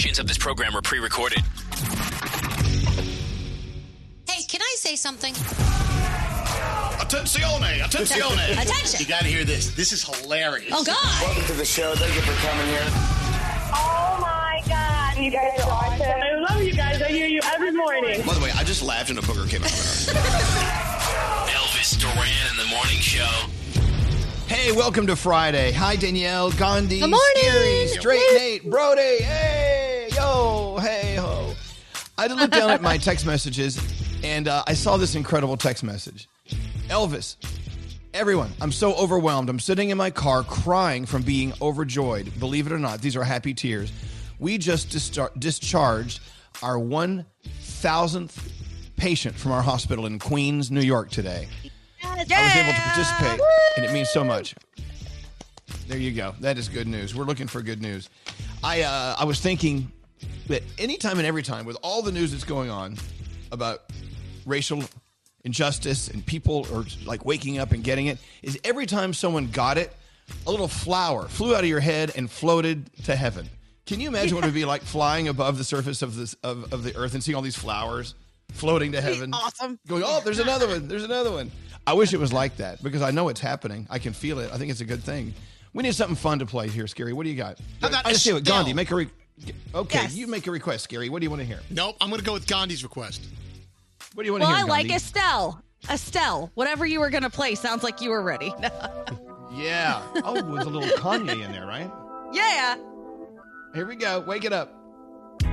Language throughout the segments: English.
Portions of this program are pre-recorded. Hey, can I say something? Attenzione! Attenzione! Attention! You gotta hear this. This is hilarious. Oh, God. Welcome to the show. Thank you for coming here. Oh my God, you guys are awesome. I love you guys. I hear you every morning. By the way, I just laughed and a booger came out of my mouth. Elvis Duran in the morning show. Hey, welcome to Friday. Hi, Danielle, Gandhi, Good morning. Skeery, Straight Nate, Brody. Hey, yo, hey, ho. I looked down at my text messages and uh, I saw this incredible text message. Elvis, everyone, I'm so overwhelmed. I'm sitting in my car crying from being overjoyed. Believe it or not, these are happy tears. We just discharged our 1,000th patient from our hospital in Queens, New York today. I was able to participate, and it means so much. There you go. That is good news. We're looking for good news. I uh, I was thinking that anytime and every time, with all the news that's going on about racial injustice and people are like waking up and getting it, is every time someone got it, a little flower flew out of your head and floated to heaven. Can you imagine what it would be like flying above the surface of this of, of the earth and seeing all these flowers floating to heaven? awesome. Going, oh, there's another one. There's another one. I wish it was like that because I know it's happening. I can feel it. I think it's a good thing. We need something fun to play here, Skeery. What do you got? How about I just say what Gandhi. Make a re- okay. Yes. You make a request, Gary. What do you want to hear? Nope, I'm going to go with Gandhi's request. What do you want Well, to hear? Well, I hear? like Estelle. Estelle, whatever you were going to play sounds like you were ready. Yeah. Oh, with a little Kanye in there, right? yeah. Here we go. Wake it up.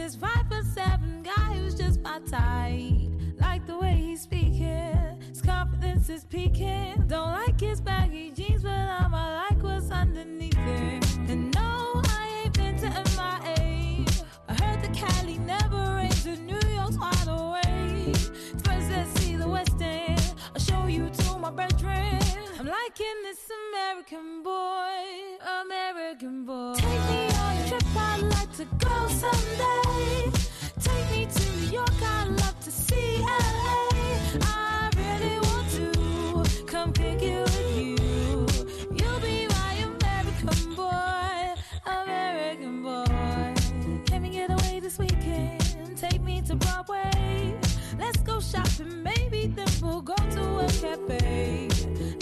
This five foot seven guy who's just my type. Like the way he's speaking, his confidence is peaking. Don't like his baggy jeans, but I'ma like what's underneath it. And no, I ain't been to MIA. I heard the Cali never rains, and New York's wide awake. First, let's see the West End. I'll show you to my bedroom. I'm liking this American boy, American boy. Take me on a trip, I'd like to go someday. Take me to New York, I'd love to see LA. I really want to come with you. You'll be my American boy, American boy. Can we get away this weekend? Take me to Broadway. Let's go shopping, maybe then we'll go to a cafe.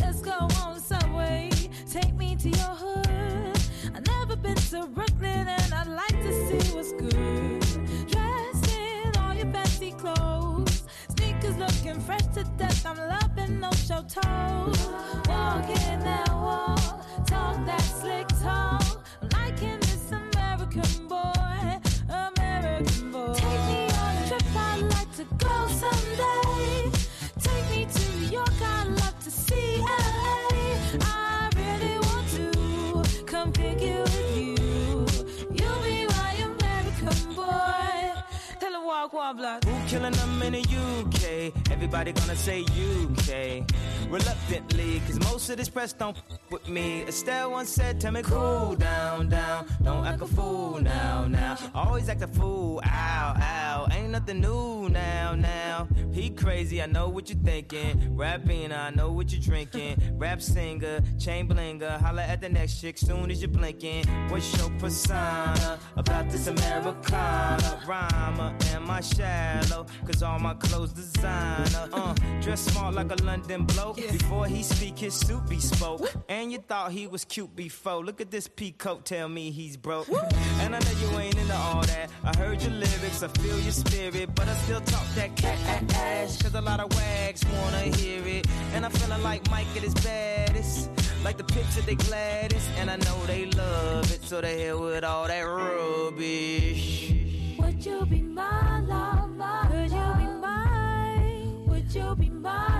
Let's go on subway. Take me to your hood. Been to Brooklyn and I'd like to see what's good. Dressed in all your fancy clothes. Sneakers looking fresh to death. I'm loving no show toes. Walking that walk, talk that slick talk. Liking this American boy, American boy. Take me on a trip, I'd like to go someday. Take me to New York, I'd love to see Tell him walk one block. Who killing them in the UK? Everybody gonna say UK. Reluctantly, cause most of this press don't f- with me. Estelle once said, Tell me cool down, down. Don't act a fool now, now. Always act a fool, ow, ow. Ain't nothing new now, now. He crazy, I know what you're thinking. Rapping, I know what you're drinking. Rap singer, chain blinger. Holla at the next chick soon as you're blinking. What's your persona about this Americana? Rhymer, am I shallow? Cause all my clothes designer. Uh, dress smart like a London bloke. Before he speak, his suit be spoke. And you thought he was cute before. Look at this peacoat, tell me he's broke. And I know you ain't into all that. I heard your lyrics, I feel your spirit. But I still talk that cat ass. Cause a lot of wags wanna hear it. And I'm feeling like Mike at his baddest. Like the picture they gladdest. And I know they love it. So they hell with all that rubbish. Would you be my lover? Would you be mine? Would you be my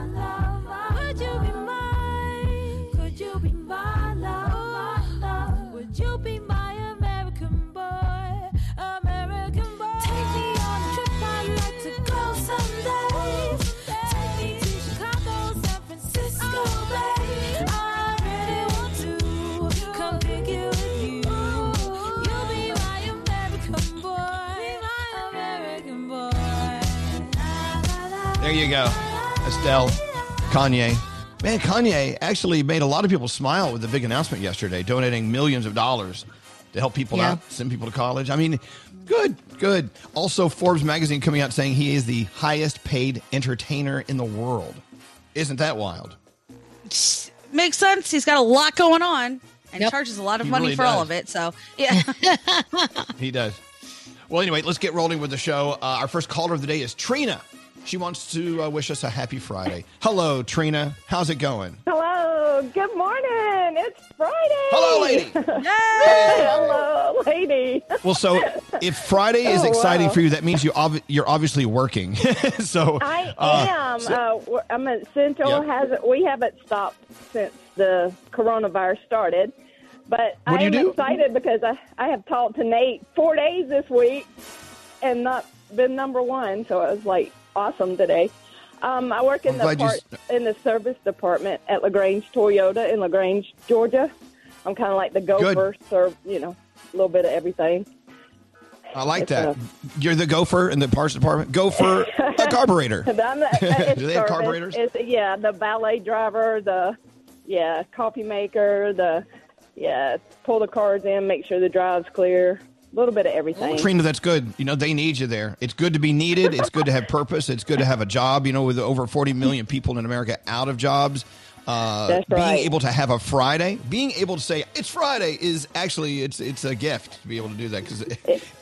There you go. Estelle, Kanye. Man, Kanye actually made a lot of people smile with the big announcement yesterday, donating millions of dollars to help people Yeah. out, send people to college. I mean, good, good. Also, Forbes magazine coming out saying he is the highest paid entertainer in the world. Isn't that wild? Makes sense. He's got a lot going on and Yep. charges a lot of He money really for all of it. So, yeah. He does. Well, anyway, let's get rolling with the show. Uh, our first caller of the day is Trina. She wants to uh, wish us a happy Friday. Hello, Trina. How's it going? Hello. Good morning. It's Friday. Hello, lady. Hello, lady. Well, so if Friday is Oh, exciting wow. for you, that means you ob- you're obviously working. so I uh, am. so- uh, we're- I'm at Central. Yep. Hasn't we haven't stopped since the coronavirus started. But What do you I'm do? excited because I I have talked to Nate four days this week and not been number one. So it was like awesome today. Um, I work in I'm the glad you part, in the service department at LaGrange Toyota in LaGrange, Georgia. I'm kind of like the gopher, serve you know, a little bit of everything. I like it's, that. uh, You're the gopher in the parts department. Gopher, a carburetor. I'm the- Do they have carburetors? It's, yeah, the valet driver, the yeah coffee maker, the yeah pull the cars in, make sure the drive's clear. Little bit of everything. Trina, that's good. You know, they need you there. It's good to be needed. It's good to have purpose. It's good to have a job. You know, with over 40 million people in America out of jobs, uh, That's being right. able to have a Friday, being able to say it's Friday is actually it's it's a gift to be able to do that because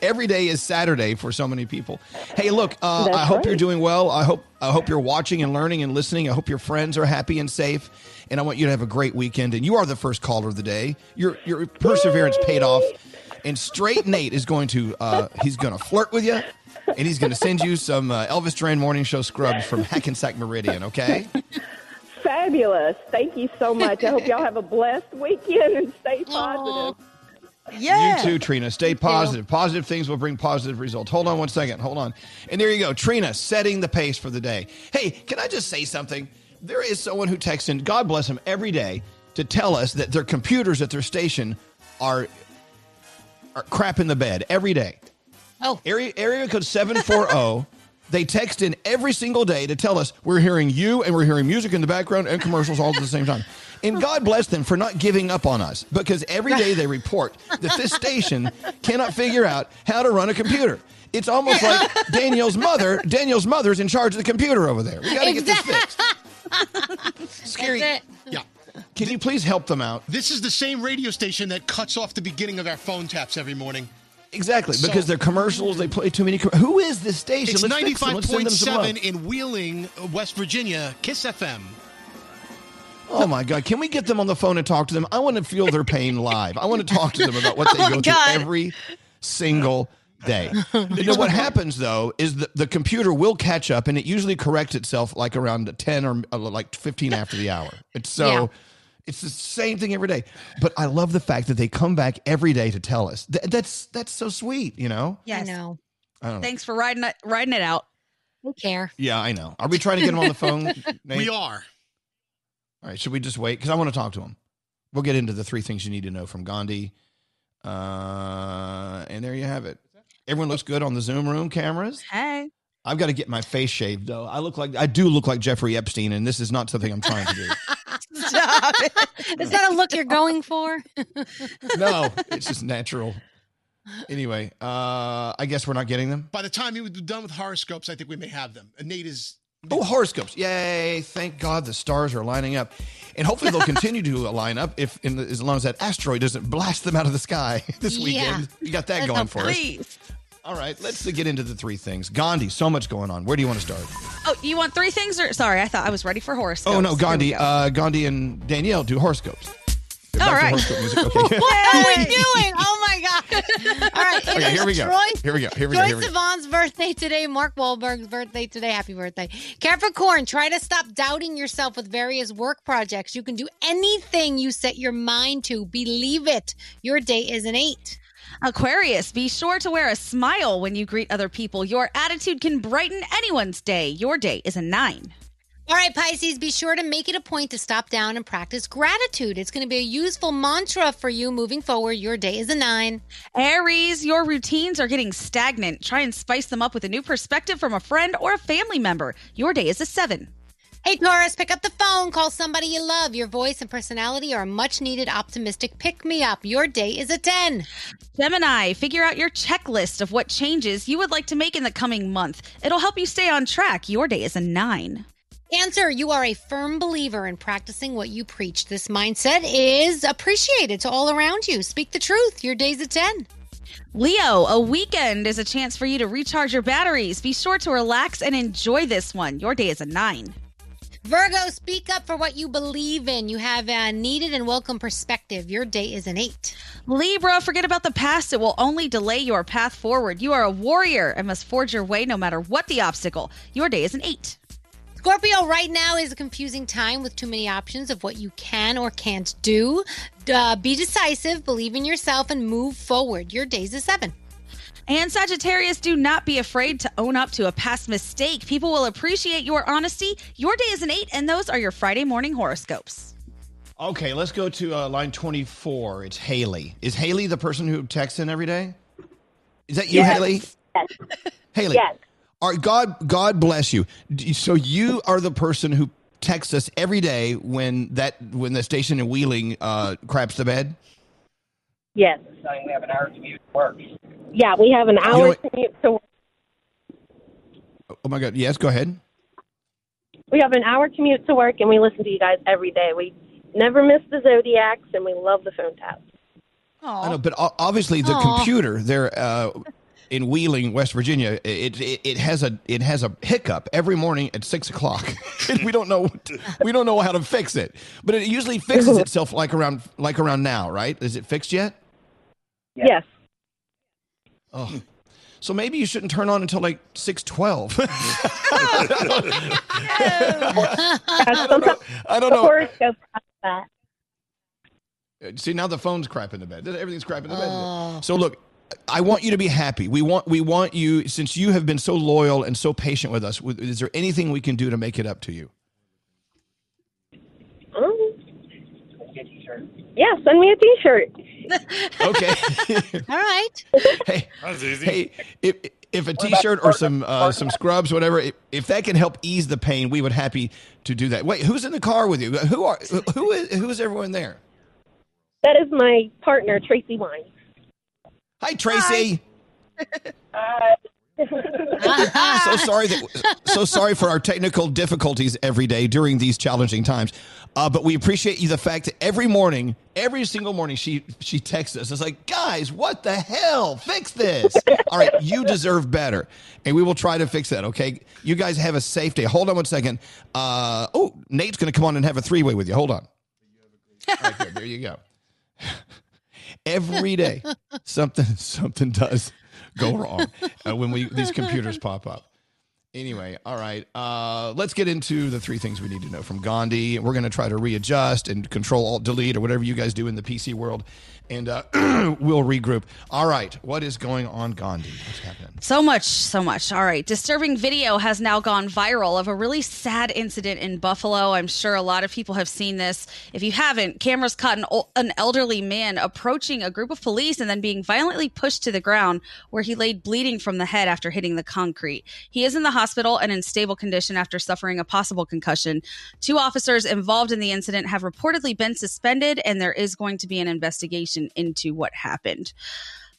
every day is Saturday for so many people. Hey, look, uh, I hope you're doing well. I hope I hope you're watching and learning and listening. I hope your friends are happy and safe. And I want you to have a great weekend. And you are the first caller of the day. Your your perseverance paid off. And straight Nate is going to uh, he's going to flirt with you, and he's going to send you some uh, Elvis Duran morning show scrubs from Hackensack Meridian. Okay. Fabulous! Thank you so much. I hope y'all have a blessed weekend and stay positive. yeah. You too, Trina. Stay positive. Positive things will bring positive results. Hold on one second. Hold on. And there you go. Trina setting the pace for the day. Hey, can I just say something? There is someone who texts in, God bless him, every day to tell us that their computers at their station are, are crap in the bed every day. Oh. Area, area code 740. They text in every single day to tell us we're hearing you and we're hearing music in the background and commercials all at the same time. And God bless them for not giving up on us because every day they report that this station cannot figure out how to run a computer. It's almost like Daniel's mother. Danielle's mother's in charge of the computer over there. We got to get this fixed. Skeery. That's Yeah. Can you please help them out? This is the same radio station that cuts off the beginning of our phone taps every morning. Exactly, So- because they're commercials. They play too many. Com- Who is this station? It's Let's fix them. Let's send them some love. 95.7 in Wheeling, West Virginia, Kiss FM. Oh my God! Can we get them on the phone and talk to them? I want to feel their pain live. I want to talk to them about what they Oh go my through every single day. You know what happens though is the, the computer will catch up, and it usually corrects itself like around ten or uh, like fifteen after the hour. It's so. Yeah. It's the same thing every day, but I love the fact that they come back every day to tell us. Th- that's that's so sweet, you know. Yeah, I know. I don't know. Thanks for riding it, riding it out. Who care. Yeah, I know. Are we trying to get him on the phone? Nate? We are. All right, should we just wait? Because I want to talk to him. We'll get into the three things you need to know from Gandhi. Uh, and there you have it. Everyone looks good on the Zoom room cameras. Hey. I've got to get my face shaved though. I look like I do look like Jeffrey Epstein, and this is not something I'm trying to do. Stop it. Is that a look you're going for? no, it's just natural. Anyway, uh, I guess we're not getting them. By the time you're done with horoscopes, I think we may have them. And Nate is. Oh, horoscopes! Yay! Thank God the stars are lining up, and hopefully they'll continue to line up if, in the, as long as that asteroid doesn't blast them out of the sky this Yeah. weekend. You got that Let's going hope for us. Please. All right, let's get into the three things. Gandhi, so much going on. Where do you want to start? Oh, you want three things? Or sorry, I thought I was ready for horoscopes. Oh no, Gandhi. go. Uh, Gandhi and Danielle do horoscopes. Back All to right. horoscope. Okay. What are we doing? Oh my god! All right, okay, here we go. Troye, Here we go. Here we go. Troye Here we go. Sivan's birthday today. Mark Wahlberg's birthday today. Happy birthday, Capricorn! Try to stop doubting yourself with various work projects. You can do anything you set your mind to. Believe it. Your day is an eight. Aquarius, be sure to wear a smile when you greet other people. Your attitude can brighten anyone's day. Your day is a nine. All right, Pisces, be sure to make it a point to stop down and practice gratitude. It's going to be a useful mantra for you moving forward. Your day is a nine. Aries, your routines are getting stagnant. Try and spice them up with a new perspective from a friend or a family member. Your day is a seven. Hey, Taurus, pick up the phone. Call somebody you love. Your voice and personality are a much needed optimistic pick me up. Your day is a 10. Gemini, figure out your checklist of what changes you would like to make in the coming month. It'll help you stay on track. Your day is a nine. Cancer, you are a firm believer in practicing what you preach. This mindset is appreciated to all around you. Speak the truth. Your day's a 10. Leo, a weekend is a chance for you to recharge your batteries. Be sure to relax and enjoy this one. Your day is a nine. Virgo, speak up for what you believe in. You have a needed and welcome perspective. Your day is an 8. Libra, forget about the past. It will only delay your path forward. You are a warrior and must forge your way no matter what the obstacle. Your day is an 8. Scorpio, right now is a confusing time with too many options of what you can or can't do. Uh, be decisive, believe in yourself, and move forward. Your day's a 7. And Sagittarius, do not be afraid to own up to a past mistake. People will appreciate your honesty. Your day is an 8, and those are your Friday morning horoscopes. Okay, let's go to uh, line 24. It's Haley. Is Haley the person who texts in every day? Is that you, Yes. Haley? Yes. Haley. Yes. All right, God, God bless you. So you are the person who texts us every day when that when the station in Wheeling uh, craps the bed. Yes. we have an hour commute to work. Yeah, we have an know hour what- commute to work. Oh my God! Yes, go ahead. we have an hour commute to work, and we listen to you guys every day. We never miss the zodiacs, and we love the phone tap. I know, but obviously the Aw. computer there uh, in Wheeling, West Virginia, it, it it has a it has a hiccup every morning at six o'clock. we don't know what to- we don't know how to fix it, but it usually fixes itself like around like around now, right? Is it fixed yet? Yes. Oh. So maybe you shouldn't turn on until like six twelve. I don't know. I don't The know. that. See now the phone's crap in the bed. Everything's crap in the bed. So look, I want you to be happy. We want we want you since you have been so loyal and so patient with us. Is there anything we can do to make it up to you? Um, yeah, send me a T-shirt. Okay. All right. hey, hey, if if a t-shirt or some uh, some scrubs, whatever, if, if that can help ease the pain, we would happy to do that. Wait, who's in the car with you? Who are who is who is everyone there? That is my partner, Tracy Wine. Hi, Tracy. Uh, so sorry that so sorry for our technical difficulties every day during these challenging times. Uh, but we appreciate you the fact that every morning, every single morning, she she texts us. It's like, guys, what the hell? Fix this. All right, you deserve better, and we will try to fix that. Okay, you guys have a safe day. Hold on one second. Uh, oh, Nate's going to come on and have a three way with you. Hold on. Right, good. There you go. Every day, something something does go wrong uh, when we these computers pop up. Anyway, all right. Uh, let's get into the three things we need to know from Gandhi. We're going to try to readjust and control alt delete or whatever you guys do in the PC world, and uh, we'll regroup. All right, what is going on, Gandhi? What's happening? So much, so much. All right. Disturbing video has now gone viral of a really sad incident in Buffalo. I'm sure a lot of people have seen this. If you haven't, cameras caught an, an elderly man approaching a group of police and then being violently pushed to the ground where he laid bleeding from the head after hitting the concrete. He is in the hospital and in stable condition after suffering a possible concussion. Two officers involved in the incident have reportedly been suspended, and there is going to be an investigation into what happened.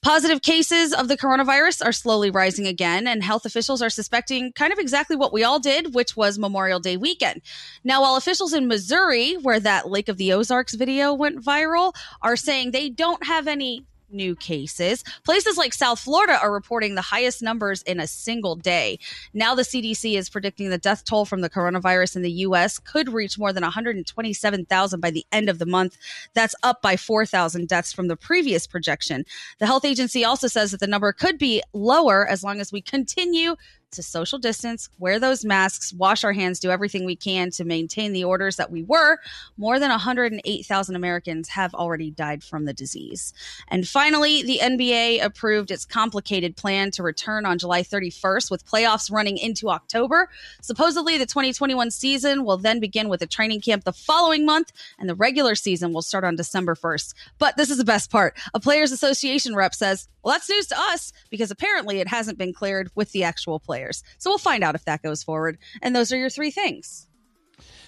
Positive cases of the coronavirus are slowly rising again, and health officials are suspecting kind of exactly what we all did, which was Memorial Day weekend. Now, while officials in Missouri, where that Lake of the Ozarks video went viral, are saying they don't have any new cases, places like South Florida are reporting the highest numbers in a single day. Now, the CDC is predicting the death toll from the coronavirus in the U.S. could reach more than 127,000 by the end of the month. That's up by 4,000 deaths from the previous projection. The health agency also says that the number could be lower as long as we continue to social distance, wear those masks, wash our hands, do everything we can to maintain the orders that we were, more than 108,000 Americans have already died from the disease. And finally, the NBA approved its complicated plan to return on July 31st with playoffs running into October. Supposedly, the 2021 season will then begin with a training camp the following month, and the regular season will start on December 1st. But this is the best part. A Players Association rep says, well, that's news to us because apparently it hasn't been cleared with the actual players. So we'll find out if that goes forward. And those are your three things.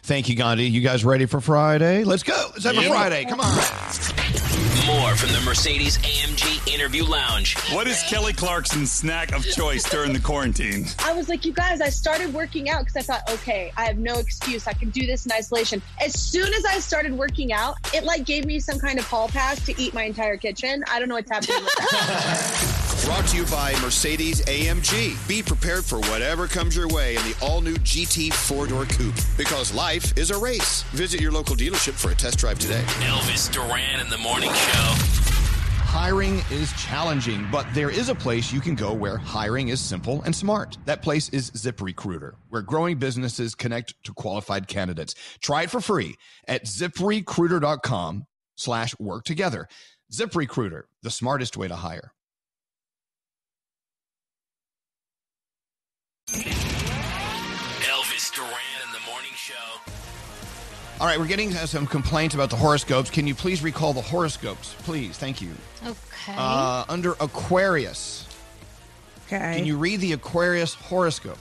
Thank you, Gandhi. You guys ready for Friday? Let's go. Let's have a Friday. Come on. More from the Mercedes AMG Interview Lounge. What is Kelly Clarkson's snack of choice during the quarantine? I was like, you guys, I started working out because I thought, okay, I have no excuse. I can do this in isolation. As soon as I started working out, it like gave me some kind of hall pass to eat my entire kitchen. I don't know what's happening with that. Brought to you by Mercedes AMG. Be prepared for whatever comes your way in the all new GT four door coupe because life is a race. Visit your local dealership for a test drive today. Elvis Duran in the Morning Show. Hiring is challenging, but there is a place you can go where hiring is simple and smart. That place is ZipRecruiter, where growing businesses connect to qualified candidates. Try it for free at ziprecruiter.com slash work together. ZipRecruiter, the smartest way to hire. All right, we're getting uh, some complaints about the horoscopes. Can you please recall the horoscopes? Please, thank you. Okay. Uh, under Aquarius, Okay. can you read the Aquarius horoscope?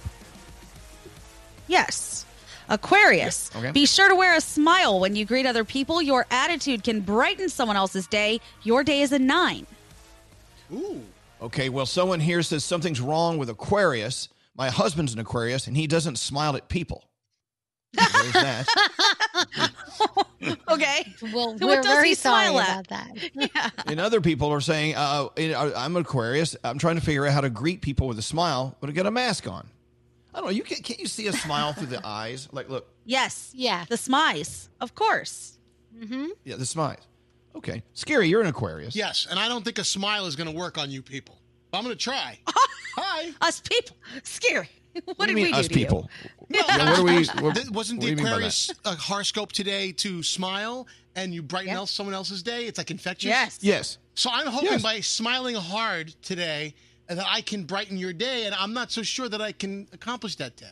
Yes. Aquarius. Okay. Be sure to wear a smile when you greet other people. Your attitude can brighten someone else's day. Your day is a nine. Ooh. Okay, well, someone here says something's wrong with Aquarius. My husband's an Aquarius, and he doesn't smile at people. There's that. Okay. well, What we're does very he sorry smile at? about that. and other people are saying, uh, I'm an Aquarius. I'm trying to figure out how to greet people with a smile, but I got a mask on. I don't know. You can't, can't you see a smile through the eyes? Like, look, Yes. Yeah. The smize. Of course. Mm-hmm. yeah, the smile. Okay, Skeery. You're an Aquarius. Yes, and I don't think a smile is going to work on you people. I'm going to try. Hi. Us people. Skeery. What, What do did you mean, we do us to you? people? No, Yeah, what do we? What, wasn't what the you mean by that? Aquarius uh, horoscope today to smile and you brighten else someone else's day? It's like infectious. Yes. Yes. So I'm hoping Yes. by smiling hard today that I can brighten your day, and I'm not so sure that I can accomplish that day.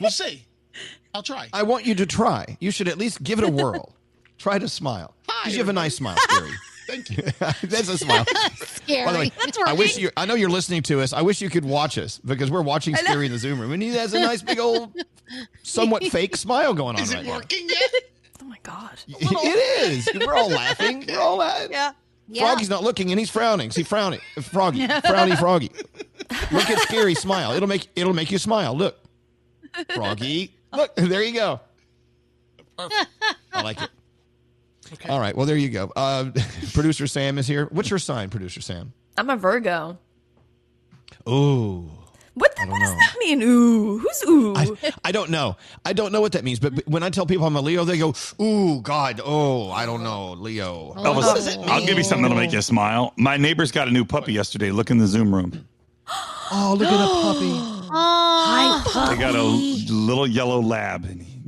we'll see. I'll try. I want you to try. You should at least give it a whirl. try to smile. Hi, Because you have a nice smile, Skeery. Thank you. That's a smile. Skeery. By the way, That's I wish you. I know you're listening to us. I wish you could watch us because we're watching I. Skeery in the Zoom room, and he has a nice big old, somewhat fake smile going on Is right it working yet? Oh my god. It is. We're all laughing. We're all laughing. Yeah. Yeah. Froggy's not looking, and he's frowning. See, frowning, Froggy, frowny Froggy. Look at Skeery smile. It'll make it'll make you smile. Look, Froggy. Look, there you go. Perfect. Oh. I like it. All right. Well, there you go. Uh, producer Sam is here. What's your sign, producer Sam? I'm a Virgo. Ooh. What, the, I what does know. that mean? Ooh. Who's ooh? I, I don't know. I don't know what that means. But but when I tell people I'm a Leo, they go, "Ooh, God, oh, I don't know, Leo." Oh, Elvis, what does it I'll give you something that'll make you smile. My neighbor's got a new puppy yesterday. Look in the Zoom room. Oh, look at a puppy. Oh, Hi, They got a little yellow lab, and he,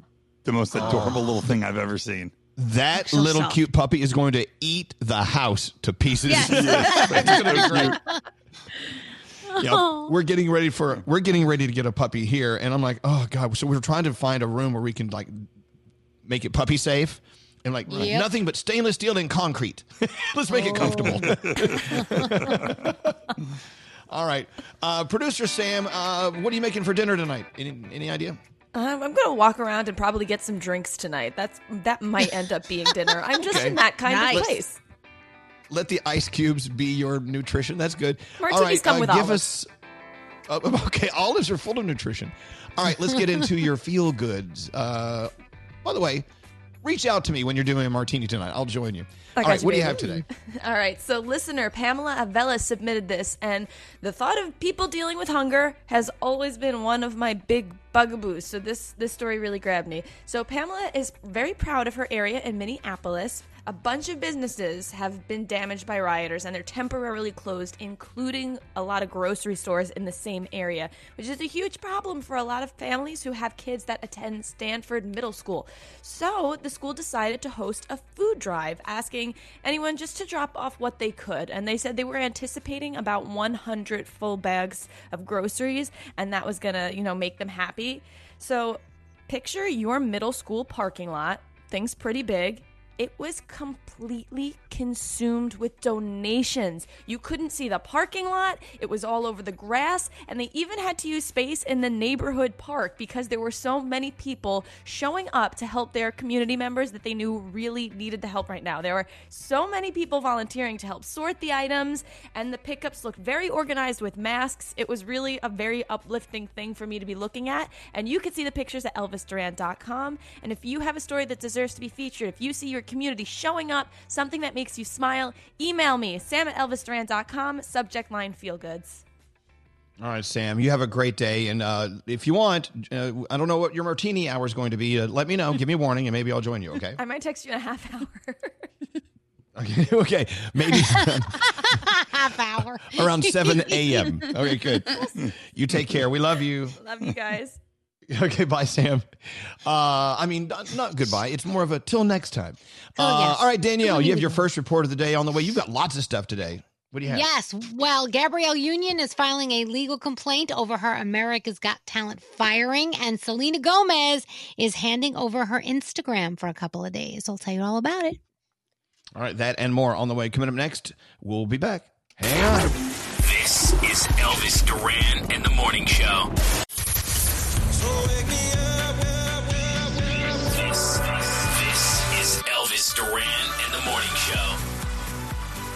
the most adorable little thing I've ever seen. That She'll little sell. cute puppy is going to eat the house to pieces. Yes. it's going to be great. Yeah, we're getting ready for we're getting ready to get a puppy here, and I'm like, oh god. So we're trying to find a room where we can like make it puppy safe, and like Yep. nothing but stainless steel and concrete. Let's make it comfortable. All right, uh, producer Sam, uh, what are you making for dinner tonight? Any any idea? Um, I'm gonna walk around and probably get some drinks tonight. That's that might end up being dinner. I'm just Okay. in that kind Nice. of place. Let the ice cubes be your nutrition. That's good. Martinis All right, come uh, with give olives. us. Uh, okay, olives are full of nutrition. All right, let's get into your feel goods. Uh, by the way, reach out to me when you're doing a martini tonight. I'll join you. I All right, you, what do you have today? All right, so listener Pamela Avella submitted this, and the thought of people dealing with hunger has always been one of my big bugaboos. So this this story really grabbed me. So Pamela is very proud of her area in Minneapolis. A bunch of businesses have been damaged by rioters and they're temporarily closed, including a lot of grocery stores in the same area, which is a huge problem for a lot of families who have kids that attend Sanford Middle School. So the school decided to host a food drive, asking anyone just to drop off what they could. And they said they were anticipating about 100 full bags of groceries, and that was gonna, you know, make them happy. So picture your middle school parking lot, things pretty big. It was completely consumed with donations. You couldn't see the parking lot, it was all over the grass, and they even had to use space in the neighborhood park because there were so many people showing up to help their community members that they knew really needed the help right now. There were so many people volunteering to help sort the items, and the pickups looked very organized with masks. It was really a very uplifting thing for me to be looking at, and you can see the pictures at elvisduran.com. And if you have a story that deserves to be featured, if you see your community showing up, something that makes you smile, email me, sam at elvisduran.com, subject line feel goods. All right, Sam, you have a great day. And uh, if you want, uh, I don't know what your martini hour is going to be. Uh, let me know. Give me a warning, and maybe I'll join you, okay? I might text you in a half hour. Okay, okay. Maybe Half hour. around 7 a.m. Okay, good. You take care. We love you. Love you guys. Okay, bye, Sam. Uh, I mean, not, not goodbye. It's more of a till next time. Oh, Uh, yes. All right, Danielle, you have your first report of the day on the way. You've got lots of stuff today. What do you have? Yes. Well, Gabrielle Union is filing a legal complaint over her America's Got Talent firing, and Selena Gomez is handing over her Instagram for a couple of days. I'll tell you all about it. All right, that and more on the way. Coming up next, we'll be back. Hang on. This is Elvis Duran and the Morning Show. This, this is Elvis Duran and the Morning Show.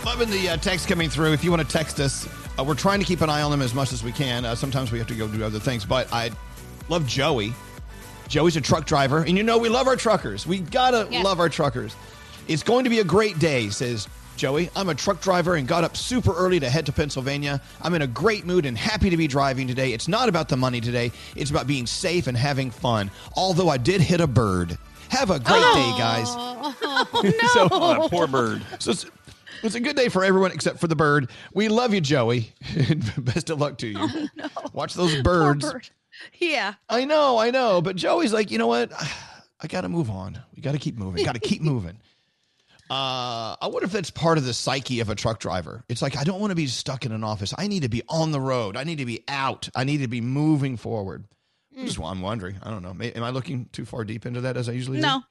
Loving the uh, text coming through. If you want to text us, uh, we're trying to keep an eye on them as much as we can. Uh, sometimes we have to go do other things, but I love Joey. Joey's a truck driver, and you know we love our truckers. We gotta Yes. love our truckers. It's going to be a great day, says Joey. I'm a truck driver and got up super early to head to Pennsylvania. I'm in a great mood and happy to be driving today. It's not about the money today, it's about being safe and having fun. Although I did hit a bird. Have a great day, guys. Oh, so, Oh, poor bird. So it's, it's a good day for everyone except for the bird. We love you, Joey. Best of luck to you. Oh, no. Watch those birds. Yeah. I know, I know. But Joey's like, you know what? I got to move on. We got to keep moving. Got to keep moving. Uh, I wonder if that's part of the psyche of a truck driver. It's like I don't want to be stuck in an office. I need to be on the road. I need to be out. I need to be moving forward. Mm. Just I'm wondering. I don't know. May- Am I looking too far deep into that as I usually do? No.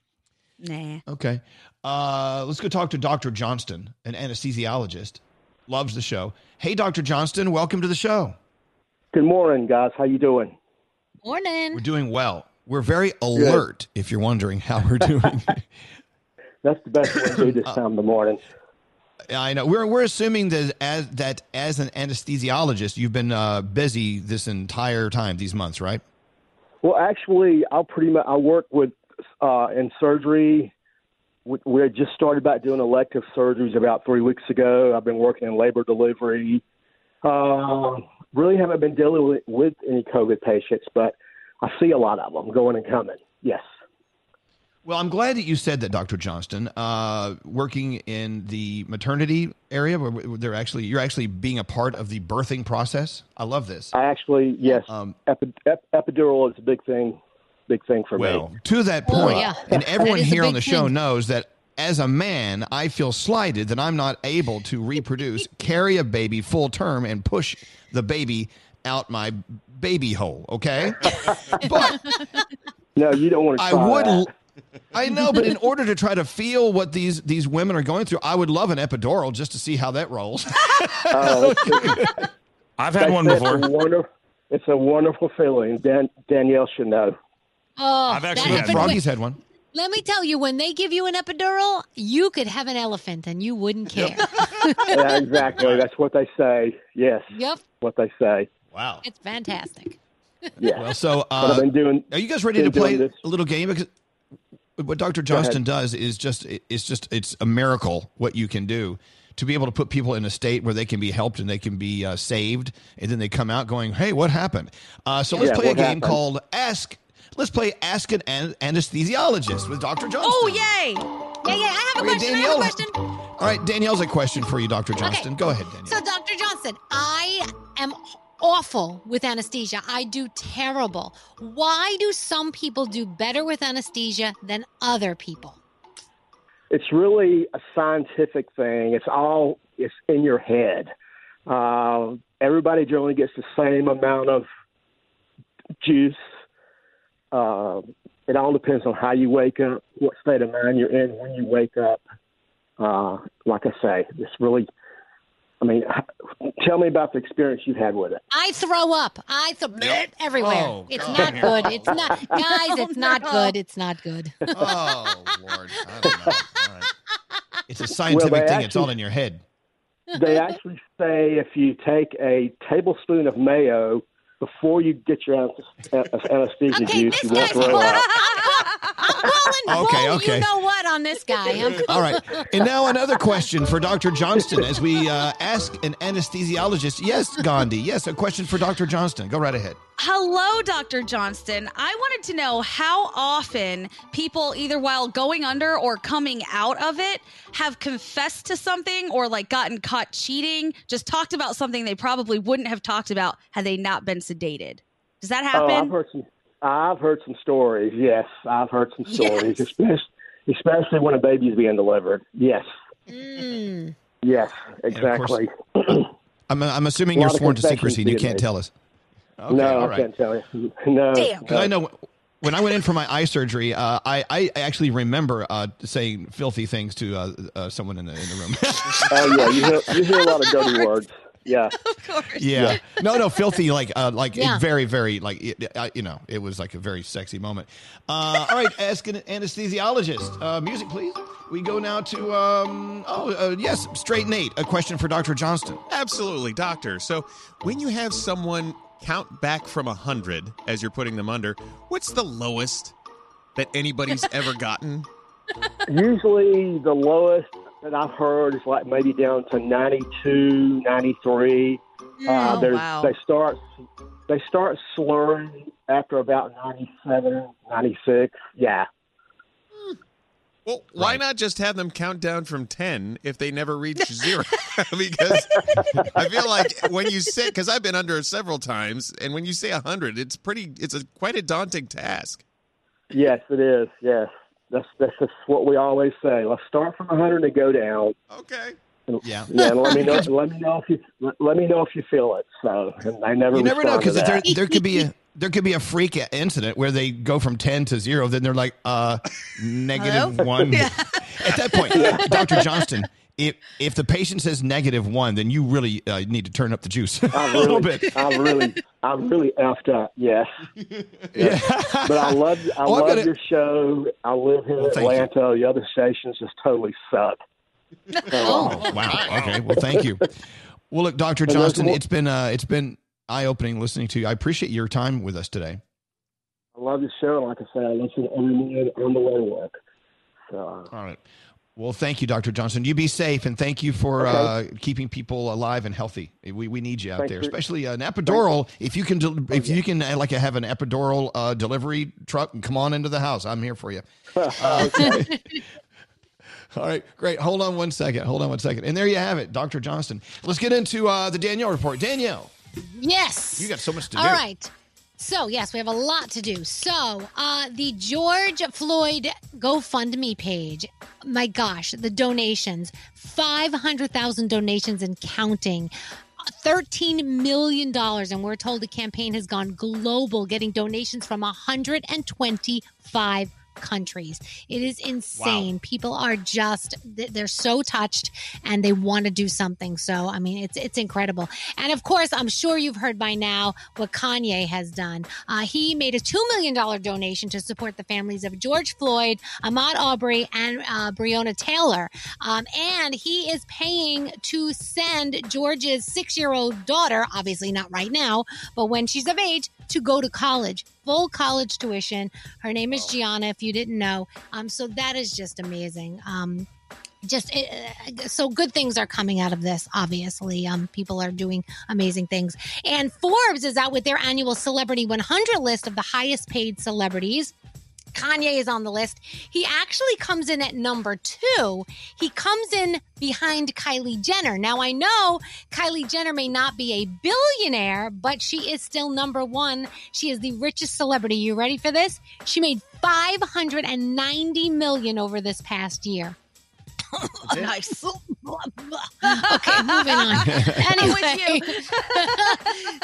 Nah. Okay. Uh, let's go talk to Dr. Johnston, an anesthesiologist. Loves the show. Hey, Dr. Johnston, welcome to the show. Good morning, guys. How you doing? Morning. We're doing well. We're very alert, if you're wondering how we're doing. That's the best way to do this time of the morning. I know. We're, we're assuming that as, that as an anesthesiologist, you've been uh, busy this entire time, these months, right? Well, actually, I'll pretty much I work with uh, in surgery. We, we had just started back doing elective surgeries about three weeks ago. I've been working in labor delivery. Uh, really haven't been dealing with, with any COVID patients, but I see a lot of them going and coming. Yes. Well, I'm glad that you said that, Dr. Johnston. Uh, working in the maternity area, where they're actually you're actually being a part of the birthing process. I love this. I actually yes. Epi- ep- epidural is a big thing. Big thing for Well, me. to that Oh, point, yeah. and everyone here on the show thing. knows that as a man, I feel slighted that I'm not able to reproduce, carry a baby full term, and push the baby out my baby hole. Okay, but No, you don't want to. I would. that. L- I know, but in order to try to feel what these these women are going through, I would love an epidural just to see how that rolls. Uh, I've That's- that's a wonder- it's a wonderful feeling. Dan, Danielle should know. Oh, I've actually that had epidural- Froggy's had one. Let me tell you, when they give you an epidural, you could have an elephant and you wouldn't care. yeah, exactly. That's what they say. Yes. Yep. What they say. Wow. It's fantastic. Yeah. Well, so uh, I've been doing. Are you guys ready to play this- a little game? Because what Dr. Go. Johnston does is just it's just it's a miracle what you can do to be able to put people in a state where they can be helped and they can be uh, saved, and then they come out going, "Hey, what happened?" Uh, so let's Yeah, play a game happened? called Ask. Let's play Ask an An- Anesthesiologist with Dr. Johnston. Oh, yay. Yeah, yeah, I have a Okay, question. I have a question. All right, Danielle's a question for you, Dr. Johnston. Go ahead, Danielle. So, Dr. Johnson, I am awful with anesthesia. I do terrible. Why do some people do better with anesthesia than other people? It's really a scientific thing. It's all it's in your head. Uh, everybody generally gets the same amount of juice. Uh, it all depends on how you wake up, what state of mind you're in when you wake up. Uh, like I say, it's really. I mean, tell me about the experience you've had with it. I throw up. I throw bleh everywhere. Oh, it's God. not good. It's not, guys. It's oh, not good. It's not good. Oh Lord, I don't know. All right. It's a scientific Well, they thing. it's all in your head. they actually say if you take a tablespoon of mayo before you get your anes- anesthesia juice, you won't throw up. I'm calling okay, Bull, okay. You know what on this guy? I'm- All right. And now another question for Dr. Johnston as we uh, ask an anesthesiologist. Yes, Gandhi. Yes, a question for Dr. Johnston. Go right ahead. Hello, Dr. Johnston. I wanted to know how often people, either while going under or coming out of it, have confessed to something or like gotten caught cheating, just talked about something they probably wouldn't have talked about had they not been sedated. Does that Oh, I've happen? heard some. I've heard some stories. Yes, I've heard some stories, especially especially when a baby's being delivered. Yes, Mm. yes, And course- exactly. I'm, I'm assuming you're sworn to secrecy and you can't made. tell us. Okay, no, all I can't tell you. No, Because I know when I went in for my eye surgery, uh, I, I actually remember uh, saying filthy things to uh, uh, someone in the, in the room. Oh yeah, you hear, you hear a lot of dirty words. Yeah, Of course. yeah. No, no, filthy, like, uh, like Yeah. very, very, like, it, uh, you know, it was like a very sexy moment. Uh, all right, ask an anesthesiologist. Uh, music, please. We go now to, um, oh, uh, yes, straight Nate. A question for Dr. Johnston. Absolutely, doctor. So when you have someone count back from a 100 as you're putting them under, what's the lowest that anybody's ever gotten? usually the lowest that I've heard is like maybe down to 92, 93. uh, Oh, there's- wow. They start they start slurring after about 97, 96. Yeah. Well, why not just have them count down from 10 if they never reach zero? because I feel like when you say, because I've been under several times, and when you say 100, it's pretty, it's a quite a daunting task. Yes, it is. Yes. That's that's just what we always say. Let's start from 100 and go down. Okay. Yeah. Yeah, and let me know. let me know if you let, let me know if you feel it. So, and I never. You never know because there, there could be a there could be a freak incident where they go from 10 to 0 then they're like uh negative 1 at that point dr johnston if if the patient says negative 1 then you really uh, need to turn up the juice a I'm little bit I'm really, I'm really effed up. Yes. Yeah. but I love, I Oh, love gonna- your show. I live here Well, in thank you. Atlanta. The other stations just totally suck. oh wow okay well thank you well look dr And johnston it's been uh it's been eye-opening listening to you i appreciate your time with us today I love the show. Like I say, I listen every morning on the way to work. So, all right well thank you dr johnson. You be safe and thank you for uh, keeping people alive and healthy. We, we need you out Thanks there for- especially an epidural. if you can del- if you can uh, like have an epidural uh, delivery truck and come on into the house. I'm here for you. Uh, all right great. Hold on one second. Hold on one second. And there you have it dr johnston. Let's get into uh, the danielle report. Danielle. Yes. you got so much to All do. right. So, yes, we have a lot to do. So, uh, the George Floyd GoFundMe page, my gosh, the donations 500,000 donations and counting. $13 million. And we're told the campaign has gone global, getting donations from 125 countries. It is insane. People are just they're so touched and they want to do something. So I mean, it's it's incredible. And of course, I'm sure you've heard by now what Kanye has done. Uh, he made a two million dollar donation to support the families of George Floyd, Ahmaud Arbery, and uh, Breonna Taylor. Um, and he is paying to send George's six year old daughter, obviously not right now, but when she's of age, to go to college, full college tuition. Her name is Gianna, if you didn't know. Um, so that is just amazing. Um, just it, uh, so good things are coming out of this obviously um people are doing amazing things and forbes is out with their annual celebrity 100 list of the highest paid celebrities Kanye is on the list. He actually comes in at number two. He comes in behind Kylie Jenner. Now, I know Kylie Jenner may not be a billionaire, but she is still number one. She is the richest celebrity. You ready for this? She made 590 million over this past year. nice. okay, moving on. Anyway,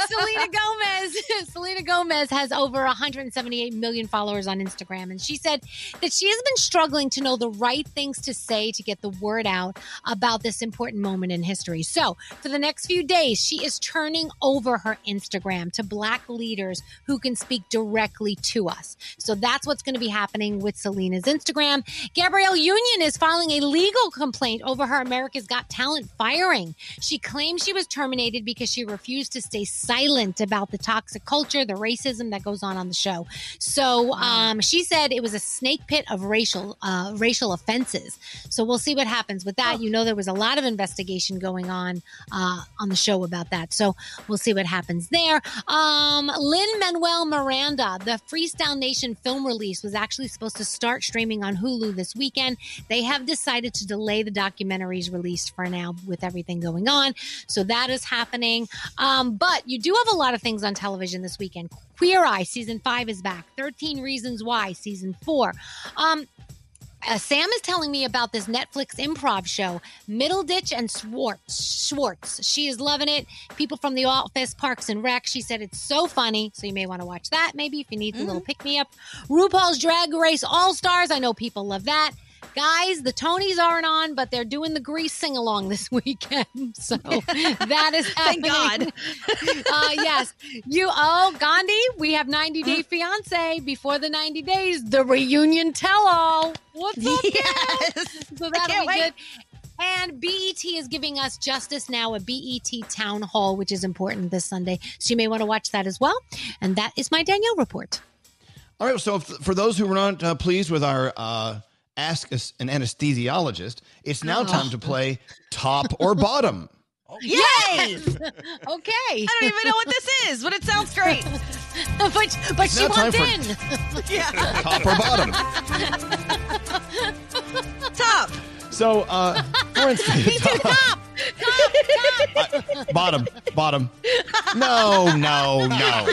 Selena Gomez. Selena Gomez has over 178 million followers on Instagram, and she said that she has been struggling to know the right things to say to get the word out about this important moment in history. So, for the next few days, she is turning over her Instagram to black leaders who can speak directly to us. So that's what's going to be happening with Selena's Instagram. Gabrielle Union is filing a legal complaint over her America's Got Talent firing. She claims she was terminated because she refused to stay silent about the toxic culture, the racism that goes on on the show. So um, she said it was a snake pit of racial uh, racial offenses. So we'll see what happens with that. You know, there was a lot of investigation going on uh, on the show about that. So we'll see what happens there. Um, Lin-Manuel Miranda, the Freestyle Nation film release was actually supposed to start streaming on Hulu this weekend. They have decided to delay the documentary's release for now with everything going on. So that is happening. Um, but you do have a lot of things on television this weekend. Queer Eye season five is back. 13 Reasons Why season four. Um, uh, Sam is telling me about this Netflix improv show, Middleditch and Schwartz. Schwartz. She is loving it. People from The Office, Parks and Rec. She said it's so funny, so you may want to watch that. Maybe if you need a little pick me up. RuPaul's Drag Race All Stars. I know people love that. Guys, the Tonys aren't on, but they're doing the Grease sing along this weekend. So that is Thank God. uh, yes. You, oh, Gandhi, we have 90 Day Fiance. Before the 90 days, the reunion tell all. What's up? Yes. So that'll can't be wait. good. And BET is giving us Justice Now, a BET town hall, which is important this Sunday. So you may want to watch that as well. And that is my Danielle report. All right. So, if, for those who were not uh, pleased with our uh, Ask Us an Anesthesiologist, it's now Oh. time to play Top or Bottom. Yay! okay. I don't even know what this is, but it sounds great. but but It's she now time wants for- in. yeah. Top or bottom? Top. So, uh, for instance, Top. bottom, bottom. No, no, no.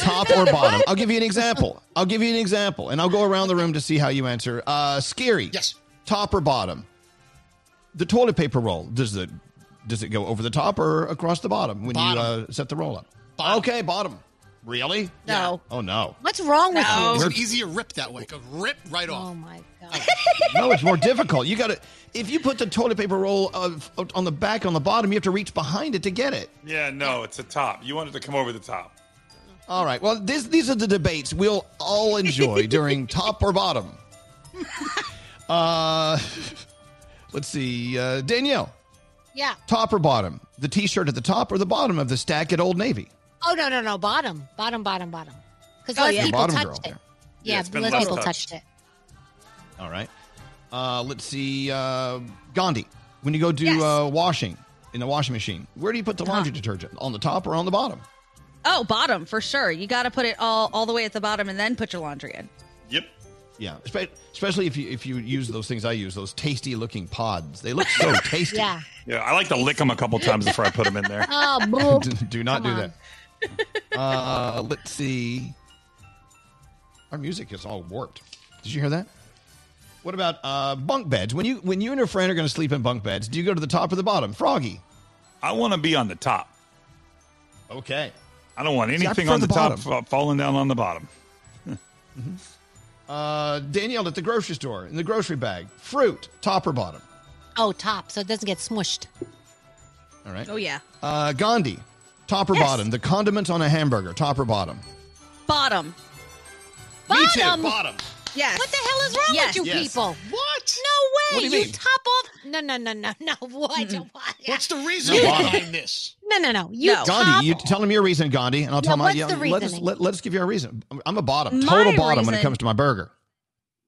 Top or bottom? I'll give you an example. I'll give you an example, and I'll go around the room to see how you answer. Uh, Skeery. Yes. Top or bottom? The toilet paper roll. Does it does it go over the top or across the bottom when Bottom. you uh, set the roll up? Okay, bottom. Really? No. Oh no. What's wrong with It's you? an easier rip that way. Go rip right off. Oh my god. No, it's more difficult. You got to if you put the toilet paper roll of, of- on the back on the bottom, you have to reach behind it to get it. Yeah, no, it's a top. You want it to come over the top. All right. Well, this, these are the debates we'll all enjoy during top or bottom. Uh, let's see, uh, Danielle. Yeah. Top or bottom? The T-shirt at the top or the bottom of the stack at Old Navy? Oh no no no bottom bottom bottom bottom. Because Oh, less yeah. people Bottom touched girl it. Yeah, Yeah, it's been less less people touched. touched it. All right. Uh, let's see, uh, Gandhi. When you go do Yes. uh, washing in the washing machine, where do you put the laundry detergent? On the top or on the bottom? Oh, bottom for sure. You got to put it all all the way at the bottom and then put your laundry in. Yep. Yeah, especially if you if you use those things I use, those tasty looking pods. They look so tasty. Yeah. Yeah, I like to lick them a couple times before I put them in there. Oh, boop. do, do not Come do on. that. Uh, let's see. Our music is all warped. Did you hear that? What about uh, bunk beds? When you when you and your friend are going to sleep in bunk beds, do you go to the top or the bottom? Froggy. I want to be on the top. Okay. I don't want anything prefer on the, the top bottom. falling down on the bottom. Uh, Danielle at the grocery store in the grocery bag. Fruit, top or bottom? Oh, top, so it doesn't get smushed. All right. Oh yeah. Uh, Gandhi, top or Yes. bottom? The condiment on a hamburger, top or bottom? Bottom. Me too, Bottom. bottom. Yes. What the hell is wrong Yes. with you Yes. people? What? No way. What do you mean? top off. No, no, no, no, no. What? What? What's the reason No, behind this? No, no, no. You No. top. Gandhi, you tell him your reason, Gandhi, and I'll tell Yeah, my. what's Yeah, the let us let, let us give you a reason. I'm a bottom, My total bottom when it comes to my burger.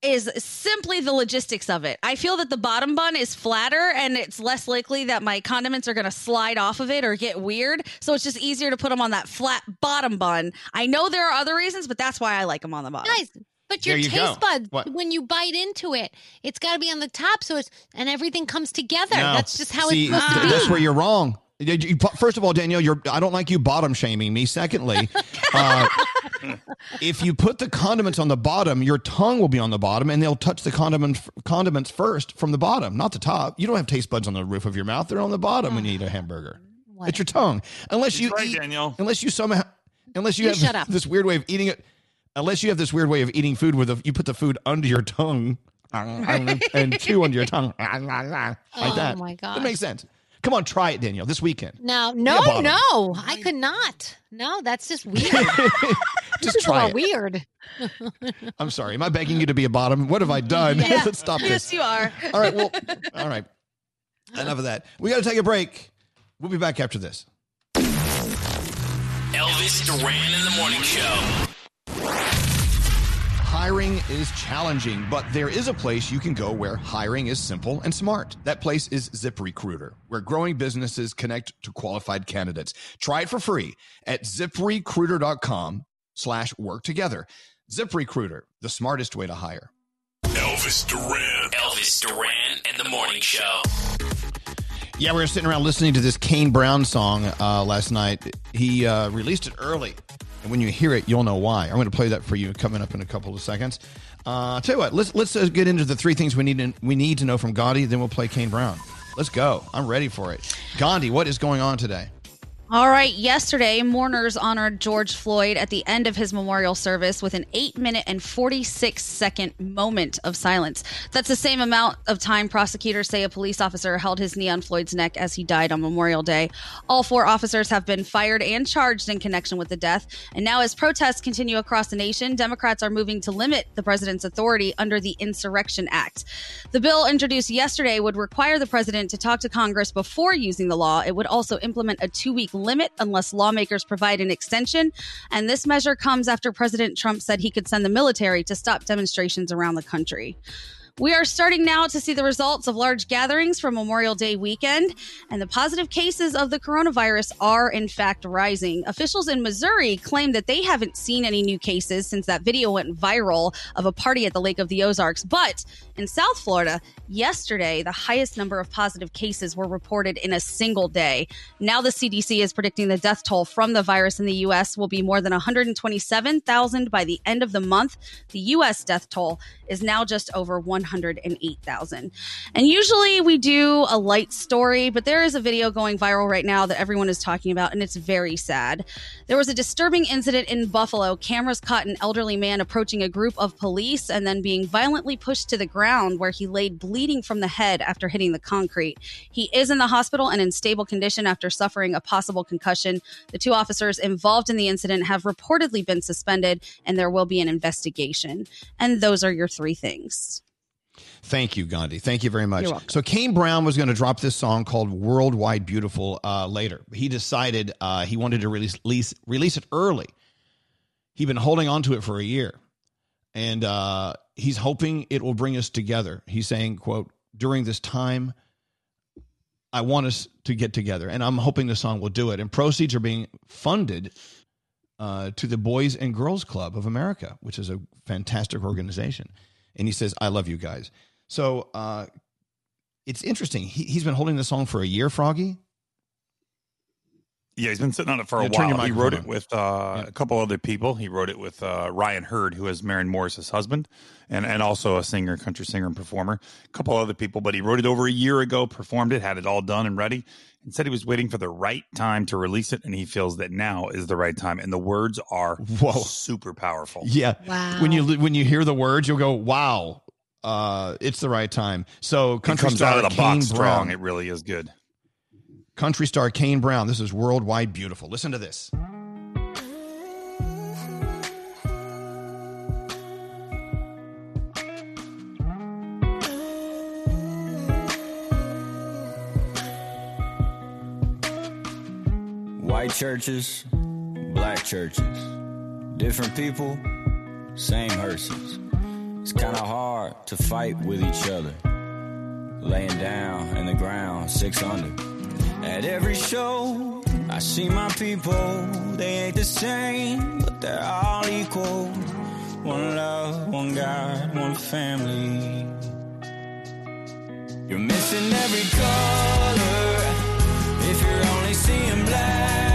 is simply the logistics of it. I feel that the bottom bun is flatter and it's less likely that my condiments are going to slide off of it or get weird. So it's just easier to put them on that flat bottom bun. I know there are other reasons, but that's why I like them on the bottom. Guys, but your you taste go. buds, What? when you bite into it, it's got to be on the top, so it's and everything comes together. No. That's just how See, it's supposed to be. That's where you're wrong. You- you- First of all, Danielle, you're. I don't like you bottom shaming me. Secondly, uh, if you put the condiments on the bottom, your tongue will be on the bottom, and they'll touch the condiments condiments first from the bottom, not the top. You don't have taste buds on the roof of your mouth; they're on the bottom when you eat a hamburger. It's your tongue, unless you right, eat, Danielle. unless you somehow, unless you, You have shut up. this weird way of eating it. Unless you have this weird way of eating food where the, you put the food under your tongue and chew under your tongue like Oh, that. my gosh. That makes sense. Come on, try it, Danielle, this weekend. No, no, no, I could not. No, that's just weird. Just try it. weird. I'm sorry. Am I begging you to be a bottom? What have I done? Yeah. Let's stop yes, this. you are. All right. Well, all right. Enough of that. We got to take a break. We'll be back after this. Elvis Duran in the morning show. Hiring is challenging, but there is a place you can go where hiring is simple and smart. That place is ZipRecruiter, where growing businesses connect to qualified candidates. Try it for free at ziprecruiter.com slash work together. ZipRecruiter, the smartest way to hire. Elvis Duran. Elvis Duran and the morning show. Yeah, we were sitting around listening to this Kane Brown song uh, last night. He uh, released it early, and when you hear it, you'll know why. I'm going to play that for you coming up in a couple of seconds. Uh, tell you what, let's let's uh, get into the three things we need to, we need to know from Gandhi. Then we'll play Kane Brown. Let's go. I'm ready for it. Gandhi, what is going on today? All right, yesterday, mourners honored George Floyd at the end of his memorial service with an 8 minute and 46 second moment of silence. That's the same amount of time prosecutors say a police officer held his knee on Floyd's neck as he died on Memorial Day. All four officers have been fired and charged in connection with the death. And now, as protests continue across the nation, Democrats are moving to limit the president's authority under the Insurrection Act. The bill introduced yesterday would require the president to talk to Congress before using the law. It would also implement a two week limit unless lawmakers provide an extension. And this measure comes after President Trump said he could send the military to stop demonstrations around the country. We are starting now to see the results of large gatherings from Memorial Day weekend, and the positive cases of the coronavirus are in fact rising. Officials in Missouri claim that they haven't seen any new cases since that video went viral of a party at the Lake of the Ozarks. But in South Florida, yesterday, the highest number of positive cases were reported in a single day. Now, the CDC is predicting the death toll from the virus in the U.S. will be more than 127,000 by the end of the month. The U.S. death toll is now just over 108,000. And usually we do a light story, but there is a video going viral right now that everyone is talking about, and it's very sad. There was a disturbing incident in Buffalo. Cameras caught an elderly man approaching a group of police and then being violently pushed to the ground where he laid bleeding from the head after hitting the concrete. He is in the hospital and in stable condition after suffering a possible concussion. The two officers involved in the incident have reportedly been suspended, and there will be an investigation. And those are your three things. Thank you, Gandhi. Thank you very much. So Kane Brown was going to drop this song called "Worldwide Beautiful" uh, later. He decided uh, he wanted to release, release release it early. He'd been holding on to it for a year, and uh, he's hoping it will bring us together. He's saying, "quote During this time, I want us to get together, and I'm hoping the song will do it." And proceeds are being funded uh, to the Boys and Girls Club of America, which is a fantastic organization. And he says, "I love you guys." So uh, it's interesting. He, he's been holding the song for a year, Froggy. Yeah, he's been sitting on it for a Yeah, turn your while. He wrote it microphone with uh, a couple other people. He wrote it with uh, Ryan Hurd, who is Maren Morris's husband, and and also a singer, country singer and performer. A couple other people, but he wrote it over a year ago, performed it, had it all done and ready, and said he was waiting for the right time to release it, and he feels that now is the right time. And the words are Whoa. super powerful. Yeah. Wow. When you when you hear the words, you'll go, "Wow, uh, it's the right time." So It comes star out of the Kane box Brown. strong. It really is good. Country star Kane Brown. This is worldwide beautiful. Listen to this. White churches, black churches, different people, same hearses. It's kind of hard to fight with each other. Laying down in the ground, six under. At every show, I see my people. They ain't the same, but they're all equal. One love, one God, one family. You're missing every color. If you're only seeing black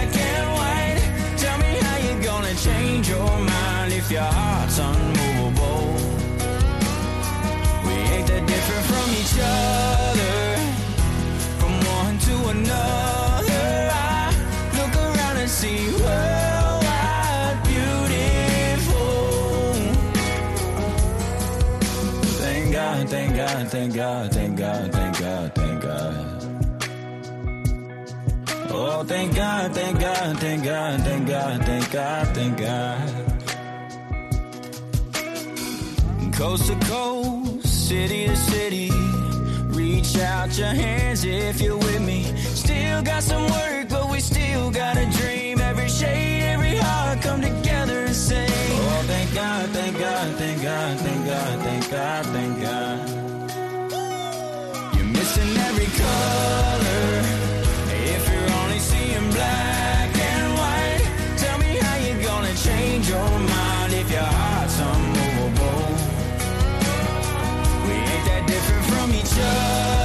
God, thank God, thank God, thank God, thank God. Oh, thank God, thank God, thank God, thank God, thank God, thank God. Coast to coast, city to city, reach out your hands if you're with me. Still got some work, but we still got a dream. Every shade, every heart come together and sing. Oh, thank God, thank God, thank God, thank God, thank God, thank God. Different from each other,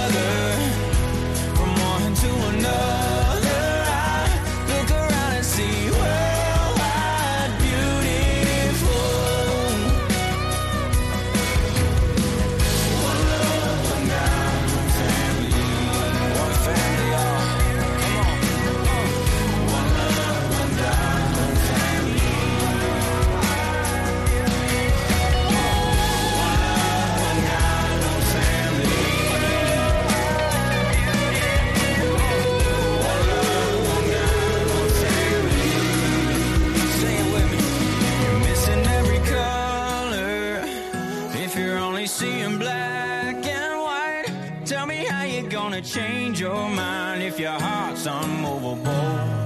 only seeing black and white, tell me how you're gonna change your mind if your heart's unmovable. We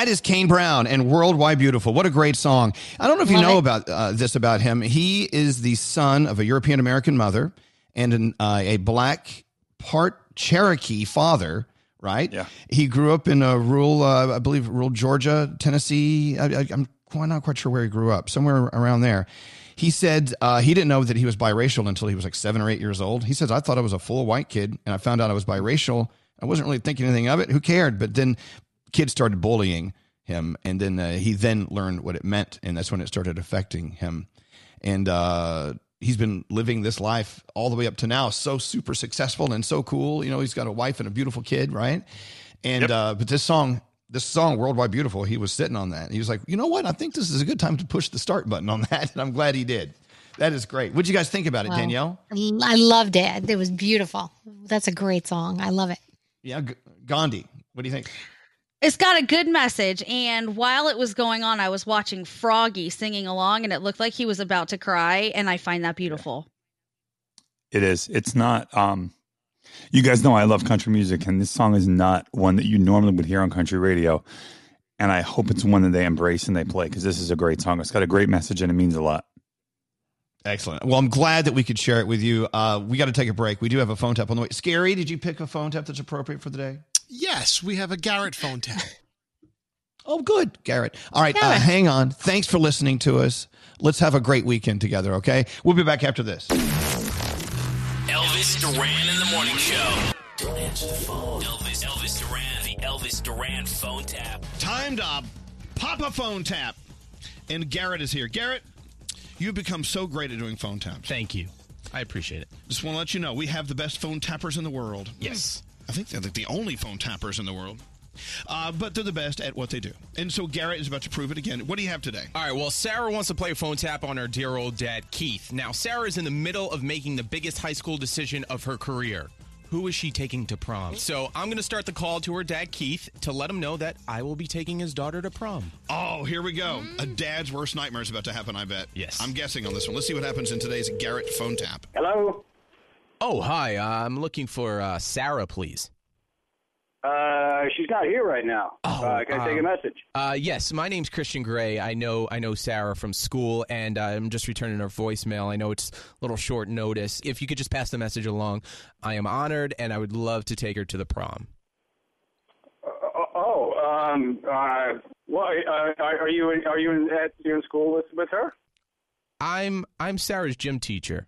That is Kane Brown and Worldwide Beautiful. What a great song. I don't know if you Love know it. about uh, this about him. He is the son of a European American mother and an, uh, a black part Cherokee father, right? Yeah. He grew up in a rural, uh, I believe, rural Georgia, Tennessee. I, I, I'm not quite sure where he grew up, somewhere around there. He said uh, he didn't know that he was biracial until he was like seven or eight years old. He says, I thought I was a full white kid, and I found out I was biracial. I wasn't really thinking anything of it. Who cared? But then kids started bullying him, and then uh, he then learned what it meant, and that's when it started affecting him. And uh, he's been living this life all the way up to now, so super successful and so cool. You know, he's got a wife and a beautiful kid, right? And uh, but this song, this song, "Worldwide Beautiful," he was sitting on that. He was like, you know what? I think this is a good time to push the start button on that, and I'm glad he did. That is great. What'd you guys think about it, Wow. Danielle? I loved it. It was beautiful. That's a great song. I love it. Yeah, G- Gandhi. What do you think? It's got a good message. And while it was going on, I was watching Froggy singing along, and it looked like he was about to cry. And I find that beautiful. It is. It's not. Um, you guys know I love country music, and this song is not one that you normally would hear on country radio. And I hope it's one that they embrace and they play because this is a great song. It's got a great message and it means a lot. Excellent. Well, I'm glad that we could share it with you. Uh, we got to take a break. We do have a phone tap on the way. Skeery, did you pick a phone tap that's appropriate for the day? Yes, we have a Garrett phone tap. Oh, good, Garrett. All right, uh, hang on. Thanks for listening to us. Let's have a great weekend together, okay? We'll be back after this. Elvis Duran in the morning show. Don't answer the phone. Elvis, Elvis Duran, the Elvis Duran phone tap. Time to pop a phone tap. And Garrett is here. Garrett, you've become so great at doing phone taps. Thank you. I appreciate it. Just want to let you know we have the best phone tappers in the world. Yes. I think they're like the only phone tappers in the world. Uh, but they're the best at what they do. And so Garrett is about to prove it again. What do you have today? All right, well, Sarah wants to play a phone tap on her dear old dad, Keith. Now, Sarah is in the middle of making the biggest high school decision of her career. Who is she taking to prom? So I'm going to start the call to her dad, Keith, to let him know that I will be taking his daughter to prom. Oh, here we go. A dad's worst nightmare is about to happen, I bet. Yes. I'm guessing on this one. Let's see what happens in today's Garrett phone tap. Hello. Oh, hi. Uh, I'm looking for uh, Sarah, please. Uh, she's not here right now. uh, can I take a um, message? Uh, yes, my name's Christian Gray. I know I know Sarah from school, and uh, I'm just returning her voicemail. I know it's a little short notice. If you could just pass the message along, I am honored, and I would love to take her to the prom. Oh, oh, um, uh, well, uh, are you in, are you in, at you in school with with her? I'm I'm Sarah's gym teacher.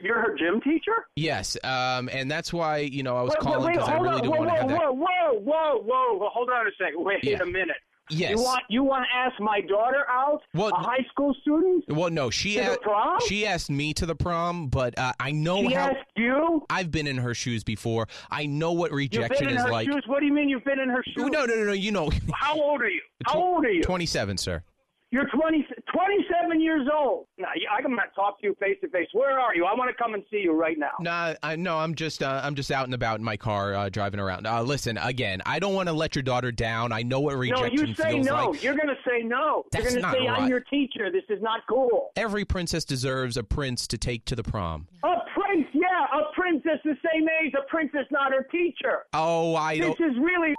You're her gym teacher? Yes, um, and that's why you know I was Wait, calling because I really on. do whoa, want to whoa, have that. whoa, whoa, whoa, whoa, whoa! Hold on a second. Wait Yeah. a minute. Yes. You want you want to ask my daughter out? Well, a high school student? Well, no, she asked, she asked me to the prom, but uh, I know She how. asked you? I've been in her shoes before. I know what You've rejection been in is her like. shoes. What do you mean you've been in her shoes? No, no, no, no. You know, How old are you? How old are you? twenty-seven, sir. You're 20, 27 years old. Now, I can talk to you face to face. Where are you? I want to come and see you right now. Nah, I no, I'm just uh, I'm just out and about in my car uh, driving around. Uh, listen, again, I don't want to let your daughter down. I know what rejection feels like. No, you say no. like. You're going to say no. That's You're going to say right. I'm your teacher. This is not cool. Every princess deserves a prince to take to the prom. A prince, yeah, a princess the same age. A princess, not her teacher. Oh, I This is really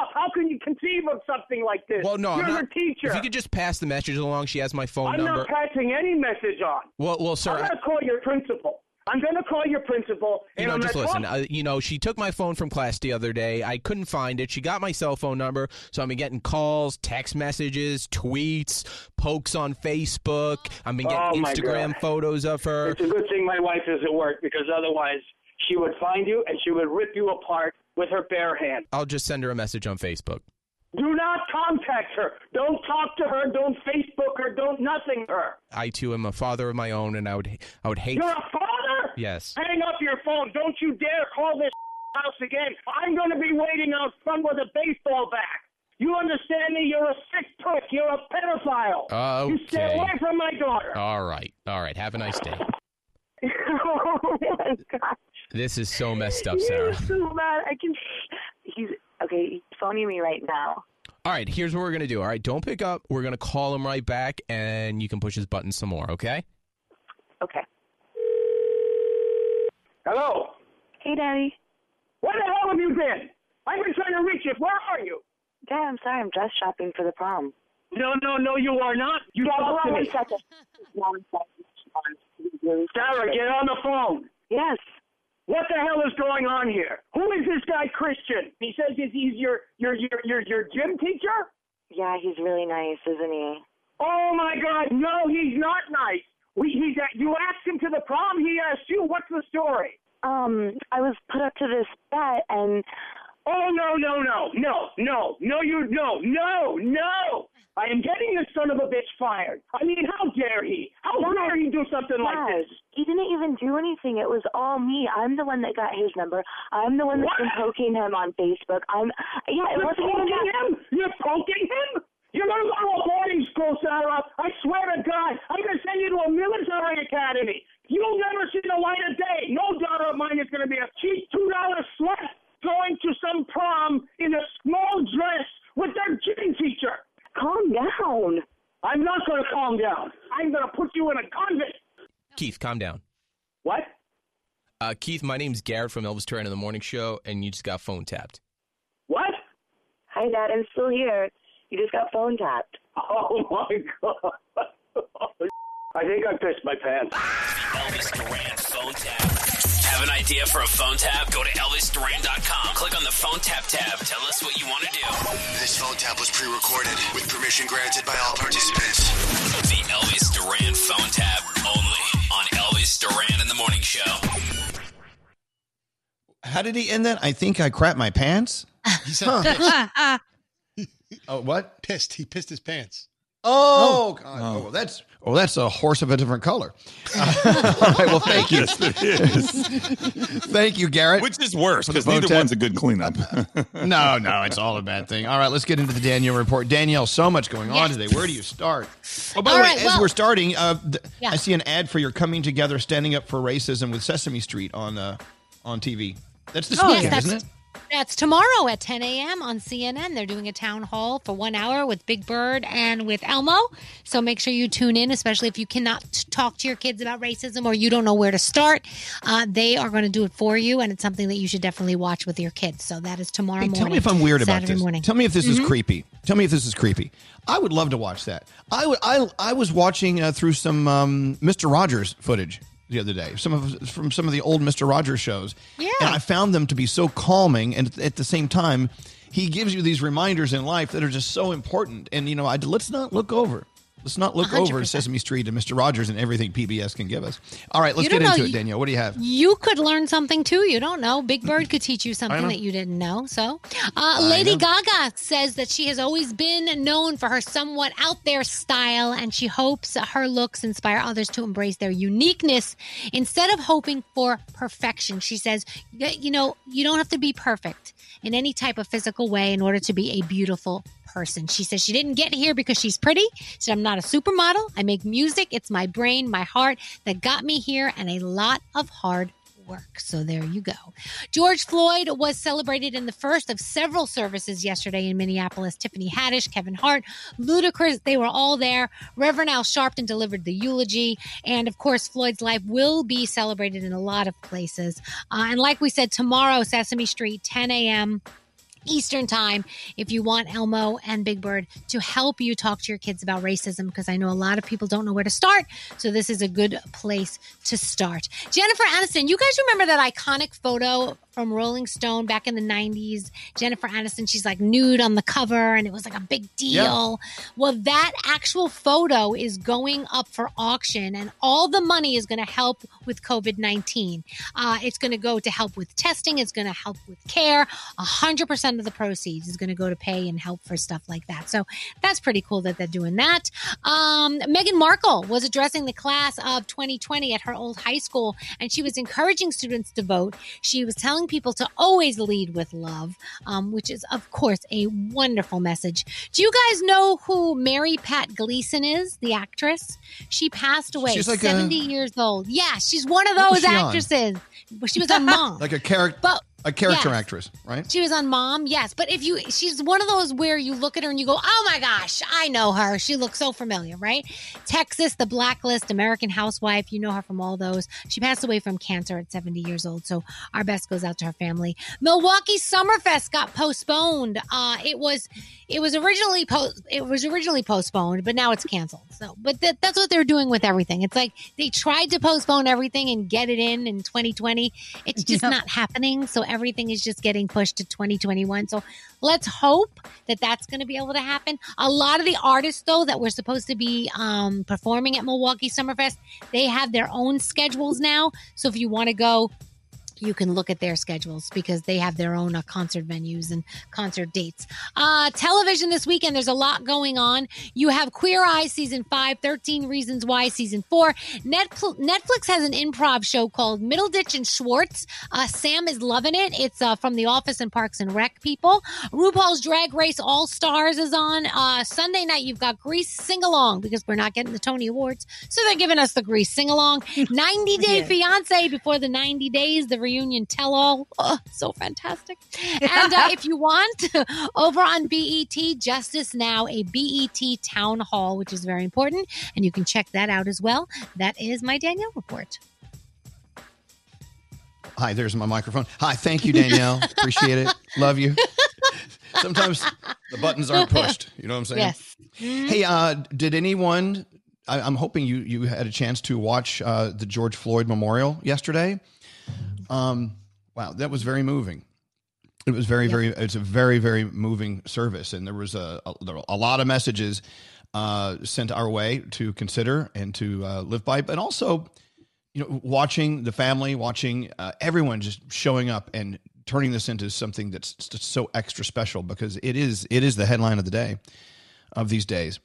up. How can you conceive of something like this? Well, no, you're I'm her not. teacher. If you could just pass the message along, she has my phone number. I'm not passing any message on. well, well, sir. I'm going to call your principal. I'm going to call your principal. You know, I'm just listen. Uh, you know, she took my phone from class the other day. I couldn't find it. She got my cell phone number, so I've been getting calls, text messages, tweets, pokes on Facebook. I've been getting Oh, Instagram photos of her. It's a good thing my wife is at work because otherwise she would find you and she would rip you apart with her bare hand. I'll just send her a message on Facebook. Do not contact her. Don't talk to her. Don't Facebook her. Don't nothing her. I too am a father of my own, and I would, I would hate. You're a father? Yes. Hang up your phone. Don't you dare call this house again. I'm going to be waiting out front with a baseball bat. You understand me? You're a sick prick. You're a pedophile. Oh. You stay away from my daughter. All right, all right. Have a nice day. oh my god. This is so messed up, Sarah. He's so mad. I can. He's okay. He's phoning me right now. All right, here's what we're gonna do. All right, don't pick up. We're gonna call him right back, and you can push his button some more. Okay? Okay. Hello. Hey, Daddy. Where the hell have you been? I've been trying to reach you. Where are you? Dad, I'm sorry. I'm dress shopping for the prom. No, no, no, you are not. You Dad, talk to on me. one second. One second. Sarah, get on the phone. Yes. What the hell is going on here? Who is this guy Christian? He says he's, he's your, your your your your gym teacher. Yeah, he's really nice, isn't he? Oh my God! No, he's not nice. We he's at, you asked him to the prom. He asked you. What's the story? Um, I was put up to this bet, and Oh no no no no no no you no no no! I am getting this son of a bitch fired. I mean, how dare he? How dare he do something like this? He didn't even do anything. It was all me. I'm the one that got his number. I'm the one that's been poking him on Facebook. I'm yeah. It You're wasn't poking that- him? You're poking him? You're going to go to a boarding school, Sarah. I swear to God, I'm going to send you to a military academy. You'll never see the light of day. No daughter of mine is going to be a cheap $2 slut going to some prom in a small dress with their gym teacher. Calm down. I'm not going to calm down. I'm going to put you in a convent. Keith, calm down. What? Uh, Keith, my name's Garrett from Elvis Duran in the Morning Show, and you just got phone tapped. What? Hi, Dad. I'm still here. You just got phone tapped. Oh, my God. I think I pissed my pants. Elvis Duran phone tap. Have an idea for a phone tap? Go to ElvisDuran.com. Click on the phone tap tab. Tell us what you want to do. This phone tap was pre-recorded with permission granted by all participants. The Elvis Duran phone tap only on Elvis Duran in the Morning Show. How did he end that? I think I crapped my pants. He said Huh. Uh. oh, what? Pissed. He pissed his pants. Oh, God. Oh, that's oh, that's a horse of a different color. all right. Well, thank you. Yes, it is. thank you, Garrett. Which is worse because neither phone tap. one's a good cleanup. no, no, it's all a bad thing. All right, let's get into the Danielle report. Danielle, so much going on today. Where do you start? Oh, by All the way, right, as well- we're starting, uh, th- Yeah. I see an ad for your coming together, standing up for racism with Sesame Street on uh, on TV. That's this Oh, yes, weekend, that's- isn't it? That's tomorrow at 10 a.m. on CNN. They're doing a town hall for one hour with Big Bird and with Elmo. So make sure you tune in, especially if you cannot talk to your kids about racism or you don't know where to start. Uh, they are going to do it for you, and it's something that you should definitely watch with your kids. So that is tomorrow Hey, morning. tell me if I'm weird about Saturday this. Morning. Tell me if this is Mhm. creepy. Tell me if this is creepy. I would love to watch that. I would. I I was watching uh, through some um, Mr. Rogers footage the other day. Some of from some of the old Mr. Rogers shows. Yeah. And I found them to be so calming, and at the same time, he gives you these reminders in life that are just so important. And you know, I let's not look over. Let's not look over 100%. Sesame Street and Mr. Rogers and everything PBS can give us. All right, let's get into know, it, Danielle. What do you have? You could learn something too. You don't know. Big Bird could teach you something that you didn't know. So, uh, Lady know. Gaga says that she has always been known for her somewhat out there style, and she hopes her looks inspire others to embrace their uniqueness instead of hoping for perfection. She says, you know, you don't have to be perfect in any type of physical way in order to be a beautiful person. She says she didn't get here because she's pretty. She said, I'm not a supermodel. I make music. It's my brain, my heart that got me here, and a lot of hard work. So there you go. George Floyd was celebrated in the first of several services yesterday in Minneapolis. Tiffany Haddish, Kevin Hart, Ludacris, they were all there. Reverend Al Sharpton delivered the eulogy. And of course, Floyd's life will be celebrated in a lot of places. Uh, and like we said, tomorrow, Sesame Street, 10 a.m. Eastern time if you want Elmo and Big Bird to help you talk to your kids about racism because I know a lot of people don't know where to start. So this is a good place to start. Jennifer Aniston, you guys remember that iconic photo from Rolling Stone back in the 90s? Jennifer Aniston, she's like nude on the cover and it was like a big deal. Well, that actual photo is going up for auction and all the money is going to help with COVID 19. Uh, it's going to go to help with testing, it's going to help with care. 100% of the proceeds is going to go to pay and help for stuff like that. So that's pretty cool that they're doing that. Um, Meghan Markle was addressing the class of 2020 at her old high school and she was encouraging students to vote. She was telling people to always lead with love, um, which is, of course, a wonderful message. Do you guys know who Mary Pat Gleason is, the actress? She passed away, She's like a- 70 years old. Yeah, she's one of those on? actresses. Well, She was on Mom. Like a character, But- a character yes. actress, right? She was on Mom, yes. But if you, she's one of those where you look at her and you go, oh my gosh, I know her. She looks so familiar, right? Texas, The Blacklist, American Housewife. You know her from all those. She passed away from cancer at 70 years old. So our best goes out to her family. Milwaukee Summerfest got postponed. Uh, it was, it was originally post, it was originally postponed, but now it's canceled. So, but that that's what they're doing with everything. It's like they tried to postpone everything and get it in in 2020. It's just Yep. not happening. So everything is just getting pushed to 2021. So let's hope that that's going to be able to happen. A lot of the artists, though, that were supposed to be um, performing at Milwaukee Summerfest, they have their own schedules now. So if you want to go, you can look at their schedules because they have their own uh, concert venues and concert dates. Uh, television this weekend, there's a lot going on. You have Queer Eye season five, 13 Reasons Why season four. Netflix, Netflix has an improv show called Middleditch and Schwartz. Uh, Sam is loving it. It's uh, from The Office and Parks and Rec people. RuPaul's Drag Race All Stars is on. Uh, Sunday night, you've got Grease Sing Along because we're not getting the Tony Awards. So they're giving us the Grease Sing Along. 90 Day Yeah. Fiance before the 90 days, the reunion tell all. Oh, so fantastic. And uh, if you want, over on BET, Justice Now, a BET town hall, which is very important. And you can check that out as well. That is my Danielle report. Hi, there's my microphone. Hi, thank you, Danielle. Appreciate it. Love you. Sometimes the buttons aren't pushed. You know what I'm saying? Yes. Hey, uh, did anyone? I, I'm hoping you you had a chance to watch uh, the George Floyd Memorial yesterday. Um, wow, that was very moving. It was very, very. It's a very, very moving service, and there was a a, there a lot of messages uh, sent our way to consider and to uh, live by, but also, you know, watching the family, watching uh, everyone just showing up and turning this into something that's just so extra special because it is it is the headline of the day of these days.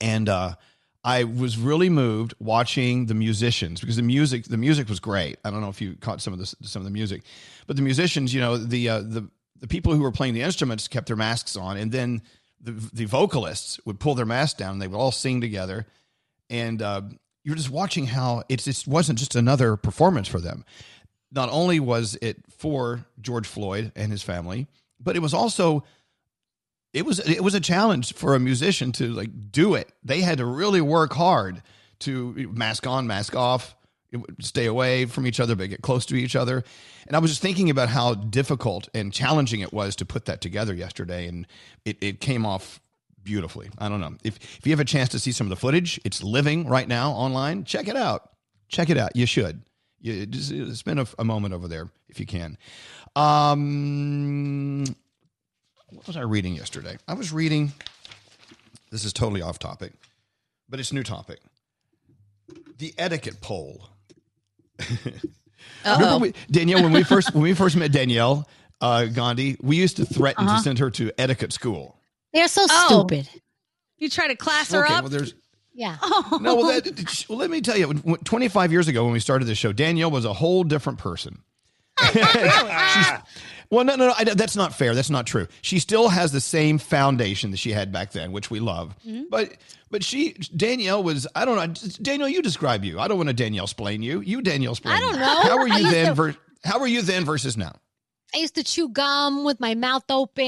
and uh, I was really moved watching the musicians because the music the music was great. I don't know if you caught some of the some of the music, but the musicians, you know, the uh, the the people who were playing the instruments kept their masks on, and then the the vocalists would pull their masks down. And they would all sing together, and uh, you're just watching how it just wasn't just another performance for them. Not only was it for George Floyd and his family, but it was also it was it was a challenge for a musician to like do it. They had to really work hard to mask on, mask off, stay away from each other, but get close to each other. And I was just thinking about how difficult and challenging it was to put that together yesterday, and it, it came off beautifully. I don't know if if you have a chance to see some of the footage, it's living right now online. Check it out. Check it out. You should. You just spend a, a moment over there if you can. Um, what was I reading yesterday? I was reading. This is totally off topic, but it's new topic. The etiquette poll. Remember we, Danielle when we first when we first met Danielle uh, Gandhi, we used to threaten Uh-huh. to send her to etiquette school. They're so Oh. stupid. You try to class her Okay, up. well, there's Yeah. no. Well, that, well, let me tell you. 25 years ago, when we started this show, Danielle was a whole different person. She's, well, no, no, no. I, that's not fair. That's not true. She still has the same foundation that she had back then, which we love. Mm-hmm. But, but she, Danielle was. I don't know. Danielle, you describe you. I don't want to Danielle explain you. You Danielle explain. I don't know. How were you then? to- Ver, how were you then versus now? I used to chew gum with my mouth open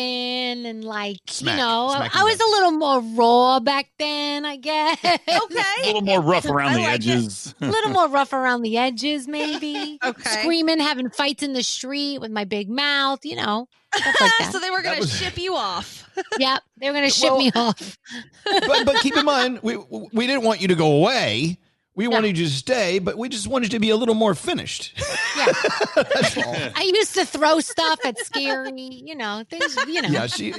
and like Smack. you know Smack I your was a little more raw back then, I guess. Okay. A little more rough around I the like it. edges. a little more rough around the edges, maybe. Okay. Screaming, having fights in the street with my big mouth, you know. Stuff like that. so they were going to was- ship you off. yep. They were gonna ship Well- me off. but but keep in mind, we we didn't want you to go away. We wanted you to stay, but we just wanted you to be a little more finished. That's all. I used to throw stuff at Skeery, you know, things, you know. Yeah, she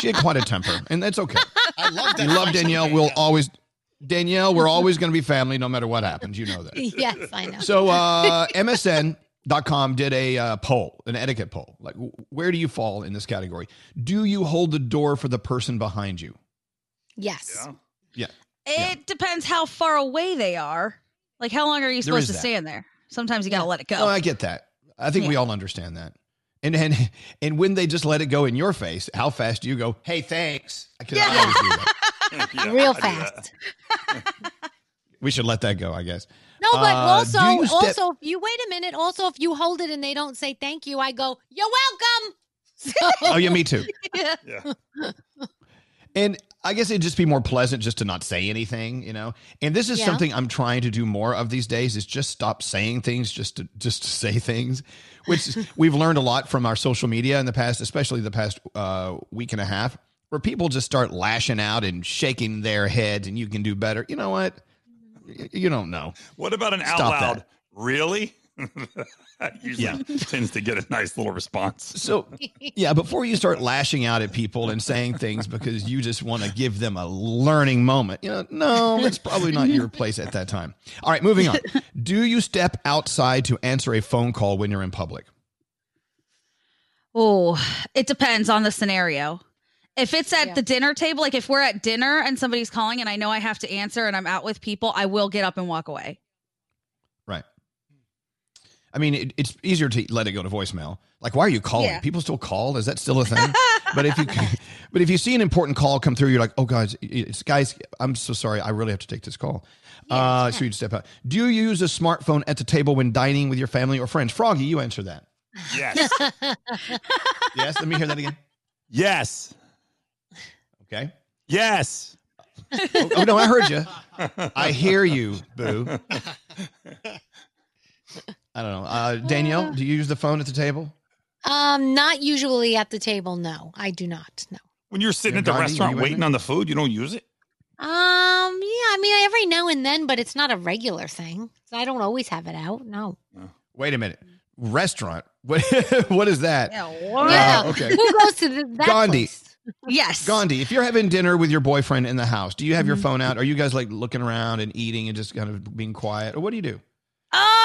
she had quite a temper, and that's okay. I love that. You love Danielle. We'll always Danielle. We're always going to be family, no matter what happens. You know that. yes, I know. So uh, MSN.com did a uh, poll, an etiquette poll. Like, w- where do you fall in this category? Do you hold the door for the person behind you? yes. Yeah. It depends how far away they are. Like, how long are you supposed to that. stand there? Sometimes you got to let it go. No, I get that. I think we all understand that. And and and when they just let it go in your face, how fast do you go? Hey, thanks. I can always do that. Real fast. We should let that go, I guess. No, but Uh, also, do you step- also, if you wait a minute, also, if you hold it and they don't say thank you, I go, you're welcome. So, Oh yeah, me too. yeah. And I guess it'd just be more pleasant just to not say anything, you know. And this is Yeah. something I'm trying to do more of these days is just stop saying things just to just to say things, which we've learned a lot from our social media in the past, especially the past uh, week and a half, where people just start lashing out and shaking their heads, and you can do better. You know what? You don't know. What about an out loud? that. Really? That Usually tends to get a nice little response. So, yeah, before you start lashing out at people and saying things because you just want to give them a learning moment, you know, no, that's probably not your place at that time. All right, moving on. Do you step outside to answer a phone call when you're in public? Oh, it depends on the scenario. If it's at the dinner table, like if we're at dinner and somebody's calling and I know I have to answer and I'm out with people, I will get up and walk away. Right. I mean, it, it's easier to let it go to voicemail. Like, why are you calling? Yeah. People still call. Is that still a thing? but if you, but if you see an important call come through, you're like, oh, guys, it's guys. I'm so sorry. I really have to take this call. uh, so you'd step out. Do you use a smartphone at the table when dining with your family or friends? Froggy, you answer that. Yes. Yes. Let me hear that again. Yes. Okay. Yes. Oh, oh, no, I heard you. I hear you, boo. I don't know. Uh, Danielle, do you use the phone at the table? Um, not usually at the table. No, I do not. No. When you're sitting Yeah, at the Gandhi, restaurant waiting on the food, you don't use it. Um, yeah, I mean, every now and then, but it's not a regular thing. So I don't always have it out. No. Wait a minute. Restaurant. What? what is that? Yeah. Uh, okay. Who goes to the, that Gandhi. place? Yes. Gandhi, if you're having dinner with your boyfriend in the house, do you have your Mm-hmm. phone out? Are you guys like looking around and eating and just kind of being quiet? Or what do you do?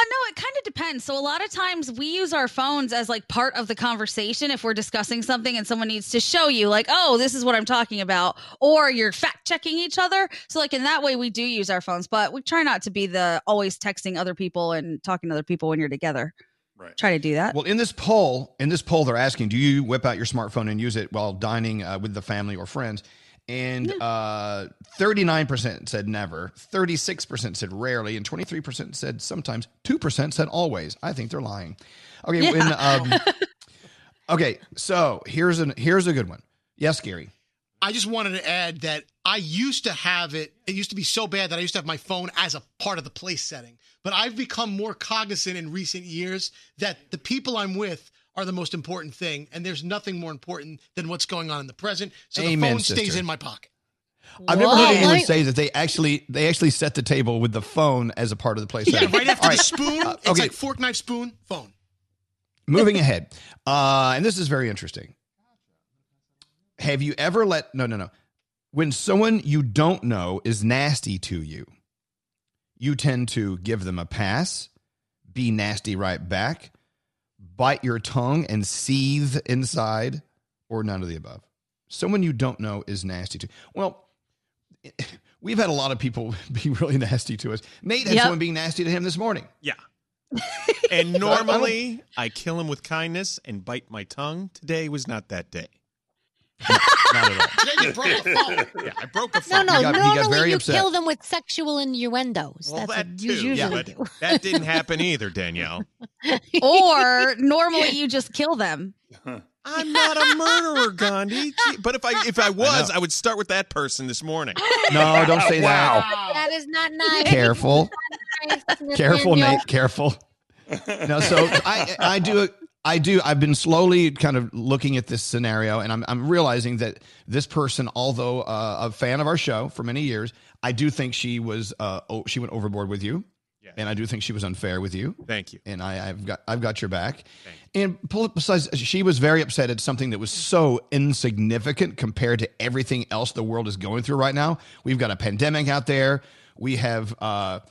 No, it kind of of depends. So a lot of times we use our phones as like part of the conversation if we're discussing something and someone needs to show you like, "Oh, this is what I'm talking about," or you're fact checking each other. So like in that way we do use our phones, but we try not to be the always texting other people and talking to other people when you're together. Right. Try to do that. Well, in this poll, in this poll, they're asking, do you whip out your smartphone and use it while dining uh, with the family or friends? And uh, 39% said never, 36% said rarely, and 23% said sometimes, 2% said always. I think they're lying. Okay, Yeah. when, um, okay, so here's an here's a good one. Yes, Gary. I just wanted to add that I used to have it. It used to be so bad that I used to have my phone as a part of the place setting. But I've become more cognizant in recent years that the people I'm with are the most important thing, and there's nothing more important than what's going on in the present. So the Amen, phone stays in my pocket. I've never heard anyone say that they actually they actually set the table with the phone as a part of the place. Yeah, setting. right after All the spoon, uh, it's okay. like fork, knife, spoon, phone. Moving ahead, uh, and this is very interesting. Have you ever let no no no when someone you don't know is nasty to you, you tend to give them a pass, be nasty right back, bite your tongue and seethe inside, or none of the above. Someone you don't know is nasty to. Well, we've had a lot of people be really nasty to us. Nate had Yep. someone being nasty to him this morning. Yeah. And normally I kill him with kindness and bite my tongue. Today was not that day. Not at all. Today you broke a phone. Yeah, I broke a No, phone. no. He got- he got normally very you upset. kill them with sexual innuendos. Well, That's that what too. you Yeah, usually but do. that didn't happen either, Danielle. or normally you just kill them. I'm not a murderer, Gandhi. But if I if I was, I, would start with that person this morning. Oh, no, don't say that. That is not nice. Careful. Careful, Nate. Careful. No, so I I do I do I've been slowly kind of looking at this scenario, and I'm I'm realizing that this person, although uh, a fan of our show for many years, I do think she was uh oh, she went overboard with you. And I do think she was unfair with you. Thank you. And I, I've got I've got your back. And besides, she was very upset at something that was so insignificant compared to everything else the world is going through right now. We've got a pandemic out there. We have uh,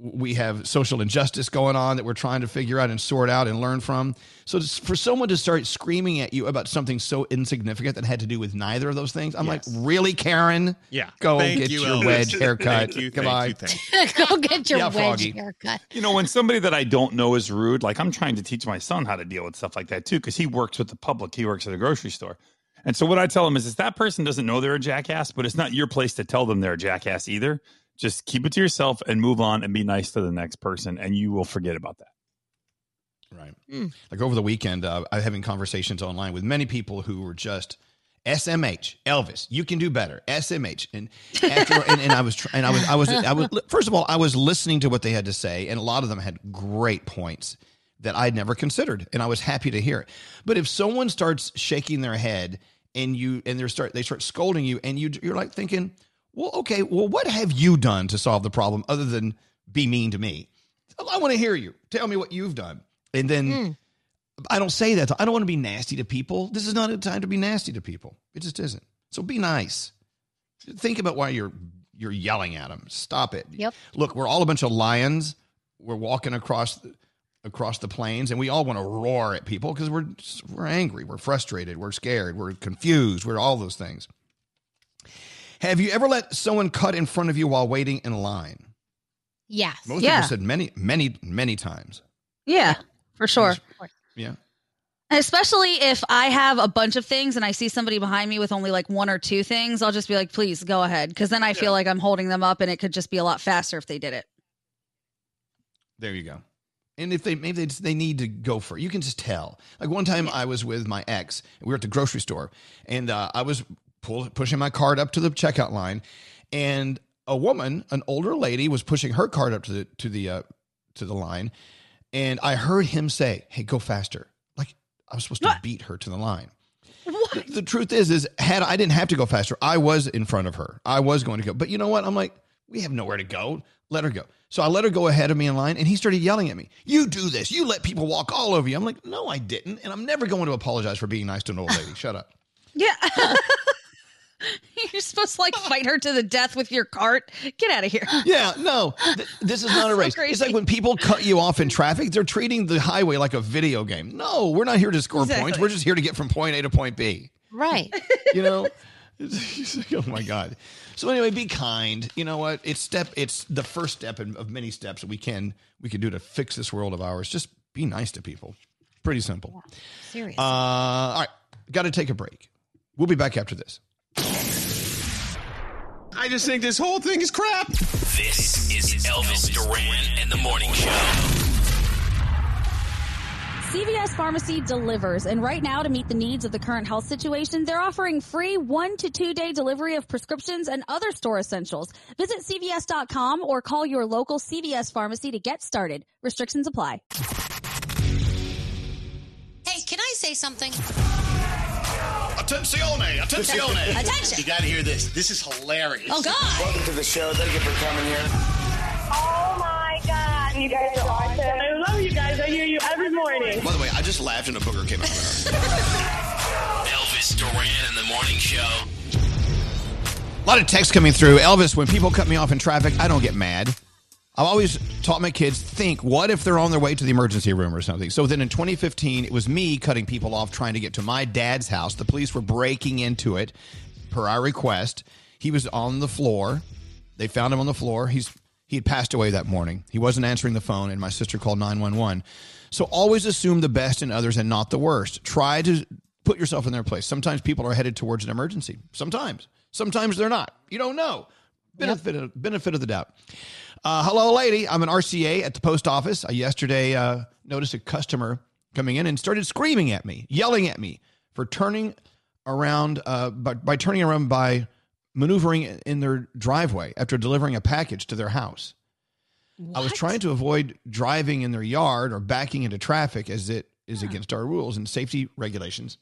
we have social injustice going on that we're trying to figure out and sort out and learn from. So for someone to start screaming at you about something so insignificant that had to do with neither of those things, I'm like, really, Karen? Yeah. Go Thank get you, your Elvis. wedge haircut. Thank you, Goodbye. thank you, thank Go get your Yeah, wedge Froggy. haircut. You know, when somebody that I don't know is rude, like I'm trying to teach my son how to deal with stuff like that too, because he works with the public. He works at a grocery store. And so what I tell him is, is that person doesn't know they're a jackass, but it's not your place to tell them they're a jackass either. Just keep it to yourself and move on and be nice to the next person, and you will forget about that. Right. Hmm. Like over the weekend, uh, I'm having conversations online with many people who were just SMH, Elvis. You can do better, SMH. And after, and, and I was, tr- and I was, I was, I was. First of all, I was listening to what they had to say, and a lot of them had great points that I'd never considered, and I was happy to hear it. But if someone starts shaking their head and you, and they start, they start scolding you, and you, you're like thinking, well, okay, well, what have you done to solve the problem other than be mean to me? I want to hear you. Tell me what you've done. And then Hmm. I don't say that. I don't want to be nasty to people. This is not a time to be nasty to people. It just isn't. So be nice. Think about why you're you're yelling at them. Stop it. Yep. Look, we're all a bunch of lions. We're walking across the, across the plains, and we all want to roar at people because we're we're angry, we're frustrated, we're scared, we're confused, we're all those things. Have you ever let someone cut in front of you while waiting in line? Yes. Most Yeah. people said many, many, many times. Yeah, for sure. Yeah. Especially if I have a bunch of things and I see somebody behind me with only like one or two things, I'll just be like, please go ahead. Cause then I feel like I'm holding them up and it could just be a lot faster if they did it. There you go. And if they maybe they, just, they need to go for it, you can just tell. Like one time I was with my ex, we were at the grocery store, and uh, I was pull, pushing my cart up to the checkout line, and a woman, an older lady, was pushing her cart up to the to the uh, to the line, and I heard him say, "Hey, go faster!" Like I was supposed to beat her to the line. The, the truth is, is had I didn't have to go faster, I was in front of her. I was going to go, but you know what? I'm like, we have nowhere to go. Let her go. So I let her go ahead of me in line, and he started yelling at me. You do this. You let people walk all over you. I'm like, no, I didn't, and I'm never going to apologize for being nice to an old lady. Shut up. Yeah. You're supposed to like fight her to the death with your cart. Get out of here. Yeah, no, th- this is not a race. crazy. it's like when people cut you off in traffic, they're treating the highway like a video game. No, we're not here to score Exactly. points. We're just here to get from point A to point B. Right. You know? It's like, oh my God. So anyway, be kind. You know what? It's step. It's the first step in, of many steps we can we can do to fix this world of ours. Just be nice to people. Pretty simple. Serious. Uh, all right, got to take a break. We'll be back after this. I just think this whole thing is crap. This is Elvis Duran and the Morning Show. CVS Pharmacy delivers, and right now, to meet the needs of the current health situation, they're offering free one to two day delivery of prescriptions and other store essentials. Visit CVS.com or call your local CVS pharmacy to get started. Restrictions apply. Hey, can I say something? Attenzione! Attenzione! Attention. You got to hear this. This is hilarious. Oh, God. Welcome to the show. Thank you for coming here. Oh my god, you guys are awesome. I love you guys. I hear you every morning. By the way, I just laughed and a booger came out. of my Elvis Duran in the Morning Show. A lot of texts coming through. Elvis, when people cut me off in traffic, I don't get mad. I've always taught my kids think, what if they're on their way to the emergency room or something? So then in 2015, it was me cutting people off trying to get to my dad's house. The police were breaking into it per our request. He was on the floor. They found him on the floor. He's he had passed away that morning. He wasn't answering the phone, and my sister called 911. So always assume the best in others and not the worst. Try to put yourself in their place. Sometimes people are headed towards an emergency. Sometimes. Sometimes they're not. You don't know. Benefit, of, benefit of the doubt. Uh, hello, lady. I'm an RCA at the post office. I yesterday uh, noticed a customer coming in and started screaming at me, yelling at me for turning around uh, by, by turning around by maneuvering in their driveway after delivering a package to their house. I was trying to avoid driving in their yard or backing into traffic as it is against our rules and safety regulations.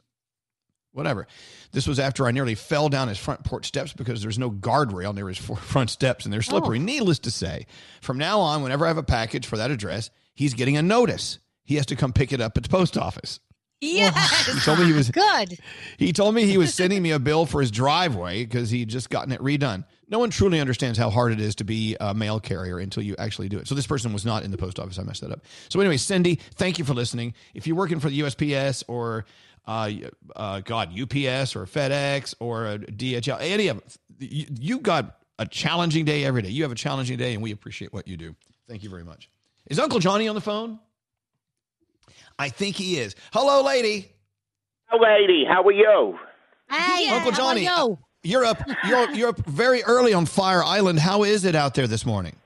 Whatever. This was after I nearly fell down his front porch steps because there's no guardrail near his front steps and they're oh. slippery. Needless to say, from now on, whenever I have a package for that address, he's getting a notice. He has to come pick it up at the post office. Yes. He told me he was good. He told me he was sending me a bill for his driveway because he had just gotten it redone. No one truly understands how hard it is to be a mail carrier until you actually do it. So this person was not in the post office. I messed that up. So anyway, Cindy, thank you for listening. If you're working for the USPS or uh, uh, God UPS or FedEx or a DHL, any of them, you, you got a challenging day every day. You have a challenging day, and we appreciate what you do. Thank you very much. Is Uncle Johnny on the phone? I think he is. Hello, lady. Hello, lady. How are you? Hey, Uncle how are Johnny, you? you're up. You're you're up very early on Fire Island. How is it out there this morning?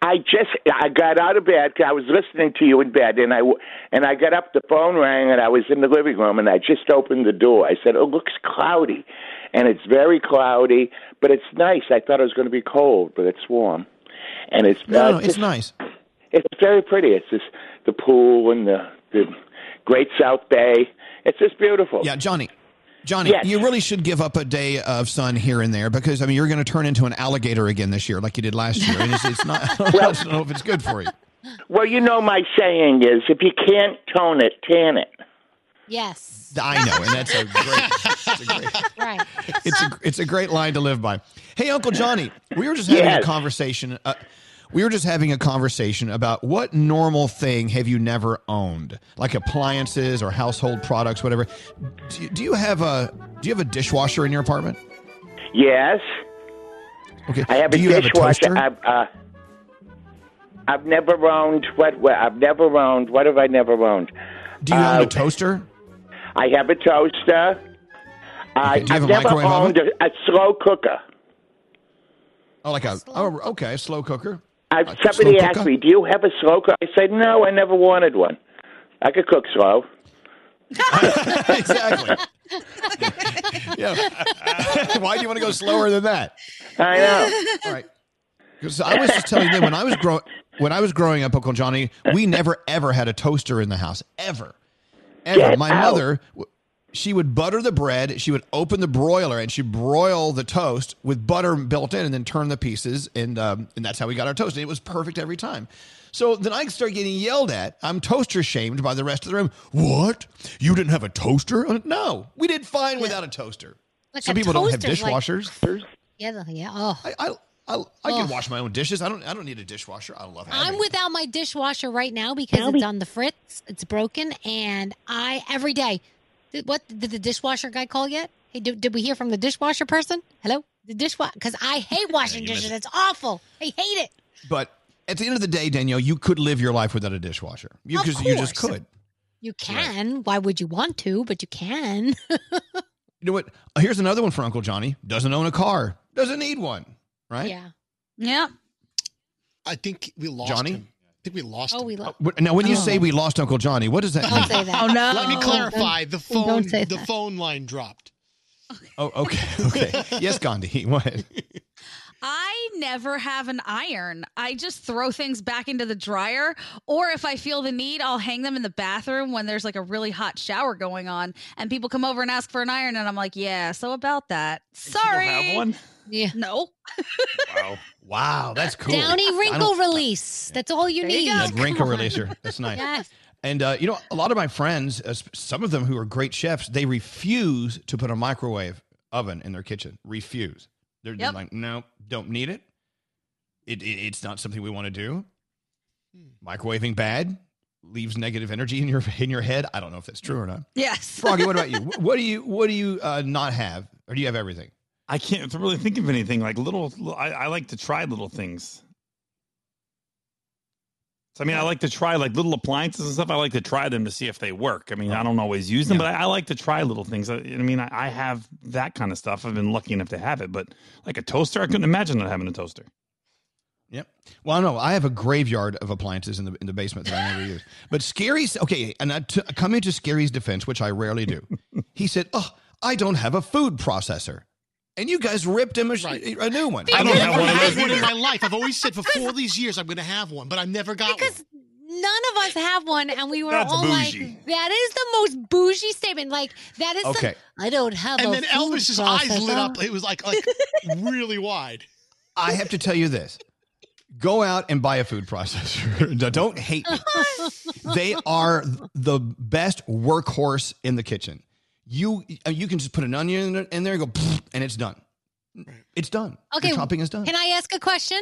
I just I got out of bed. I was listening to you in bed, and I w- and I got up. The phone rang, and I was in the living room, and I just opened the door. I said, "Oh, it looks cloudy," and it's very cloudy, but it's nice. I thought it was going to be cold, but it's warm, and it's No, uh, no, it's nice. It's very pretty. It's just the pool and the the Great South Bay. It's just beautiful. Yeah, Johnny. Johnny, Yes. you really should give up a day of sun here and there because I mean you're going to turn into an alligator again this year, like you did last year, and it's, it's not. I don't know if it's good for you. Well, you know my saying is, if you can't tone it, tan it. Yes. I know, and that's a great. That's a great Right. it's a it's a great line to live by. Hey, Uncle Johnny, we were just having Yes. a conversation. Uh, we were just having a conversation about what normal thing have you never owned, like appliances or household products, whatever. Do you, do you have a Do you have a dishwasher in your apartment? Yes. Okay. I have do a you dishwasher. Have a toaster? I've, uh, I've never owned what? what? I've never owned. What have I never owned? Do you own Uh, a toaster? I have a toaster. I, Okay, do you have I've a never microwave owned oven? a, a slow cooker. Oh, like a oh, okay, a slow cooker. I, A somebody asked cooker? me, "Do you have a slow cooker?" I said, "No, I never wanted one. I could cook slow." exactly. yeah. Why do you want to go slower than that? I know. All right. Because I was just telling them when I was grow when I was growing up, Uncle Johnny, we never ever had a toaster in the house ever, ever. Get My out. mother, w- she would butter the bread, she would open the broiler, and she'd broil the toast with butter built in, and then turn the pieces, and um, and that's how we got our toast. And it was perfect every time. So then I start getting yelled at. I'm toaster shamed by the rest of the room. What? You didn't have a toaster? Uh, No, we did fine without a toaster. Like Some a people don't have toaster's like- dishwashers. Yeah, yeah. Oh, I I, I, I can wash my own dishes. I don't I don't need a dishwasher. I love having. I'm without my dishwasher right now because it's on the fritz. It's broken, and I every day. Did, what did the dishwasher guy call yet? Hey, did, did we hear from the dishwasher person? Hello, the dishwasher because I hate washing you missed dishes. it. It's awful. I hate it. But at the end of the day, Danielle, you could live your life without a dishwasher. You Of because you just could. You can. Why would you want to? But you can. You know what? Here's another one for Uncle Johnny. Doesn't own a car. Doesn't need one. Right? Yeah. Yeah. I think we lost Johnny? him. I think we lost Oh, him. we lost. Uh, what- Now, when you Oh. say we lost Uncle Johnny, what does that Don't mean? say that. Oh, no. Let me clarify. The Don't phone, say the that. phone line dropped. Oh, okay, okay. yes, Gandhi. Go ahead. I never have an iron. I just throw things back into the dryer, or if I feel the need, I'll hang them in the bathroom when there's like a really hot shower going on, and people come over and ask for an iron, and I'm like, yeah. So about that. Sorry. Have one? Yeah. No. Wow. Wow, that's cool. Downy wrinkle don't- release. That's all you There you need. go. Wrinkle releaser. That's nice. Yes. And uh, you know, a lot of my friends, uh, some of them who are great chefs, they refuse to put a microwave oven in their kitchen. Refuse. They're, they're like, no, don't need it. It, it. It's not something we want to do. Microwaving bad leaves negative energy in your in your head. I don't know if that's true or not. Yes. Froggy, what about you? What do you what do you uh, not have, or do you have everything? I can't really think of anything like little. I, I like to try little things. So, I mean, I like to try like little appliances and stuff. I like to try them to see if they work. I mean, I don't always use them, but I, I like to try little things. I, I mean, I, I have that kind of stuff. I've been lucky enough to have it, but like a toaster, I couldn't imagine not having a toaster. Yep. Well, no, I have a graveyard of appliances in the in the basement that I never use. But Skeery's okay, and I t- come into Skeery's defense, which I rarely do, he said, "Oh, I don't have a food processor," and you guys ripped him a, sh- a new one. I've never had one in my life. I've always said for four of these years I'm going to have one, but I've never got one. Because none of us have one, and we were That's all bougie. like, "That is the most bougie statement." Like that is. Okay. The, I don't have. And a then food Elvis's eyes lit up. It was like like really wide. I have to tell you this: go out and buy a food processor. don't hate me. they are the best workhorse in the kitchen. You uh, you can just put an onion in there, in there and go, and it's done. It's done. Okay, the chopping is done. Can I ask a question?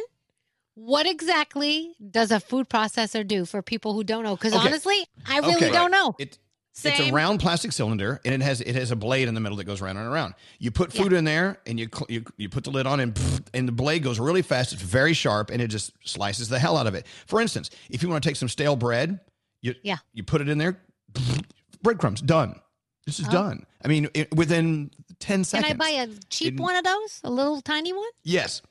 What exactly does a food processor do for people who don't know? Because Okay. honestly, I really Okay. don't know. It, It's a round plastic cylinder, and it has it has a blade in the middle that goes round and around. You put food in there, and you, you you put the lid on, and and the blade goes really fast. It's very sharp, and it just slices the hell out of it. For instance, if you want to take some stale bread, you Yeah. you put it in there, breadcrumbs done. This is Oh. done. I mean, it, within ten seconds. Can. I buy a cheap In- one of those? A little tiny one? Yes,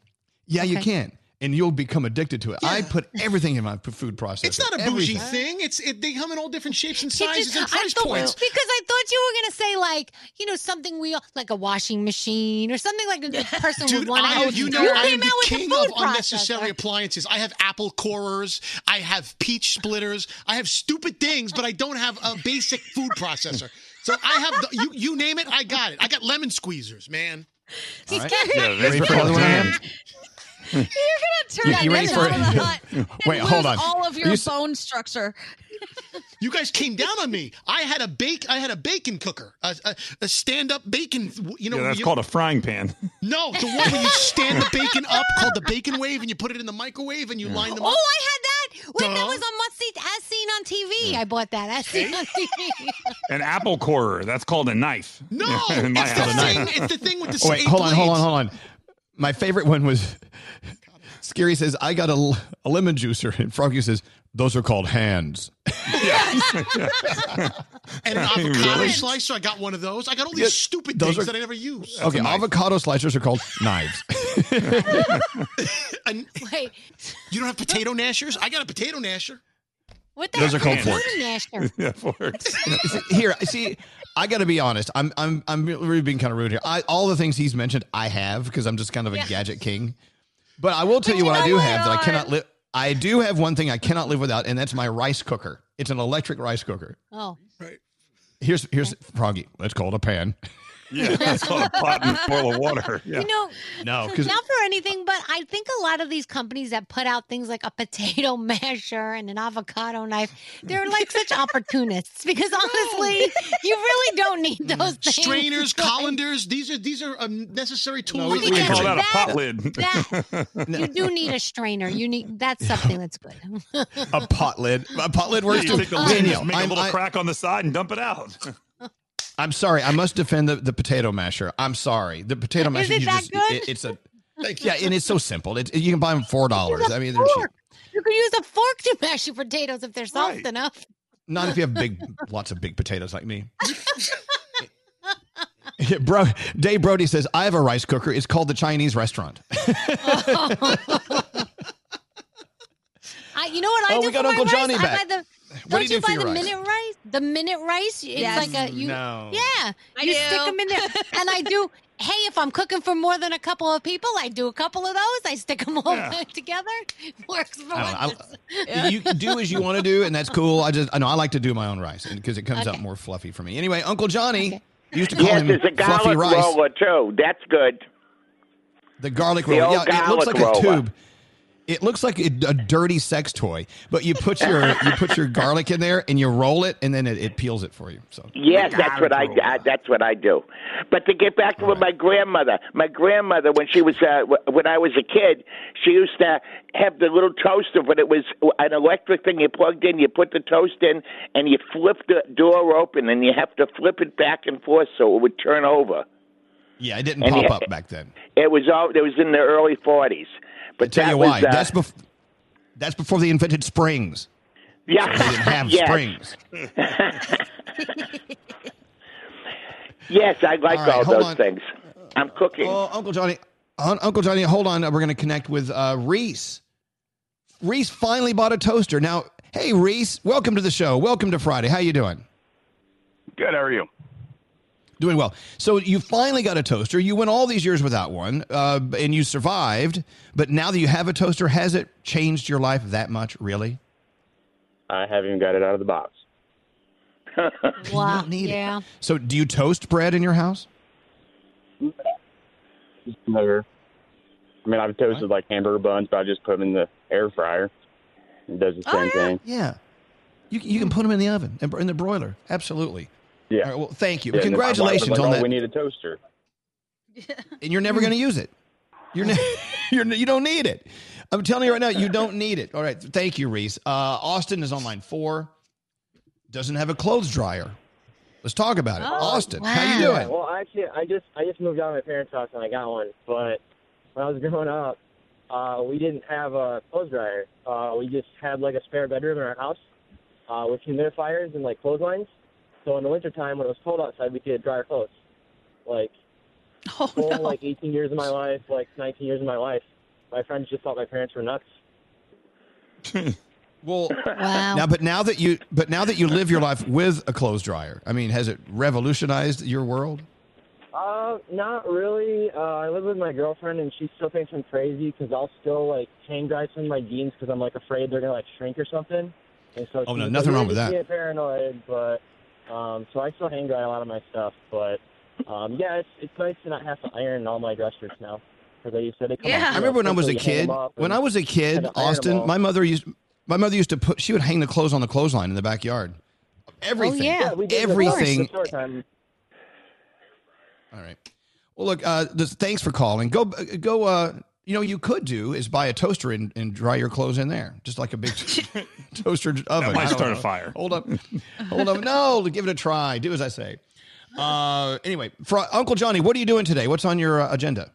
yeah, you can, and you'll become addicted to it. I put everything in my food processor. It's not a bougie Everything. thing. It's it, they come in all different shapes and sizes just- and price thought- points. Because I thought you were going to say like, you know, something we like a washing machine or something like a person would Dude, want to I you know, you I came am the with king a food of unnecessary appliances. I have apple corers, I have peach splitters, I have stupid things, but I don't have a basic food processor. So I have the, you you name it, I got it. I got lemon squeezers, man. All right. Yeah, Ready for another one I? You're gonna turn You- that you ready lemon for out it? of the hut and Wait, lose hold on. all of your you bone structure. You guys came down on me. I had a bake. I had a bacon cooker, a, a, a stand-up bacon. You know, yeah, that's you- called a frying pan. no, the one where you stand the bacon up, called the bacon wave, and you put it in the microwave and you line them Oh, up. I had that. Wait, that was on Must See As Seen on TV. I bought that as seen on TV. An apple corer. That's called a knife. No, In my it's the house. thing. It's the thing with the Oh, wait, eight hold on, hold on, hold on. My favorite one was Skeery says, I got a lemon juicer. And Froggy says, those are called hands. And an avocado Really? slicer. I got one of those. I got all these Yeah, stupid those things are- that I never use. okay, avocado slicers are called knives. And Wait, you don't have potato gnashers? I got a potato gnasher. what the Those heck are called is forks. food masher? yeah, forks. Here, see, I got to be honest. I'm I'm I'm really being kind of rude here. I, all the things he's mentioned, I have because I'm just kind of a Yeah. gadget king. But I will tell But you you what I know do what, have that I Art? cannot live. I do have one thing I cannot live without, and that's my rice cooker. It's an electric rice cooker. Oh, Right. Here's here's Froggy. Let's call it a pan. Yeah, that's called a pot and boil of water. Yeah. You know, No, because not for anything, but I think a lot of these companies that put out things like a potato masher and an avocado knife, they're like such opportunists because honestly, you really don't need those things. Strainers, colanders, these are these are um, necessary tools. we, of we call kitchen. that a pot lid. That you do need a strainer. You need that's something that's good. a pot lid. A pot lid works you too. take the lid, just make a I'm, little I- crack on the side and dump it out. I'm sorry. I must defend the, the potato masher. I'm sorry. The potato masher. Is it you that just, good? It, it's a. Yeah, and it's so simple. It, you can buy them four dollars. I mean, they're cheap. You can use a fork to mash your potatoes if they're soft Right. enough. Not if you have big, lots of big potatoes like me. Bro, Dave Brody says I have a rice cooker. It's called the Chinese restaurant. I, you know what I Oh, do we got Uncle rice? Johnny I back. buy the. What Don't do you do for buy the rice? minute rice? The minute rice, it's Yes. like a you. No. Yeah, I you do. stick them in there, and I do. Hey, if I'm cooking for more than a couple of people, I do a couple of those. I stick them all Yeah. together. Works for I don't us. You can do as you want to do, and that's cool. I just, I know I like to do my own rice because it comes out more fluffy for me. Anyway, Uncle Johnny used to call Yes, him there's a fluffy garlic rice. roller too. That's good. The garlic The roller. old Yeah, it looks like garlic a tube. It looks like a, a dirty sex toy, but you put your you put your garlic in there and you roll it, and then it, it peels it for you. So Yes, that's what I uh, that's what I do. But to get back to my grandmother, my grandmother when she was uh, when I was a kid, she used to have the little toaster, but it was an electric thing you plugged in. You put the toast in, and you flip the door open, and you have to flip it back and forth so it would turn over. yeah, it didn't And pop you- up back then. It was all it was in the early forties. But Tell that you was, why. uh, that's bef- that's before they invented springs. yeah, They didn't have yes. springs. Yes, I like All right, all those on. things. I'm cooking. Oh, Uncle Johnny, Un- Uncle Johnny, hold on. We're going to connect with uh, Reese. Reese finally bought a toaster. Now, hey Reese, welcome to the show. Welcome to Friday. How you doing? Good. How are you? Doing well. So you finally got a toaster. You went all these years without one, uh, and you survived. But now that you have a toaster, has it changed your life that much? Really? I haven't even got it out of the box. Wow. need it. So, do you toast bread in your house? Just never. I mean, I've toasted like hamburger buns, but I just put them in the air fryer. It does the Oh, same thing. Yeah. You, you can put them in the oven and in the broiler. Absolutely. Yeah. All right, well, thank you. Yeah, and then my wife was Congratulations like, on oh, that. We need a toaster. and you're never going to use it. You're, ne- you're you don't need it. I'm telling you right now, you don't need it. All right, thank you, Reese. Uh, Austin is on line four. Doesn't have a clothes dryer. Let's talk about it. Austin, how you Yeah, doing? well, actually, I just I just moved out of my parents' house and I got one. But when I was growing up, uh, we didn't have a clothes dryer. Uh, we just had like a spare bedroom in our house uh, with humidifiers and like clotheslines. So in the wintertime, when it was cold outside, we could dry our clothes. Like, oh, whole, like 18 years of my life, like 19 years of my life, my friends just thought my parents were nuts. well, wow. Now, but now that you, but now that you live your life with a clothes dryer, I mean, has it revolutionized your world? Uh, not really. Uh, I live with my girlfriend, and she still thinks I'm crazy because I'll still like hang dry some of my jeans because I'm like afraid they're gonna like shrink or something. And so Oh, no, nothing wrong with just that." Being paranoid, but um, so I still hang dry a lot of my stuff. But um, yeah, it's it's nice to not have to iron all my dress shirts now because I used to. They come I remember when I was a kid. When I was a kid, Austin, my mother used my mother used to put. She would hang the clothes on the clothesline in the backyard. Everything. yeah, we did everything. The time. All right. Well, look. Uh, this, thanks for calling. Go, go. Uh, you know, you could do is buy a toaster and, and dry your clothes in there, just like a big toaster oven. might I don't start a fire. Hold up, hold up. No, give it a try. Do as I say. Uh, anyway, for Uncle Johnny, what are you doing today? What's on your uh, agenda?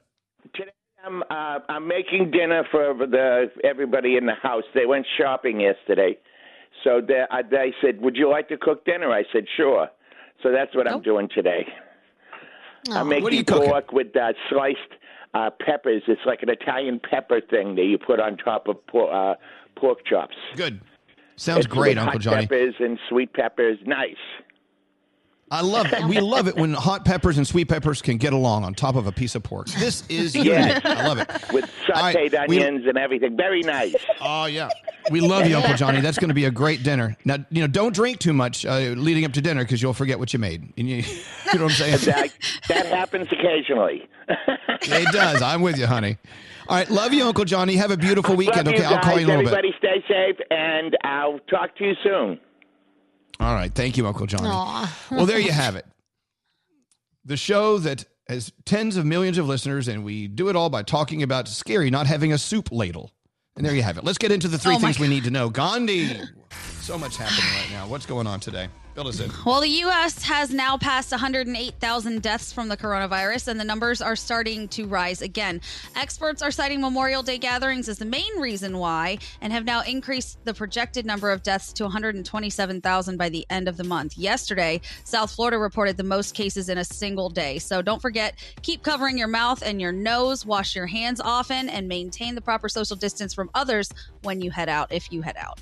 Today I'm uh, I'm making dinner for the everybody in the house. They went shopping yesterday, so they, I, they said, "Would you like to cook dinner?" I said, "Sure." So that's what I'm doing today. I'm making What are you cooking? pork with uh, sliced uh, peppers. It's like an Italian pepper thing that you put on top of por- uh, pork chops. Good. Sounds It's great, Uncle hot Johnny. Peppers and sweet peppers, nice. I love it. We love it when hot peppers and sweet peppers can get along on top of a piece of pork. This is Yes. unique. I love it. with sauteed we- onions and everything. Very nice. Oh yeah, we love you, Uncle Johnny. That's going to be a great dinner. Now, you know, don't drink too much uh, leading up to dinner because you'll forget what you made. You, you know what I'm saying? that, that happens occasionally. it does. I'm with you, honey. All right, love you, Uncle Johnny. Have a beautiful weekend. Love okay, I'll call you in a little bit. Everybody stay safe, and I'll talk to you soon. All right, thank you, Uncle Johnny. Aw. Well, there you have it. The show that has tens of millions of listeners, and we do it all by talking about Skeery not having a soup ladle. And there you have it. Let's get into the three Oh, things we need to know. Gandhi, so much happening right now. What's going on today? In. Well, the U.S. has now passed 108,000 deaths from the coronavirus, and the numbers are starting to rise again. Experts are citing Memorial Day gatherings as the main reason why, and have now increased the projected number of deaths to 127,000 by the end of the month. Yesterday, South Florida reported the most cases in a single day. So don't forget, keep covering your mouth and your nose, wash your hands often, and maintain the proper social distance from others when you head out, if you head out.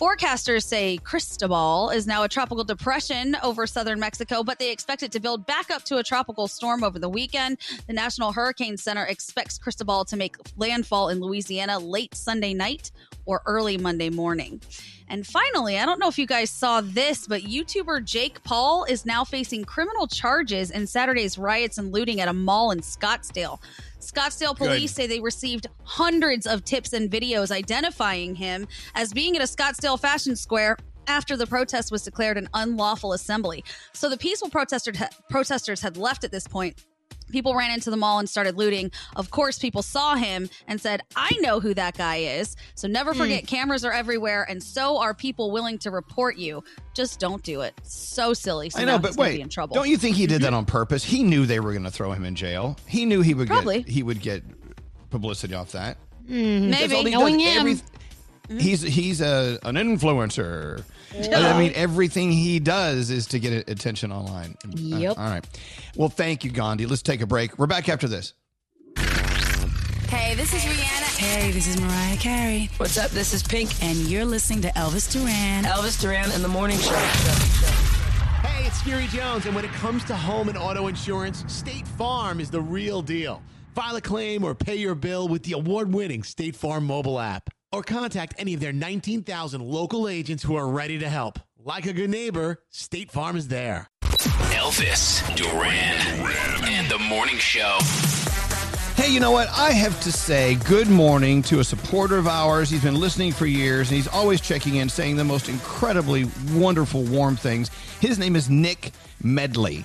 Forecasters say Cristobal is now a tropical depression over southern Mexico, but they expect it to build back up to a tropical storm over the weekend. The National Hurricane Center expects Cristobal to make landfall in Louisiana late Sunday night or early Monday morning. And finally, I don't know if you guys saw this, but YouTuber Jake Paul is now facing criminal charges in Saturday's riots and looting at a mall in Scottsdale. Scottsdale police Good. say they received hundreds of tips and videos identifying him as being at a Scottsdale fashion square after the protest was declared an unlawful assembly. So the peaceful protester, protesters had left at this point. People ran into the mall and started looting. Of course, people saw him and said, I know who that guy is. So never hmm. forget, cameras are everywhere, and so are people willing to report you. Just don't do it. So silly. So I know, but he's gonna wait, be in trouble. don't you think he did that mm-hmm. on purpose? He knew they were going to throw him in jail. He knew he would Probably. get he would get publicity off that. Mm, maybe knowing does. him. Every- mm-hmm. He's he's a an influencer. I mean, everything he does is to get attention online. Uh, Yep. all right. Well, thank you, Gandhi. Let's take a break. We're back after this. Hey, this is Rihanna. Hey, this is Mariah Carey. What's up? This is Pink, and you're listening to Elvis Duran. Elvis Duran in the Morning Show. Hey, it's Skeery Jones, and when it comes to home and auto insurance, State Farm is the real deal. File a claim or pay your bill with the award winning State Farm mobile app. Or contact any of their 19,000 local agents who are ready to help. Like a good neighbor, State Farm is there. Elvis Duran and the Morning Show. Hey, you know what? I have to say good morning to a supporter of ours. He's been listening for years and he's always checking in, saying the most incredibly wonderful, warm things. His name is Nick Medley.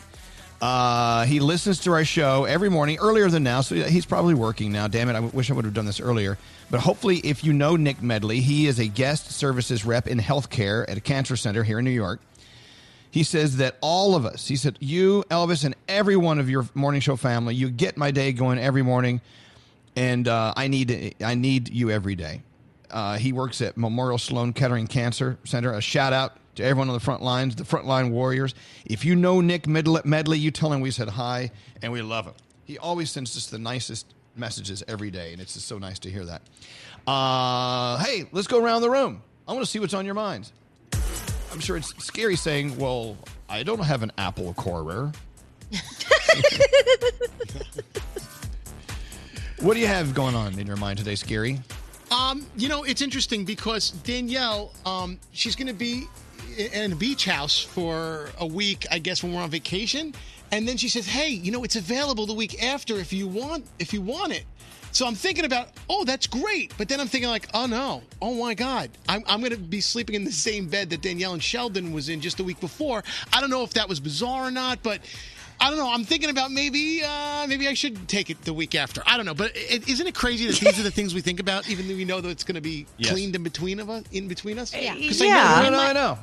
Uh, he listens to our show every morning, earlier than now, so he's probably working now. Damn it, I wish I would have done this earlier. But hopefully, if you know Nick Medley, he is a guest services rep in healthcare at a cancer center here in New York. He says that all of us, he said, you, Elvis, and every one of your morning show family, you get my day going every morning, and uh, I need I need you every day. Uh, he works at Memorial Sloan Kettering Cancer Center. A shout out to everyone on the front lines, the frontline warriors. If you know Nick Medley, Medley, you tell him we said hi and we love him. He always sends us the nicest messages every day, and it's just so nice to hear that. Uh, hey, let's go around the room. I want to see what's on your minds. I'm sure it's Skeery saying, "Well, I don't have an Apple Corer." what do you have going on in your mind today, Skeery? Um, you know, it's interesting because Danielle, um, she's going to be in a beach house for a week, I guess, when we're on vacation. And then she says, "Hey, you know, it's available the week after if you want if you want it." So I'm thinking about, oh, that's great. But then I'm thinking like, oh no, oh my God, I'm, I'm going to be sleeping in the same bed that Danielle and Sheldon was in just a week before. I don't know if that was bizarre or not, but I don't know. I'm thinking about maybe uh, maybe I should take it the week after. I don't know, but is isn't it crazy that these are the things we think about, even though we know that it's going to be Yes. cleaned in between of us, in between us? Yeah. 'Cause Yeah. I know, No, no, I know.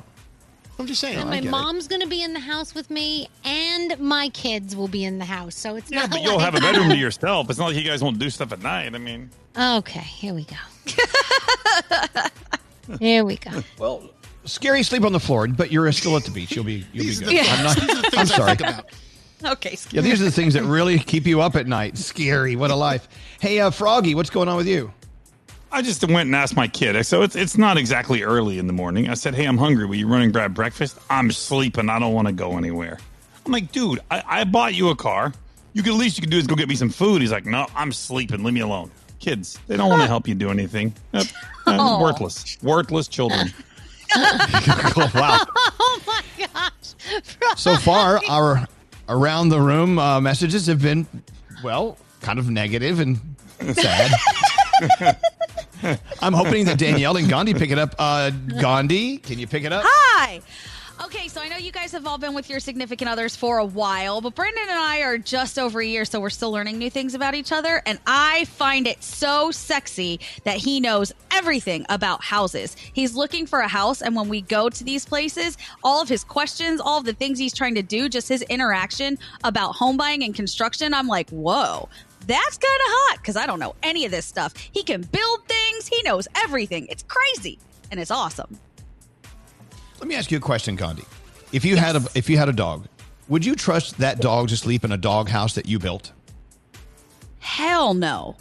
I'm just saying. And my mom's going to be in the house with me, and my kids will be in the house. So it's Yeah, not but like you'll have a bedroom to yourself. It's not like you guys won't do stuff at night. I mean, Okay, here we go. here we go. Well, Skeery, sleep on the floor, but you're still at the beach. You'll be you'll be good. Yeah. I'm not. These are the I'm things sorry. think about. Okay. Yeah, these are the things that really keep you up at night. Skeery. What a life. Hey, uh, Froggy, what's going on with you? I just went and asked my kid. So it's it's not exactly early in the morning. I said, "Hey, I'm hungry. Will you run and grab breakfast?" I'm sleeping. I don't want to go anywhere. I'm like, dude, I, I bought you a car. You could at least you could do is go get me some food. He's like, no, I'm sleeping. Leave me alone. Kids, they don't want to help you do anything. Yep. Uh, worthless, worthless children. wow. Oh my gosh. So far, our around the room uh, messages have been, well, kind of negative and sad. I'm hoping that Danielle and Gandhi pick it up. Uh, Gandhi, can you pick it up? Hi. Okay, so I know you guys have all been with your significant others for a while, but Brendan and I are just over a year, so we're still learning new things about each other. And I find it so sexy that he knows everything about houses. He's looking for a house, and when we go to these places, all of his questions, all of the things he's trying to do, just his interaction about home buying and construction, I'm like, whoa. That's kind of hot because I don't know any of this stuff. He can build things, he knows everything. It's crazy and it's awesome. Let me ask you a question, Gandhi. If you had a if you had a dog, would you trust that dog to sleep in a dog house that you built? Hell no.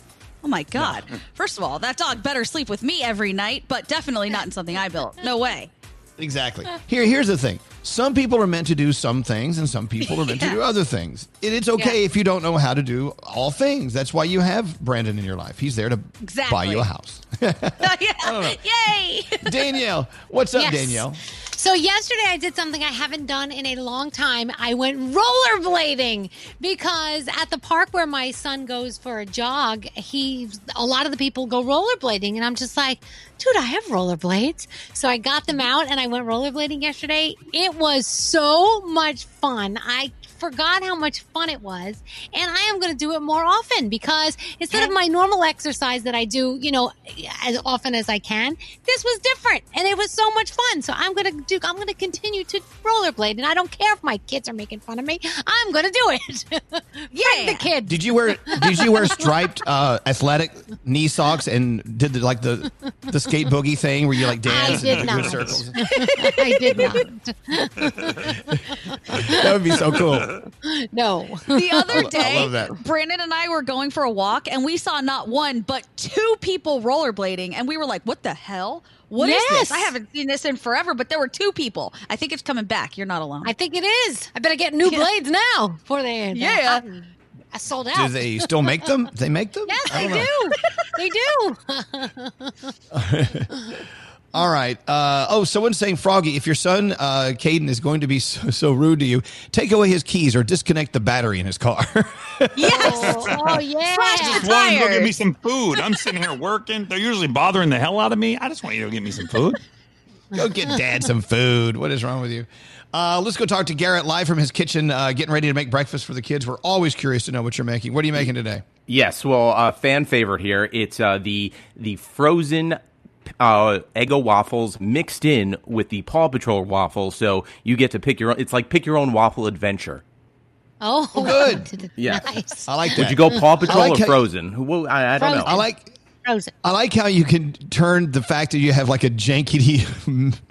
Oh my God. First of all, that dog better sleep with me every night, but definitely not in something I built. No way. Exactly. Here, here's the thing. Some people are meant to do some things, and some people are meant to do other things. And it's okay if you don't know how to do all things. That's why you have Brandon in your life. He's there to buy you a house. yeah. Yay! Danielle, what's up, Yes. Danielle? So yesterday I did something I haven't done in a long time. I went rollerblading because at the park where my son goes for a jog, he a lot of the people go rollerblading and I'm just like, dude, I have rollerblades. So I got them out and I went rollerblading yesterday. It was so much fun. I forgot how much fun it was and I am going to do it more often because instead of my normal exercise that I do, you know, as often as I can, this was different and it was so much fun. So I'm going to do I'm going to continue to rollerblade and I don't care if my kids are making fun of me. I'm going to do it. yeah. the kid. Did you wear Did you wear striped uh, athletic knee socks and did the, like the the skate boogie thing where you like I dance did and not. circles? I did not. That would be so cool. No. The other day. Brandon and I were going for a walk and we saw not one, but two people rollerblading. And we were like, what the hell? What is Yes. this? I haven't seen this in forever, but there were two people. I think it's coming back. You're not alone. I think it is. I better get new blades now before they Yeah. I sold out. Do they still make them? They make them? Yes, they know. do. they do. All right. Uh, oh, someone's saying, Froggy, if your son, uh, Caden, is going to be so, so rude to you, take away his keys or disconnect the battery in his car. Yes. Oh, yeah. just want him to go get me some food. I'm sitting here working. They're usually bothering the hell out of me. I just want you to get me some food. go get dad some food. What is wrong with you? Uh, let's go talk to Garrett live from his kitchen, uh, getting ready to make breakfast for the kids. We're always curious to know what you're making. What are you making today? Yes, well, uh, fan favorite here. It's uh, the the frozen uh, Eggo waffles mixed in with the Paw Patrol waffles. So you get to pick your own. It's like pick your own waffle adventure. Oh, good. Yeah, Nice. I like that. Would you go Paw Patrol like or Frozen? Who- well, I, I don't know. I like. Frozen. I like how you can turn the fact that you have like a jankety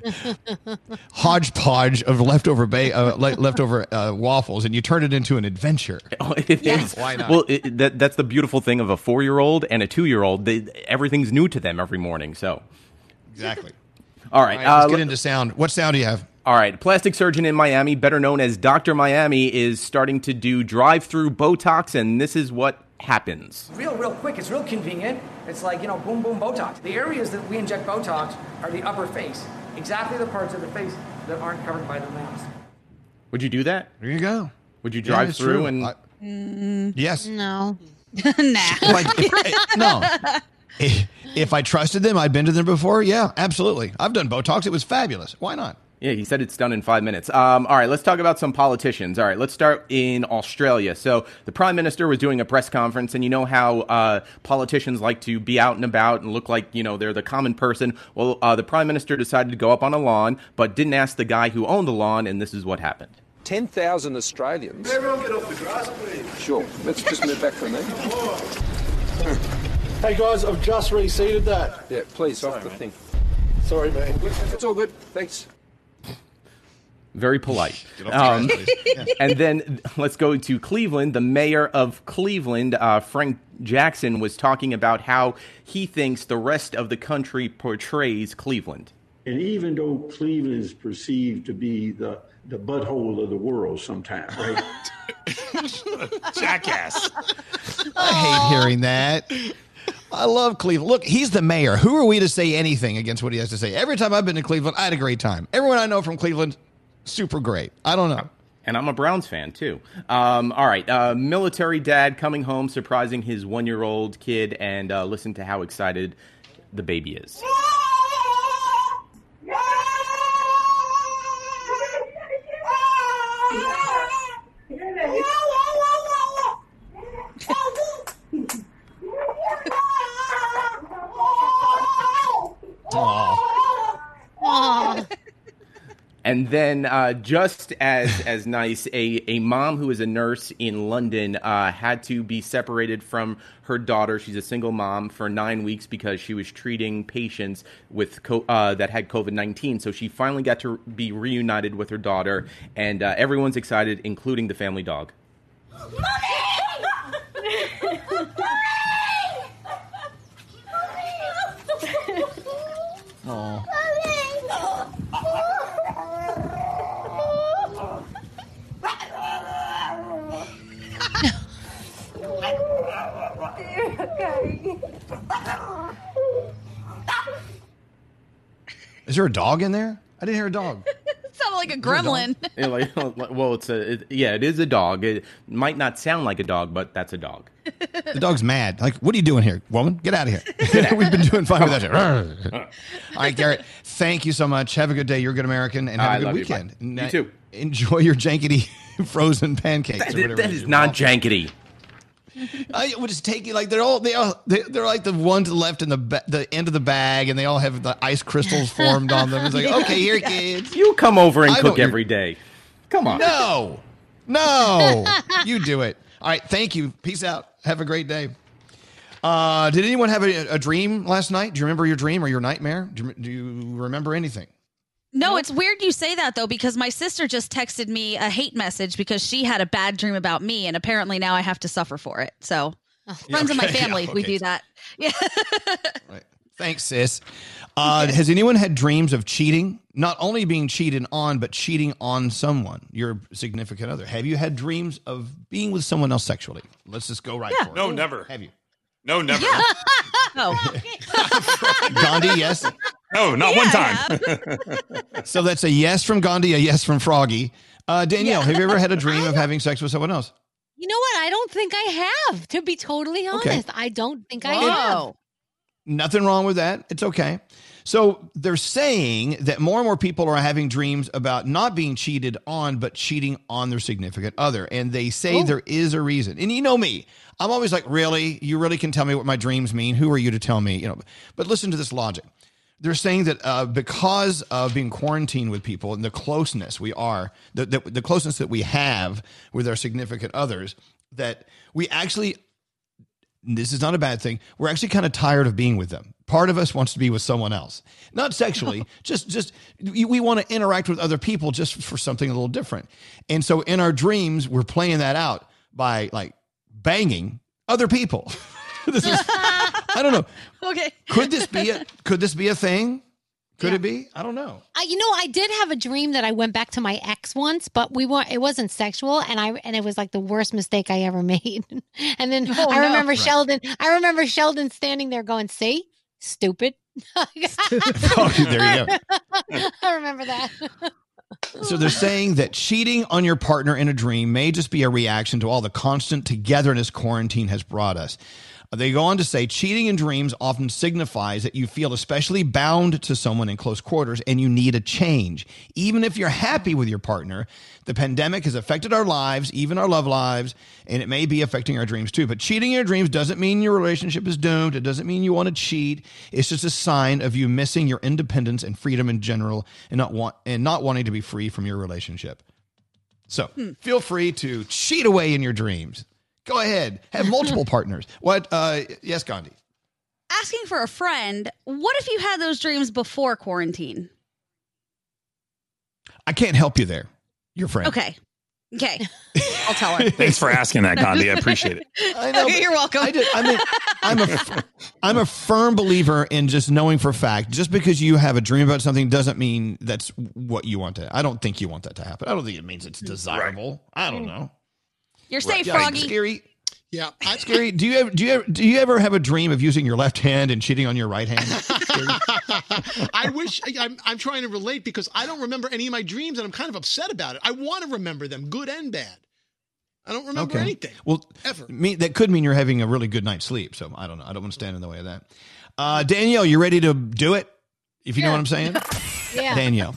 hodgepodge of leftover ba- uh, le- leftover uh, waffles, and you turn it into an adventure. It is. Why not? Well, it, that, that's the beautiful thing of a four year old and a two year old. Everything's new to them every morning. So, exactly. all right. All right, let's uh, get into sound. What sound do you have? All right, plastic surgeon in Miami, better known as Dr. Miami, is starting to do drive through Botox, and this is what happens. Real, real quick. It's real convenient. It's like, you know, boom, boom, Botox. The areas that we inject Botox are the upper face, exactly the parts of the face that aren't covered by the mask. Would you do that? There you go. Would you drive it's through true. and. I- Mm, Yes. No. nah. Like, if- no. If, if I trusted them, I'd been to them before. Yeah, absolutely. I've done Botox. It was fabulous. Why not? Yeah, he said it's done in five minutes. Um, all right, let's talk about some politicians. All right, let's start in Australia. So the prime minister was doing a press conference, and you know how uh, politicians like to be out and about and look like you know they're the common person. Well, uh, the prime minister decided to go up on a lawn, but didn't ask the guy who owned the lawn, and this is what happened. 10,000 Australians. Everyone get off the grass, please. Sure. Let's just move back from there. Hey guys, I've just reseated that. Yeah, please, off the thing. Sorry, man. It's all good. Thanks. Very polite. Um, the grass, please. and then let's go to Cleveland. The mayor of Cleveland, uh, Frank Jackson, was talking about how he thinks the rest of the country portrays Cleveland. And even though Cleveland is perceived to be the the butthole of the world sometimes, right? Jackass. I hate hearing that. I love Cleveland. Look, he's the mayor. Who are we to say anything against what he has to say? Every time I've been to Cleveland, I had a great time. Everyone I know from Cleveland, super great. I don't know. And I'm a Browns fan too. Um, all right, uh, military dad coming home, surprising his one-year-old kid, and uh, listen to how excited the baby is. Aw. And then, uh, just as as nice, a, a mom who is a nurse in London uh, had to be separated from her daughter. She's a single mom for nine weeks because she was treating patients with co- uh, that had COVID nineteen. So she finally got to be reunited with her daughter, and uh, everyone's excited, including the family dog. Oh. Is there a dog in there? I didn't hear a dog. Sounded like a gremlin. Yeah, like, well, it's a it, yeah, it is a dog. It might not sound like a dog, but that's a dog. The dog's mad. Like, what are you doing here, woman? Get out of here. We've been doing fine without you. All right, Garrett. Thank you so much. Have a good day. You're a good American, and have I a good love you. weekend. Bye. And, You uh, too. Enjoy your jankety frozen pancakes. That, or whatever that it is is. not jankety. I would just take you like they're all they all they, they're like the ones left in the ba- the end of the bag, and they all have the ice crystals formed on them. It's like, okay, here, kids. You come over and I cook every day. Come on. No, no, you do it. All right, thank you. Peace out. Have a great day. Uh, did anyone have a, a dream last night? Do you remember your dream or your nightmare? Do you, do you remember anything? No, it's weird you say that though because my sister just texted me a hate message because she had a bad dream about me and apparently now I have to suffer for it. So, friends of my okay, yeah, family, we do that. Yeah. Thanks, sis. Uh, has anyone had dreams of cheating? Not only being cheated on, but cheating on someone, your significant other. Have you had dreams of being with someone else sexually? Let's just go right for it. No, never. Have you? No, never. Oh. Gandhi, yes. No, not one time. So that's a yes from Gandhi, a yes from Froggy. Uh, Danielle, have you ever had a dream of having sex with someone else? You know what? I don't think I have. To be totally honest, Okay. I don't think I have. Nothing wrong with that. It's okay. So they're saying that more and more people are having dreams about not being cheated on, but cheating on their significant other. And they say Oh. there is a reason. And you know me, I'm always like, really? You really can tell me what my dreams mean? Who are you to tell me? You know, but listen to this logic. They're saying that uh, because of being quarantined with people and the closeness we are, the, the, the closeness that we have with our significant others, that we actually this is not a bad thing. We're actually kind of tired of being with them. Part of us wants to be with someone else, not sexually. just, just we we want to interact with other people just for something a little different. And so, in our dreams, we're playing that out by like banging other people. this is, I don't know. Okay. Could this be a could this be a thing? Could it be? I don't know. I, you know, I did have a dream that I went back to my ex once, but we weren't. It wasn't sexual, and I and it was like the worst mistake I ever made. and then Oh, I no. remember Right. Sheldon. I remember Sheldon standing there going, "See, stupid." Oh, there you go. I remember that. So they're saying that cheating on your partner in a dream may just be a reaction to all the constant togetherness quarantine has brought us. They go on to say cheating in dreams often signifies that you feel especially bound to someone in close quarters and you need a change. Even if you're happy with your partner, the pandemic has affected our lives, even our love lives, and it may be affecting our dreams too. But cheating in your dreams doesn't mean your relationship is doomed. It doesn't mean you want to cheat. It's just a sign of you missing your independence and freedom in general and not want and not wanting to be free from your relationship. So hmm. feel free to cheat away in your dreams. Go ahead. Have multiple partners. What uh yes, Gandhi. Asking for a friend, what if you had those dreams before quarantine? I can't help you there. Your friend. Okay. Okay, I'll tell her. Thanks for asking that, Gandhi. I appreciate it. I know, Okay, you're welcome. I, just, I mean, I'm a, I'm a firm believer in just knowing for a fact. Just because you have a dream about something doesn't mean that's what you want to. I don't think you want that to happen. I don't think it means it's desirable. I don't know. You're safe, Yeah, Froggy. Skeery. Yeah, I, Skeery. Do you ever do you ever do you ever have a dream of using your left hand and cheating on your right hand? I wish I, I'm, I'm trying to relate because I don't remember any of my dreams and I'm kind of upset about it. I want to remember them, good and bad. I don't remember anything. Well, Ever. Me, that could mean you're having a really good night's sleep. So I don't know. I don't want to stand in the way of that. Uh, Danielle, you ready to do it? If you know what I'm saying, Yeah. Danielle.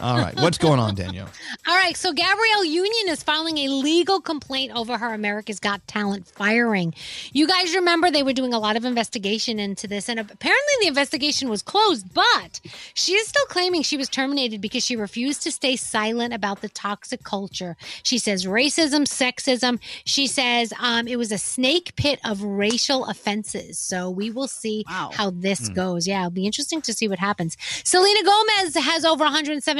All right, what's going on, Danielle? All right, so Gabrielle Union is filing a legal complaint over her America's Got Talent firing. You guys remember they were doing a lot of investigation into this, and apparently the investigation was closed, but she is still claiming she was terminated because she refused to stay silent about the toxic culture. She says racism, sexism. She says um, it was a snake pit of racial offenses. So we will see how this Hmm. goes. Yeah, it'll be interesting to see what happens. Selena Gomez has over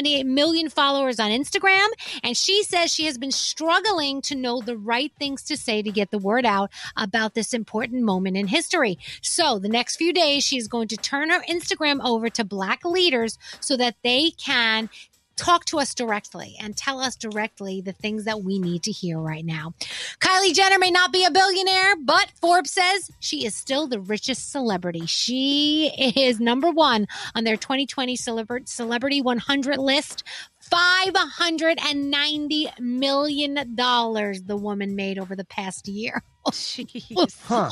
178 million followers on Instagram, and she says she has been struggling to know the right things to say to get the word out about this important moment in history. So, the next few days, she is going to turn her Instagram over to Black leaders so that they can talk to us directly and tell us directly the things that we need to hear right now. Kylie Jenner may not be a billionaire, but Forbes says she is still the richest celebrity. She is number one on their 2020 Celebrity 100 list. $590 million the woman made over the past year. Huh.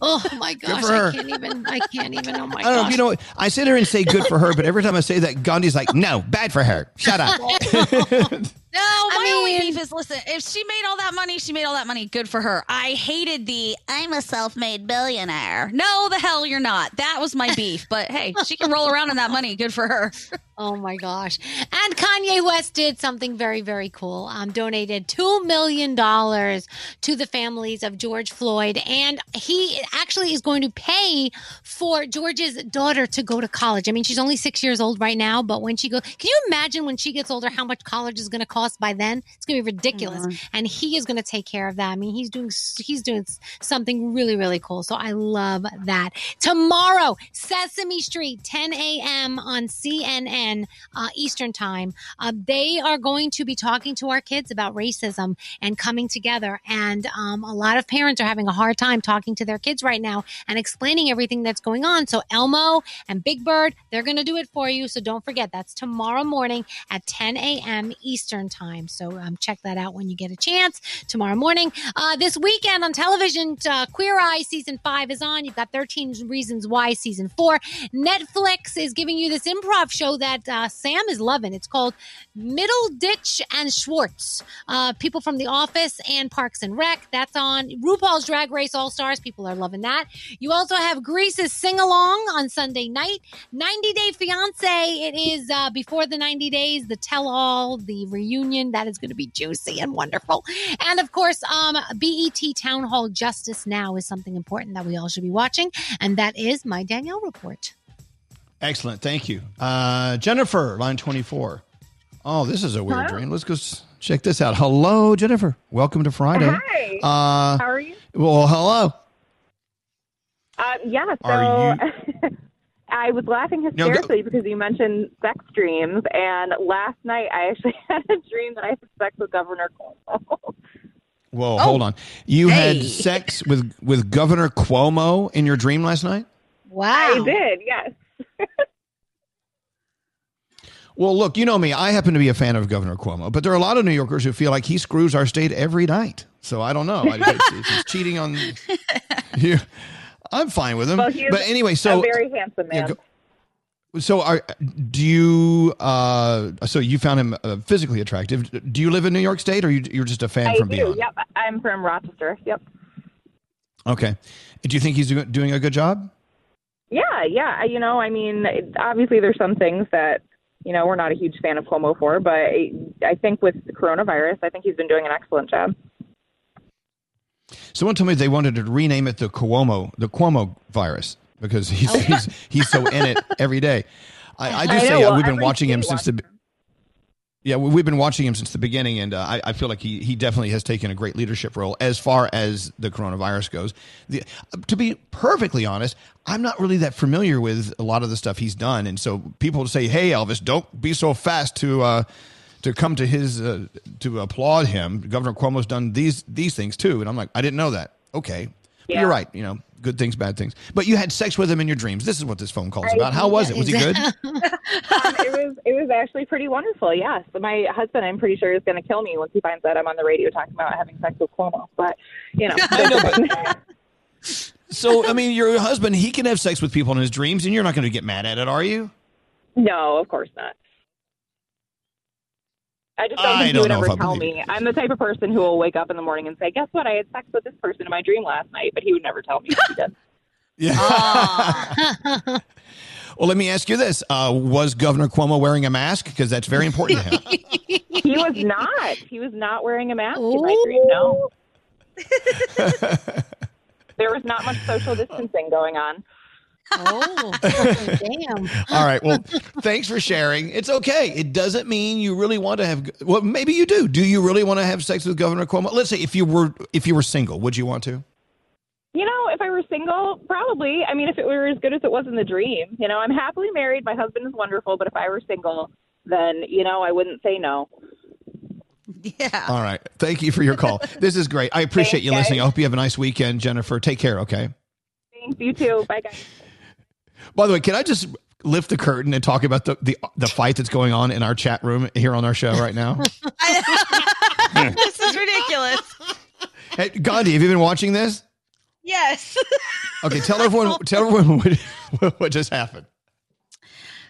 oh my gosh, for her. I can't even, I can't even, oh my I don't know. You know, I sit here and say good for her, but every time I say that, Gandhi's like, "No, bad for her. Shut up." No, my only beef is listen, if she made all that money, she made all that money. Good for her. I hated the I'm a self made billionaire. No, the hell you're not. That was my beef. But hey, she can roll around in that money. Good for her. Oh my gosh. And Kanye West did something very, very cool. Um, donated $2 million to the families of George Floyd. And he actually is going to pay for George's daughter to go to college. I mean, she's only six years old right now, but when she goes, can you imagine when she gets older how much college is going to cost by then? It's going to be ridiculous. And he is going to take care of that. I mean, he's doing, he's doing something really, really cool. So I love that. Tomorrow, Sesame Street, 10 a.m. on CNN uh, Eastern Time. Uh, they are going to be talking to our kids about racism and coming together. And um, a lot of parents are having a hard time talking to their kids right now and explaining everything that's going on. So Elmo and Big Bird, they're going to do it for you. So don't forget, that's tomorrow morning at 10 a.m. Eastern Time. So um, check that out when you get a chance tomorrow morning. Uh, this weekend on television, uh, Queer Eye season five is on. You've got 13 Reasons Why season four. Netflix is giving you this improv show that uh, Sam is loving. It's called Middleditch and Schwartz. Uh, people from The Office and Parks and Rec. That's on RuPaul's Drag Race All Stars. People are loving that. You also have Grease's Sing Along on Sunday night. 90 Day Fiance. It is uh, before the 90 days, the tell all, the reunion. That is going to be juicy and wonderful. And of course, um, BET Town Hall Justice Now is something important that we all should be watching. And that is my Danielle report. Excellent. Thank you. Uh, Jennifer, line 24. Oh, this is a weird Hello. dream. Let's go s- check this out. Hello, Jennifer. Welcome to Friday. Hi. Uh, How are you? Well, hello. Uh, yeah, so Are I was laughing go- hysterically because you mentioned sex dreams, and last night I actually had a dream that I had sex with Governor Cuomo. Whoa, oh. hold on. You had sex with, with Governor Cuomo in your dream last night? Wow. I did, yes. Well, look, you know me. I happen to be a fan of Governor Cuomo, but there are a lot of New Yorkers who feel like he screws our state every night. So I don't know. I, if, if he's cheating on you, I'm fine with him. Well, but anyway, so a very handsome man. so are do you? Uh, so you found him uh, physically attractive. Do you live in New York State, or you, you're just a fan I from do. beyond? Yep, I'm from Rochester. Yep. Okay. Do you think he's doing a good job? Yeah, yeah. You know, I mean, obviously there's some things that you know we're not a huge fan of Cuomo for, but I, I think with the coronavirus, I think he's been doing an excellent job. Someone told me they wanted to rename it the Cuomo, the Cuomo virus, because he's Oh. he's, he's so in it every day. I, I I just know, say uh, well, we've been watching him since the. Yeah, we- we've been watching him since the beginning, and uh, I, I feel like he, he definitely has taken a great leadership role as far as the coronavirus goes. The, to be perfectly honest, I'm not really that familiar with a lot of the stuff he's done, and so people say, "Hey, Elvis, don't be so fast to uh, to come to his uh, to applaud him." Governor Cuomo's done these these things too, and I'm like, I didn't know that. Okay, But Yeah. you're right. You know, good things, bad things. But you had sex with him in your dreams. This is what this phone call is about. How was it? Was he good? um, it was it was actually pretty wonderful. Yes, my husband, I'm pretty sure, is going to kill me once he finds out I'm on the radio talking about having sex with Cuomo. But you know, So, I mean, your husband, he can have sex with people in his dreams, and you're not going to get mad at it, are you? no, of course not. I just don't I think he don't would ever tell me. I'm the type of person who will wake up in the morning and say, "Guess what? I had sex with this person in my dream last night," but he would never tell me he did. Yeah. well, let me ask you this: uh, Was Governor Cuomo wearing a mask? Because that's very important to him. he was not. He was not wearing a mask in my dream. No. there was not much social distancing going on. Oh, damn. All right. Well, thanks for sharing. It's okay. It doesn't mean you really want to have. Well, maybe you do. Do you really want to have sex with Governor Cuomo? Let's say if you were if you were single, would you want to? You know, if I were single, probably. I mean, if it were as good as it was in the dream. You know, I'm happily married. My husband is wonderful. But if I were single, then, you know, I wouldn't say no. Yeah. All right. Thank you for your call. This is great. I appreciate Thanks, you listening. I hope you have a nice weekend, Jennifer. Take care. Okay. Thanks. You too. Bye, guys. By the way, can I just lift the curtain and talk about the, the the fight that's going on in our chat room here on our show right now? this is ridiculous. hey, Gandhi, have you been watching this? Yes. Okay, tell everyone tell everyone what, what just happened.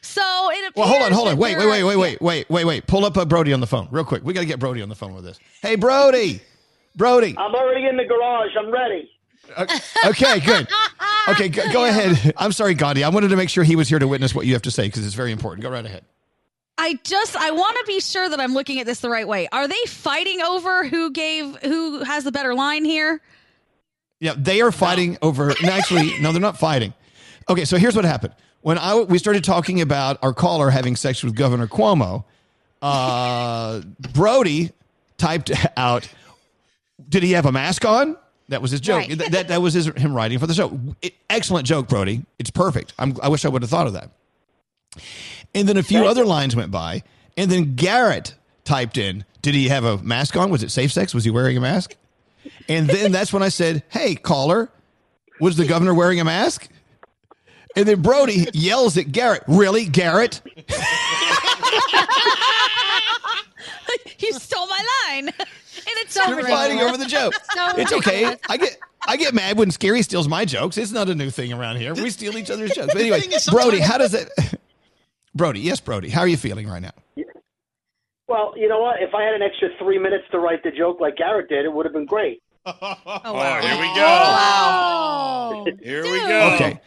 So it appears. Well, hold on, hold on. Wait, wait, wait, wait, wait, wait, wait, wait. Pull up uh, Brody on the phone real quick. We got to get Brody on the phone with this. Hey, Brody. Brody. I'm already in the garage. I'm ready. Okay, good. Okay, go, go ahead. I'm sorry, Gandhi. I wanted to make sure he was here to witness what you have to say because it's very important. Go right ahead. I just I want to be sure that I'm looking at this the right way. Are they fighting over who gave who has the better line here? Yeah, they are fighting over. No, actually, no, they're not fighting. Okay, so here's what happened. When I we started talking about our caller having sex with Governor Cuomo, uh, Brody typed out, "Did he have a mask on?" That was his joke. Right. That, that that was his him writing for the show. It- excellent joke, Brody. It's perfect. I'm, I wish I would have thought of that. And then a few other lines went by, and then Garrett typed in, "Did he have a mask on? Was it safe sex? Was he wearing a mask?" And then that's when I said, "Hey, caller, was the governor wearing a mask?" And then Brody yells at Garrett, "Really, Garrett?" you stole my line. And it's so You're fighting over the joke. So It's okay. ridiculous. I get I get mad when Skeery steals my jokes. It's not a new thing around here. We steal each other's jokes. But anyway, Brody, how does it? Brody, yes, Brody. How are you feeling right now? Well, you know what? If I had an extra three minutes to write the joke like Garrett did, it would have been great. Oh, here we go. Here we go. Okay.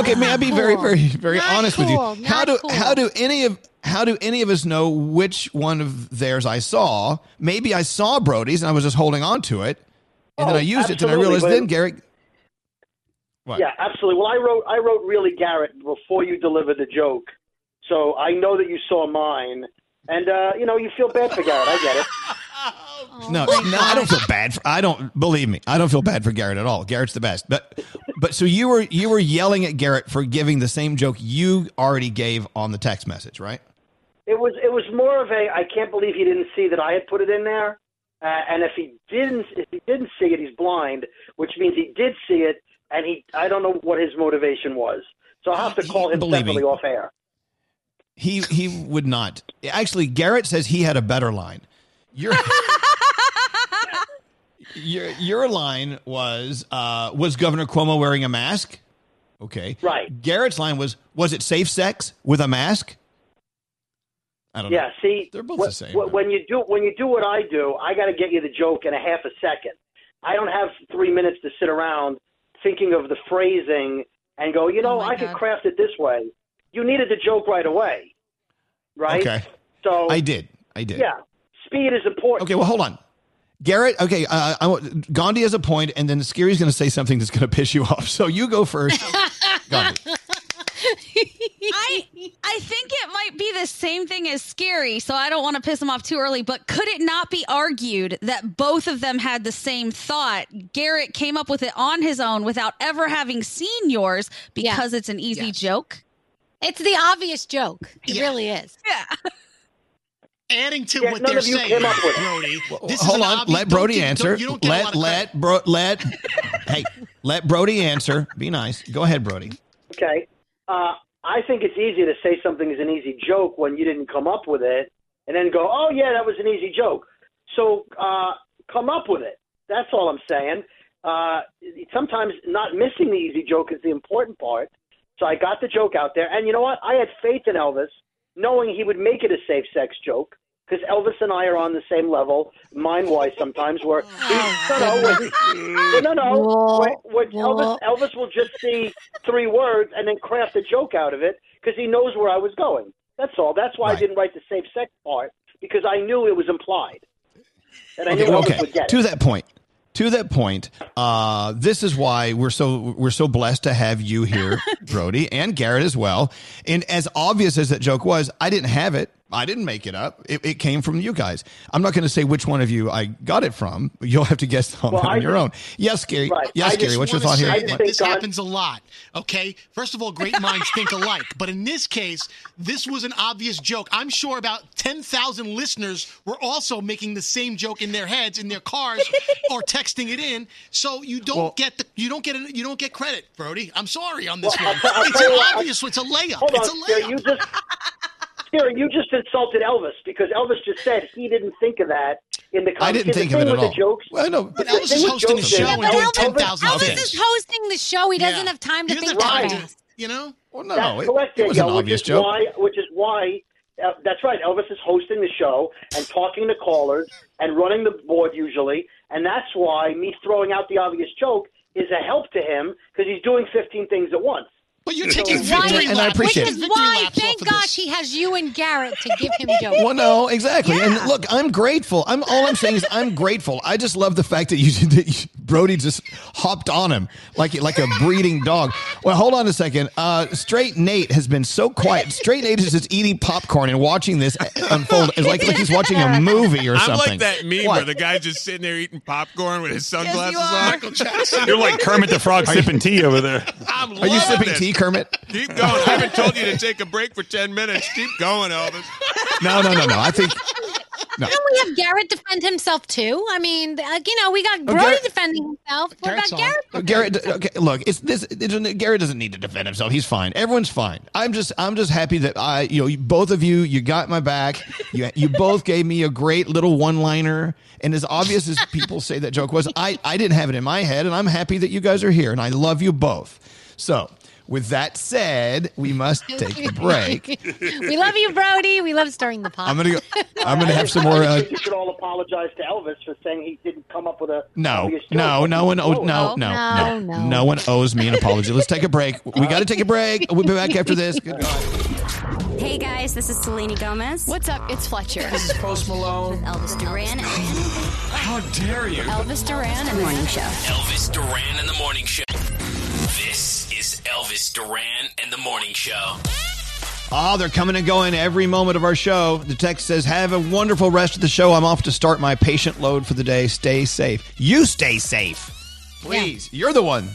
Okay, may I be very, very, very Not honest with cool, you? How not do cool. how do any of how do any of us know which one of theirs I saw? Maybe I saw Brody's and I was just holding on to it, and then Oh, I used it, and I absolutely, realized but- then Garrett. What? Yeah, absolutely. Well, I wrote I wrote really Garrett before you delivered the joke, so I know that you saw mine, and uh, you know you feel bad for Garrett. I get it. No, no, I don't feel bad. For, I don't believe me. I don't feel bad for Garrett at all. Garrett's the best. But, but so you were you were yelling at Garrett for giving the same joke you already gave on the text message, right? It was it was more of a I can't believe he didn't see that I had put it in there, uh, and if he didn't if he didn't see it, he's blind, which means he did see it, and he I don't know what his motivation was. So I'll have to call him believe me. separately off air. He he would not. Actually, Garrett says he had a better line. Your your your line was uh, was Governor Cuomo wearing a mask? Okay, right. Garrett's line was was it safe sex with a mask? I don't Yeah, know. see, They're both wh- the same, wh- when you do when you do what I do, I got to get you the joke in a half a second. I don't have three minutes to sit around thinking of the phrasing and go, you know, Oh my I could craft it this way. You needed the joke right away, right? Okay, So I did. I did. Yeah, speed is important. Okay, well, hold on. Garrett, okay, uh, I, Gandhi has a point, and then Skeery's going to say something that's going to piss you off. So you go first. Gandhi. I I think it might be the same thing as Skeery, so I don't want to piss him off too early. But could it not be argued that both of them had the same thought? Garrett came up with it on his own without ever having seen yours because it's an easy joke. It's the obvious joke. It really is. Yeah. Adding to Yeah, what they're saying, came up with it. Brody. This Hold an on, obvious- let Brody don't answer. don't- You don't get a lot Let let bro let hey let Brody answer. Be nice. Go ahead, Brody. Okay. Uh, I think it's easy to say something is an easy joke when you didn't come up with it, and then go, "Oh yeah, that was an easy joke." So uh, come up with it. That's all I'm saying. Uh, sometimes not missing the easy joke is the important part. So I got the joke out there, and you know what? I had faith in Elvis, knowing he would make it a safe sex joke. Because Elvis and I are on the same level, mind-wise. Sometimes where no, no, when, no, no. When, when Elvis, Elvis will just see three words and then craft a joke out of it because he knows where I was going. That's all. That's why I didn't write the safe sex part because I knew it was implied, and I knew Okay, Elvis okay. would get To it. that point. To that point, uh, this is why we're so we're so blessed to have you here, Brody, and Garrett as well. And as obvious as that joke was, I didn't have it. I didn't make it up. It, it came from you guys. I'm not going to say which one of you I got it from. You'll have to guess on, Well, on your just- own. Yes, Gary. Right. Yes, I Gary. What's your thought here? say that this happens a lot. Okay. First of all, great minds think alike. But in this case, this was an obvious joke. I'm sure about 10,000 listeners were also making the same joke in their heads, in their cars, or texting it in. So you don't Well- get the you don't get you don't get credit, Brody. I'm sorry on this Well, one. I'll tell- I'll it's tell an you I- obvious. It's a layup. Hold it's on, a Skeery, layup. You just, Skeery, you just insulted Elvis because Elvis just said he didn't think of that in the. I didn't think the of it thing at with all. the Jokes, Well, no, but Elvis is hosting the show and doing 10,000 Elvis things. is hosting the show. He doesn't Yeah. have time to He think doesn't that have time to- fast. You know? Well, that's correct, it was an obvious which is joke. Why, which is why. Uh, that's right. Elvis is hosting the show and talking to callers and running the board usually, and that's why me throwing out the obvious joke is a help to him because he's doing 15 things at once. But you're taking victory and I appreciate Which it. is why, thank gosh, he has you and Garrett to give him jokes. Well, no, exactly. And look, I'm grateful. I'm all I'm saying is I'm grateful. I just love the fact that you, that you Brody just hopped on him like like a breeding dog. Well, hold on a second. Uh, Straight Nate has been so quiet. Straight Nate is just eating popcorn and watching this unfold. It's like, like he's watching a movie or I'm something. like that meme What? where the guy's just sitting there eating popcorn with his sunglasses you on. Michael Jackson. You're like Kermit the Frog sipping tea over there. I'm Are you loving sipping this. tea, Kermit? Keep going. I haven't told you to take a break for 10 minutes. Keep going, Elvis. No, no, no, no. I think no. Don't we have Garrett defend himself too? I mean, uh, you know, we got Brody Garrett- defending himself. What Garrett's about. Garrett? Uh, Garrett, okay, look, it's this. It's, Garrett doesn't need to defend himself. He's fine. Everyone's fine. I'm just, I'm just happy that I, you know, both of you, you got my back. You, you both gave me a great little one-liner. And as obvious as people say that joke was, I, I didn't have it in my head, and I'm happy that you guys are here, and I love you both. So, with that said, we must take a break. we love you, Brody. We love stirring the pot. I'm gonna go. I'm gonna have some more. Uh, you should all apologize to Elvis for saying he didn't come up with a no, no, no one. Owes, Oh, no, no, No, no, no. no one owes me an apology. Let's take a break. We got to take a break. We'll be back after this. Good God. Hey guys, this is Selena Gomez. What's up? It's Fletcher. This is Post Malone. With Elvis Duran. And How dare you? Elvis Duran and the Morning Show. Elvis Duran and the Morning Show. This is Elvis Duran and the Morning Show. Oh, they're coming and going every moment of our show. The text says, Have a wonderful rest of the show. I'm off to start my patient load for the day. Stay safe. You stay safe. Please. You're the one.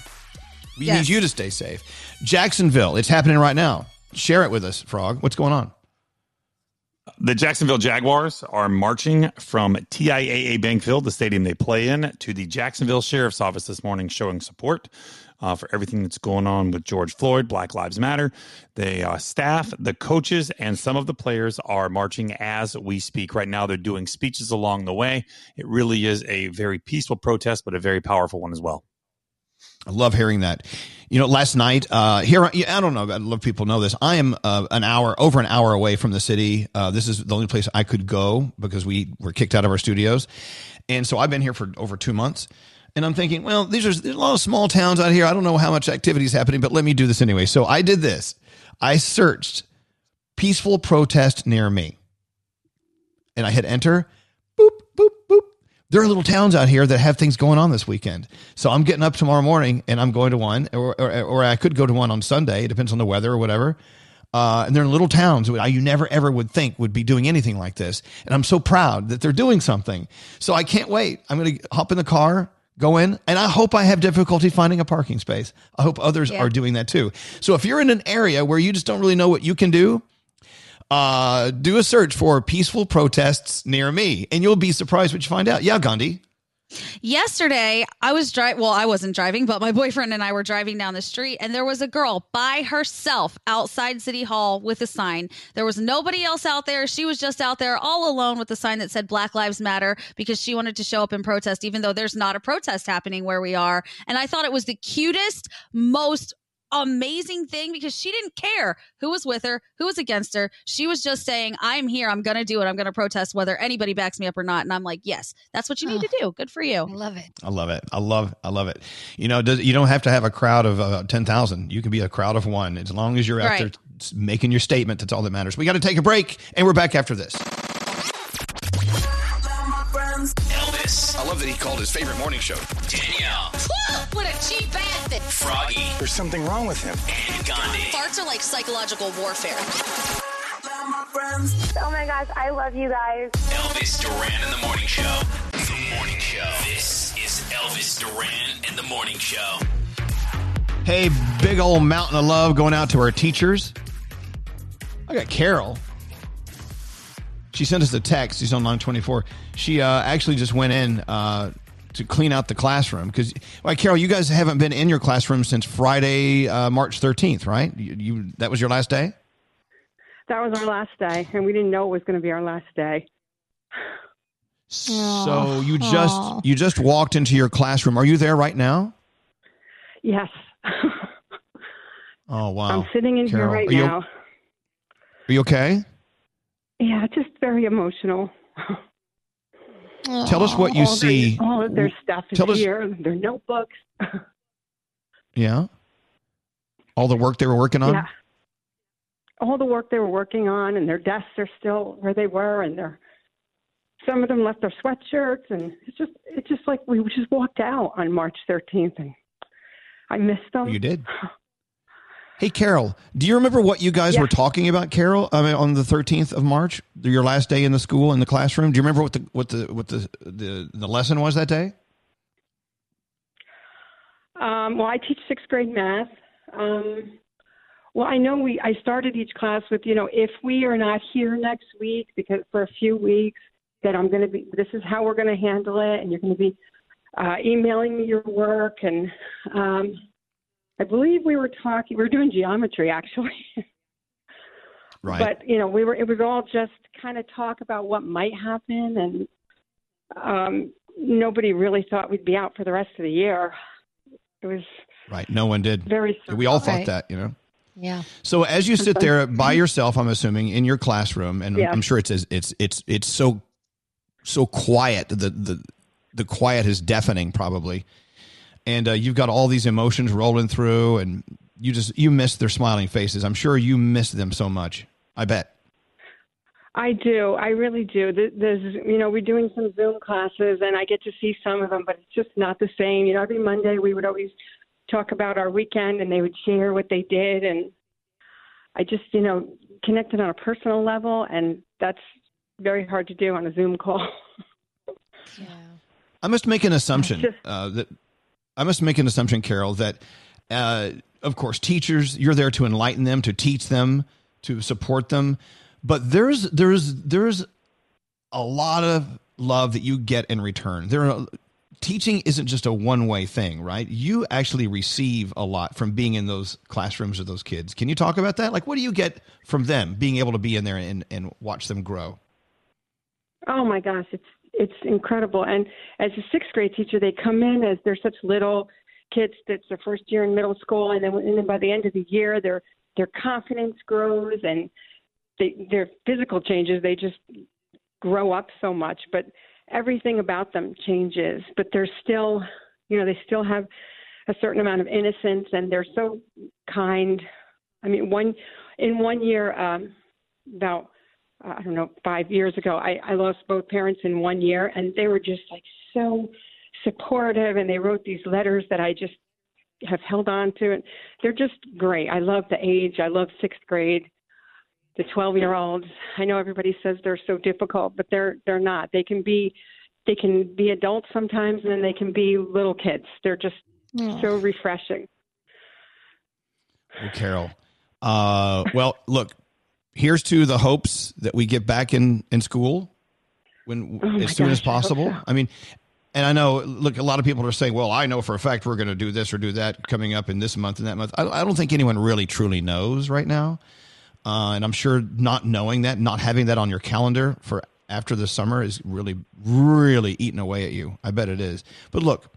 We Yes. need you to stay safe. Jacksonville, it's happening right now. Share it with us, Frog. What's going on? The Jacksonville Jaguars are marching from TIAA Bank Field, the stadium they play in, to the Jacksonville Sheriff's Office this morning, showing support uh, for everything that's going on with George Floyd, Black Lives Matter. The uh, staff, the coaches, and some of the players are marching as we speak. Right now, they're doing speeches along the way. It really is a very peaceful protest, but a very powerful one as well. I love hearing that. You know, last night uh, here, I don't know. I love people know this. I am uh, an hour, over an hour away from the city. Uh, this is the only place I could go because we were kicked out of our studios, and so I've been here for over two months. And I'm thinking, well, these are there's a lot of small towns out here. I don't know how much activity is happening, but let me do this anyway. So I did this. I searched peaceful protest near me, and I hit enter. Boop, boop, boop. There are little towns out here that have things going on this weekend. So I'm getting up tomorrow morning and I'm going to one, or, or, or I could go to one on Sunday. It depends on the weather or whatever. Uh, and they're in little towns that you never ever would think would be doing anything like this. And I'm so proud that they're doing something. So I can't wait. I'm going to hop in the car, go in, and I hope I have difficulty finding a parking space. I hope others Yeah. are doing that too. So if you're in an area where you just don't really know what you can do, uh, do a search for peaceful protests near me, and you'll be surprised what you find out. Yeah, Gandhi. Yesterday, I was driving. Well, I wasn't driving, but my boyfriend and I were driving down the street, and there was a girl by herself outside City Hall with a sign. There was nobody else out there. She was just out there all alone with a sign that said Black Lives Matter because she wanted to show up and protest, even though there's not a protest happening where we are. And I thought it was the cutest, most amazing thing because she didn't care who was with her, who was against her. She was just saying, I'm here. I'm going to do it. I'm going to protest whether anybody backs me up or not. And I'm like, yes, that's what you need to do. Good for you. I love it. I love it. I love. I love it. You know, does, you don't have to have a crowd of uh, ten thousand. You can be a crowd of one as long as you're out there Right. s- making your statement. That's all that matters. We got to take a break, and we're back after this. That he called his favorite morning show. Danielle. What a cheap bastard. Froggy. There's something wrong with him. And Gandhi. Farts are like psychological warfare. Oh my gosh, I love you guys. Elvis Duran in the morning show. The morning show. This is Elvis Duran in the morning show. Hey, big old mountain of love going out to our teachers. I got Carol. She sent us a text. She's on line 24. She uh, actually just went in uh, to clean out the classroom because, well, Carol, you guys haven't been in your classroom since Friday, uh, March 13th, right? You, you that was your last day. That was our last day, and we didn't know it was going to be our last day. So you just you just walked into your classroom. Are you there right now? Yes, Oh wow! I'm sitting in here right are you, now. Are you okay? Yeah, just very emotional. Tell us what you all see. Their, all of their stuff is us- here. Their notebooks. Yeah. All the work they were working on. Yeah. All the work they were working on, and their desks are still where they were, and their some of them left their sweatshirts, and it's just it's just like we just walked out on March 13th, and I missed them. You did. Hey, Carol, do you remember what you guys Yeah. were talking about, Carol? I mean, on the thirteenth of March, your last day in the school in the classroom. Do you remember what the what the what the the, the lesson was that day? Um, well, I teach sixth grade math. Um, well, I know we. I started each class with, you know, if we are not here next week because for a few weeks, that I'm going to be. This is how we're going to handle it, and you're going to be uh, emailing me your work. And um, I believe we were talking. We were doing geometry actually. Right. But you know, we were. It was all just kind of talk about what might happen, and um, nobody really thought we'd be out for the rest of the year. It was Right. No one did. Very We all thought Right. that, you know. Yeah. So as you sit there by yourself, I'm assuming in your classroom, and Yeah. I'm sure it's it's it's it's so so quiet. The the the quiet is deafening, probably. And uh, you've got all these emotions rolling through, and you just you miss their smiling faces. I'm sure you miss them so much. I bet. I do. I really do. There's, you know, we're doing some Zoom classes, and I get to see some of them, but it's just not the same. You know, every Monday we would always talk about our weekend, and they would share what they did, and I just, you know, connected on a personal level, and that's very hard to do on a Zoom call. Yeah. I must make an assumption uh, that I must make an assumption, Carol, that uh, of course teachers you're there to enlighten them, to teach them, to support them, but there's there's there's a lot of love that you get in return. There are teaching isn't just a one way thing, right? You actually receive a lot from being in those classrooms with those kids. Can you talk about that? Like, what do you get from them being able to be in there and, and watch them grow? Oh my gosh, it's it's incredible. And as a sixth grade teacher, they come in as they're such little kids that's their first year in middle school, and then and then by the end of the year, their their confidence grows and they, their physical changes. They just grow up so much, but everything about them changes. But they're still, you know, they still have a certain amount of innocence, and they're so kind. I mean, one in one year, um, about I don't know, five years ago, I, I lost both parents in one year, and they were just like so supportive, and they wrote these letters that I just have held on to, and they're just great. I love the age. I love sixth grade. the 12 year olds. I know everybody says they're so difficult, but they're they're not. They can be they can be adults sometimes, and then they can be little kids. They're just so refreshing. Oh, Carol. Uh, well, look, here's to the hopes that we get back in, in school when Oh, as soon as gosh, I possible. so. I mean, and I know, look, a lot of people are saying, well, I know for a fact we're going to do this or do that coming up in this month and that month. I, I don't think anyone really truly knows right now. Uh, and I'm sure not knowing that, not having that on your calendar for after the summer is really, really eating away at you. I bet it is. But look,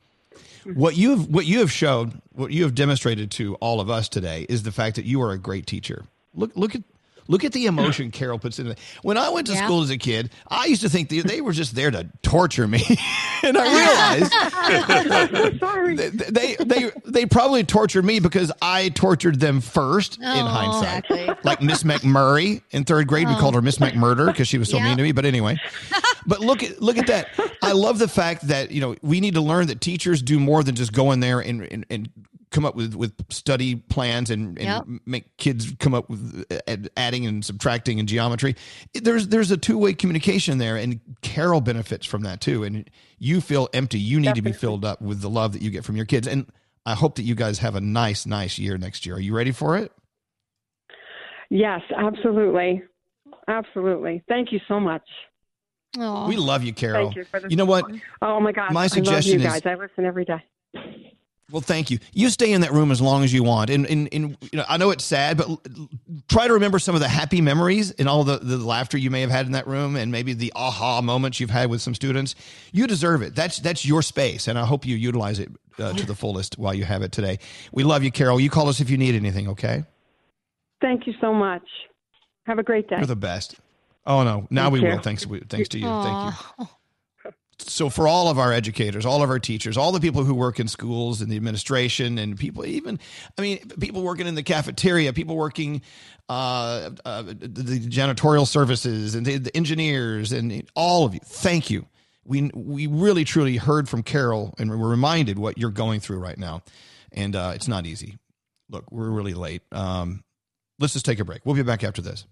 what you have what you have showed, what you have demonstrated to all of us today is the fact that you are a great teacher. Look look at look at the emotion Carol puts into it. When I went to Yeah. school as a kid, I used to think they, they were just there to torture me, and I realized they, they they they probably tortured me because I tortured them first in Oh, hindsight. exactly. Like Miss McMurray in third grade, we Oh. called her Miss McMurder because she was so Yeah. mean to me. But anyway, but look at look at that. I love the fact that you know we need to learn that teachers do more than just go in there and and, and come up with with study plans and, and Yep. make kids come up with adding and subtracting and geometry. There's there's a two way communication there, and Carol benefits from that too. And you feel empty. You need to be filled up with the love that you get from your kids. And I hope that you guys have a nice nice year next year. Are you ready for it? Yes, absolutely, absolutely. Thank you so much. We love you, Carol. Thank you for this. You know what? Oh my god My I suggestion love you is- guys. I listen every day. Well, thank you. You stay in that room as long as you want. And, and, and you know, I know it's sad, but try to remember some of the happy memories and all the, the laughter you may have had in that room and maybe the aha moments you've had with some students. You deserve it. That's, that's your space. And I hope you utilize it uh, to the fullest while you have it today. We love you, Carol. You call us if you need anything, okay? Thank you so much. Have a great day. You're the best. Oh, no. Now Thank we you. will. Thanks, we- thanks to you. Thank you. So for all of our educators all of our teachers all the people who work in schools and the administration and people even i mean people working in the cafeteria people working uh, uh the janitorial services and the, the engineers and all of you thank you. We we really truly heard from carol and we're reminded what you're going through right now. And uh it's not easy. Look we're really late. Um let's just take a break. We'll be back after this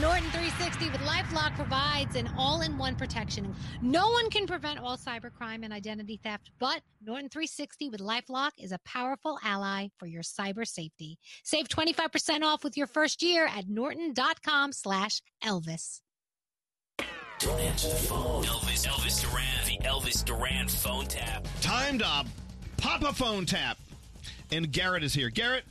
Norton 360 with LifeLock provides an all-in-one protection. No one can prevent all cybercrime and identity theft, but Norton 360 with LifeLock is a powerful ally for your cyber safety. Save 25% off with your first year at norton.com slash Elvis. Don't answer the phone. Elvis, Elvis Duran, the Elvis Duran phone tap. Time to pop a phone tap. And Garrett is here. Garrett,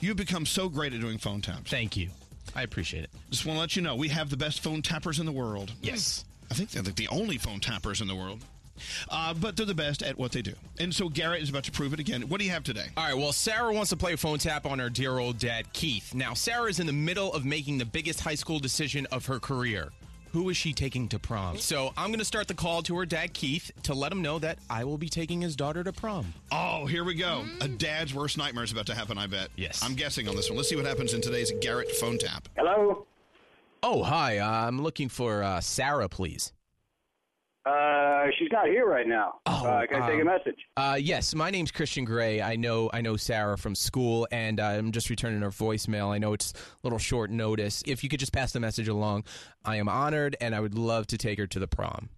you've become so great at doing phone taps. Thank you. I appreciate it. Just want to let you know we have the best phone tappers in the world. Yes. I think they're like the only phone tappers in the world. Uh, but they're the best at what they do. And so Garrett is about to prove it again. What do you have today? All right, well, Sarah wants to play a phone tap on her dear old dad, Keith. Now, Sarah is in the middle of making the biggest high school decision of her career. Who is she taking to prom? So I'm going to start the call to her dad, Keith, to let him know that I will be taking his daughter to prom. Oh, here we go. A dad's worst nightmare is about to happen, I bet. Yes. I'm guessing on this one. Let's see what happens in today's Garrett phone tap. Hello. Oh, hi. Uh, I'm looking for uh, Sarah, please. Uh, she's not here right now. uh, can I take a um, message? Uh, yes, my name's Christian Grey. I know I know Sarah from school, and uh, I'm just returning her voicemail. I know it's a little short notice. If you could just pass the message along, I am honored, and I would love to take her to the prom.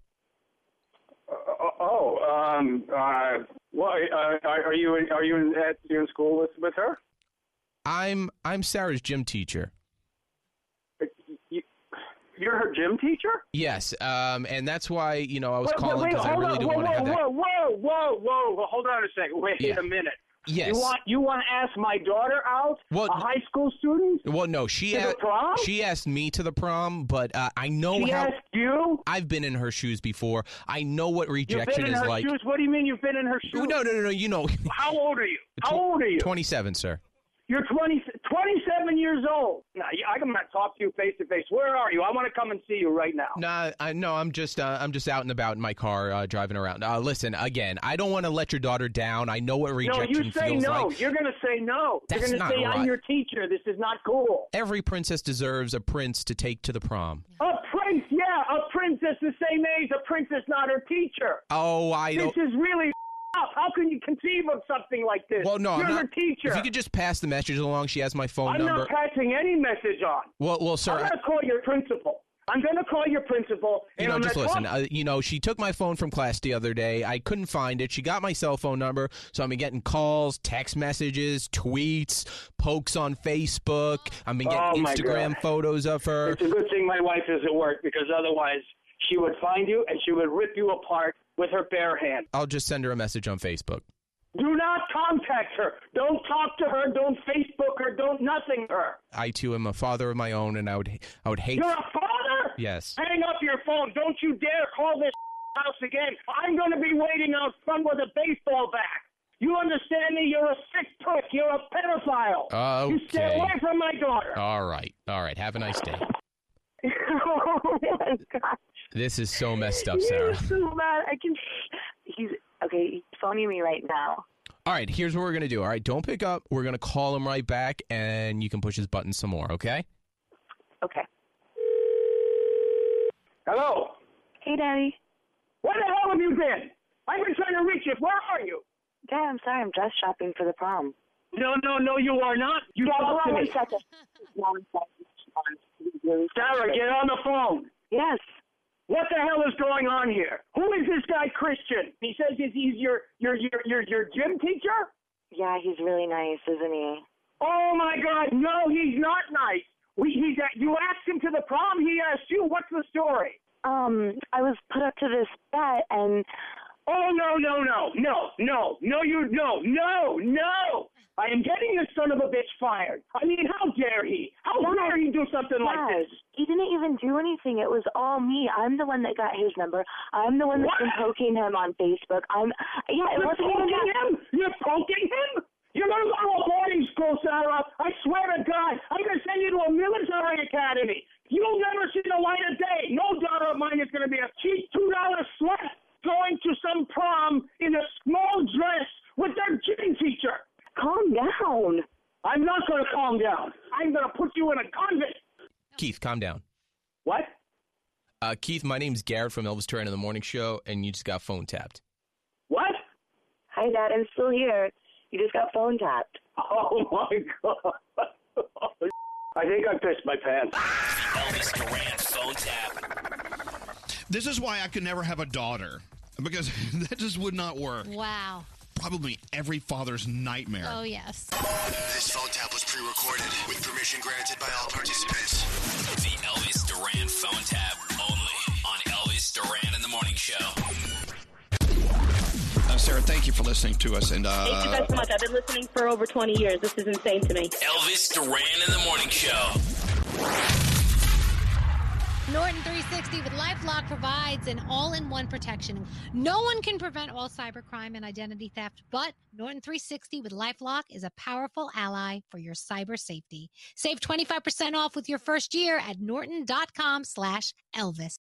Oh, oh, um, uh, well, uh, are are you in, are you in, at, you in school with with her? I'm I'm Sarah's gym teacher. You, you're her gym teacher? Yes, um, and that's why you know I was Wait, calling because I really on. do whoa, want to whoa, have that. whoa, whoa, whoa, whoa, whoa! Hold on a second. Wait Yeah. a minute. Yes. You want you want to ask my daughter out? Well, a high school student? Well, no, she prom? she asked me to the prom, but uh, I know She how. asked you? I've been in her shoes before. I know what rejection is her like. shoes. What do you mean you've been in her shoes? No, no, no, no. You know, How old are you? How old are you? twenty-seven, sir. You're 20, 27 years old. Now, I'm going to talk to you face to face. Where are you? I want to come and see you right now. Nah, I no, I'm just uh, I'm just out and about in my car uh, driving around. Uh, listen, again, I don't want to let your daughter down. I know what rejection feels like. No, you say no. like. You're going to say no. That's You're going to say I'm your teacher. This is not cool. Every princess deserves a prince to take to the prom. A prince, yeah, a princess the same age. A princess, not her teacher. Oh, I This is really up. How can you conceive of something like this? Well, no, I'm You're not. the teacher. If you could just pass the message along, she has my phone number. I'm not passing any message on. well, well, sir. I'm going to call your principal. I'm going to call your principal. you know, I'm just listen. Uh, you know, she took my phone from class the other day. I couldn't find it. She got my cell phone number, so I've been getting calls, text messages, tweets, pokes on Facebook. I've been getting Oh, Instagram photos of her. It's a good thing my wife is at work because otherwise she would find you and she would rip you apart with her bare hand. I'll just send her a message on Facebook. Do not contact her. Don't talk to her. Don't Facebook her. Don't nothing her. I too am a father of my own, and I would, I would hate. You're a father? Yes. Hang up your phone. Don't you dare call this house again. I'm going to be waiting out front with a baseball bat. You understand me? You're a sick prick. You're a pedophile. Oh. You stay away from my daughter. All right. All right. Have a nice day. oh my god. This is so messed up, Sarah. He's so mad. I can. He's okay. He's phoning me right now. All right. Here's what we're gonna do. All right. Don't pick up. We're gonna call him right back, and you can push his button some more. Okay. Okay. Hello. Hey, Daddy. Where the hell have you been? I've been trying to reach you. Where are you? Dad, I'm sorry. I'm dress shopping for the prom. No, no, no, you are not. You Yeah, talk to hold on me. one second. One second. Sarah, get on the phone. Yes. What the hell is going on here? Who is this guy Christian? He says he's, he's your, your your your your gym teacher. Yeah, he's really nice, isn't he? Oh my God! No, he's not nice. We he's at, you asked him to the prom. He asked you. What's the story? Um, I was put up to this bet, and Oh no no no no no no you no no no! I am getting this son of a bitch fired. I mean, how dare he? How dare he do something like this? He didn't even do anything. It was all me. I'm the one that got his number. I'm the one that's been poking him on Facebook. I'm yeah. It You're wasn't even poking that. him? You're poking him? You're going to go to a boarding school, Sarah. I swear to God, I'm going to send you to a military academy. You'll never see the light of day. No daughter of mine is going to be a cheap $2 slut going to some prom in a small dress with their gym teacher. Calm down. I'm not going to calm down. I'm going to put you in a convent. Keith, calm down. What? Uh, Keith, my name's Garrett from Elvis Duran in the Morning Show, and you just got phone tapped. What? Hi, Dad. I'm still here. You just got phone tapped. Oh, my God. I think I pissed my pants. Elvis Duran phone tap. This is why I could never have a daughter because that just would not work. Wow. Probably every father's nightmare. Oh, yes. This phone tap was pre-recorded with permission granted by all participants. The Elvis Duran phone tap only on Elvis Duran in the Morning Show. Uh, Sarah, thank you for listening to us. And Thank you uh, guys so much. I've been listening for over 20 years. This is insane to me. Elvis Duran in the Morning Show. Norton 360 with LifeLock provides an all-in-one protection. No one can prevent all cybercrime and identity theft, but Norton 360 with LifeLock is a powerful ally for your cyber safety. Save 25% off with your first year at norton.com slash Elvis.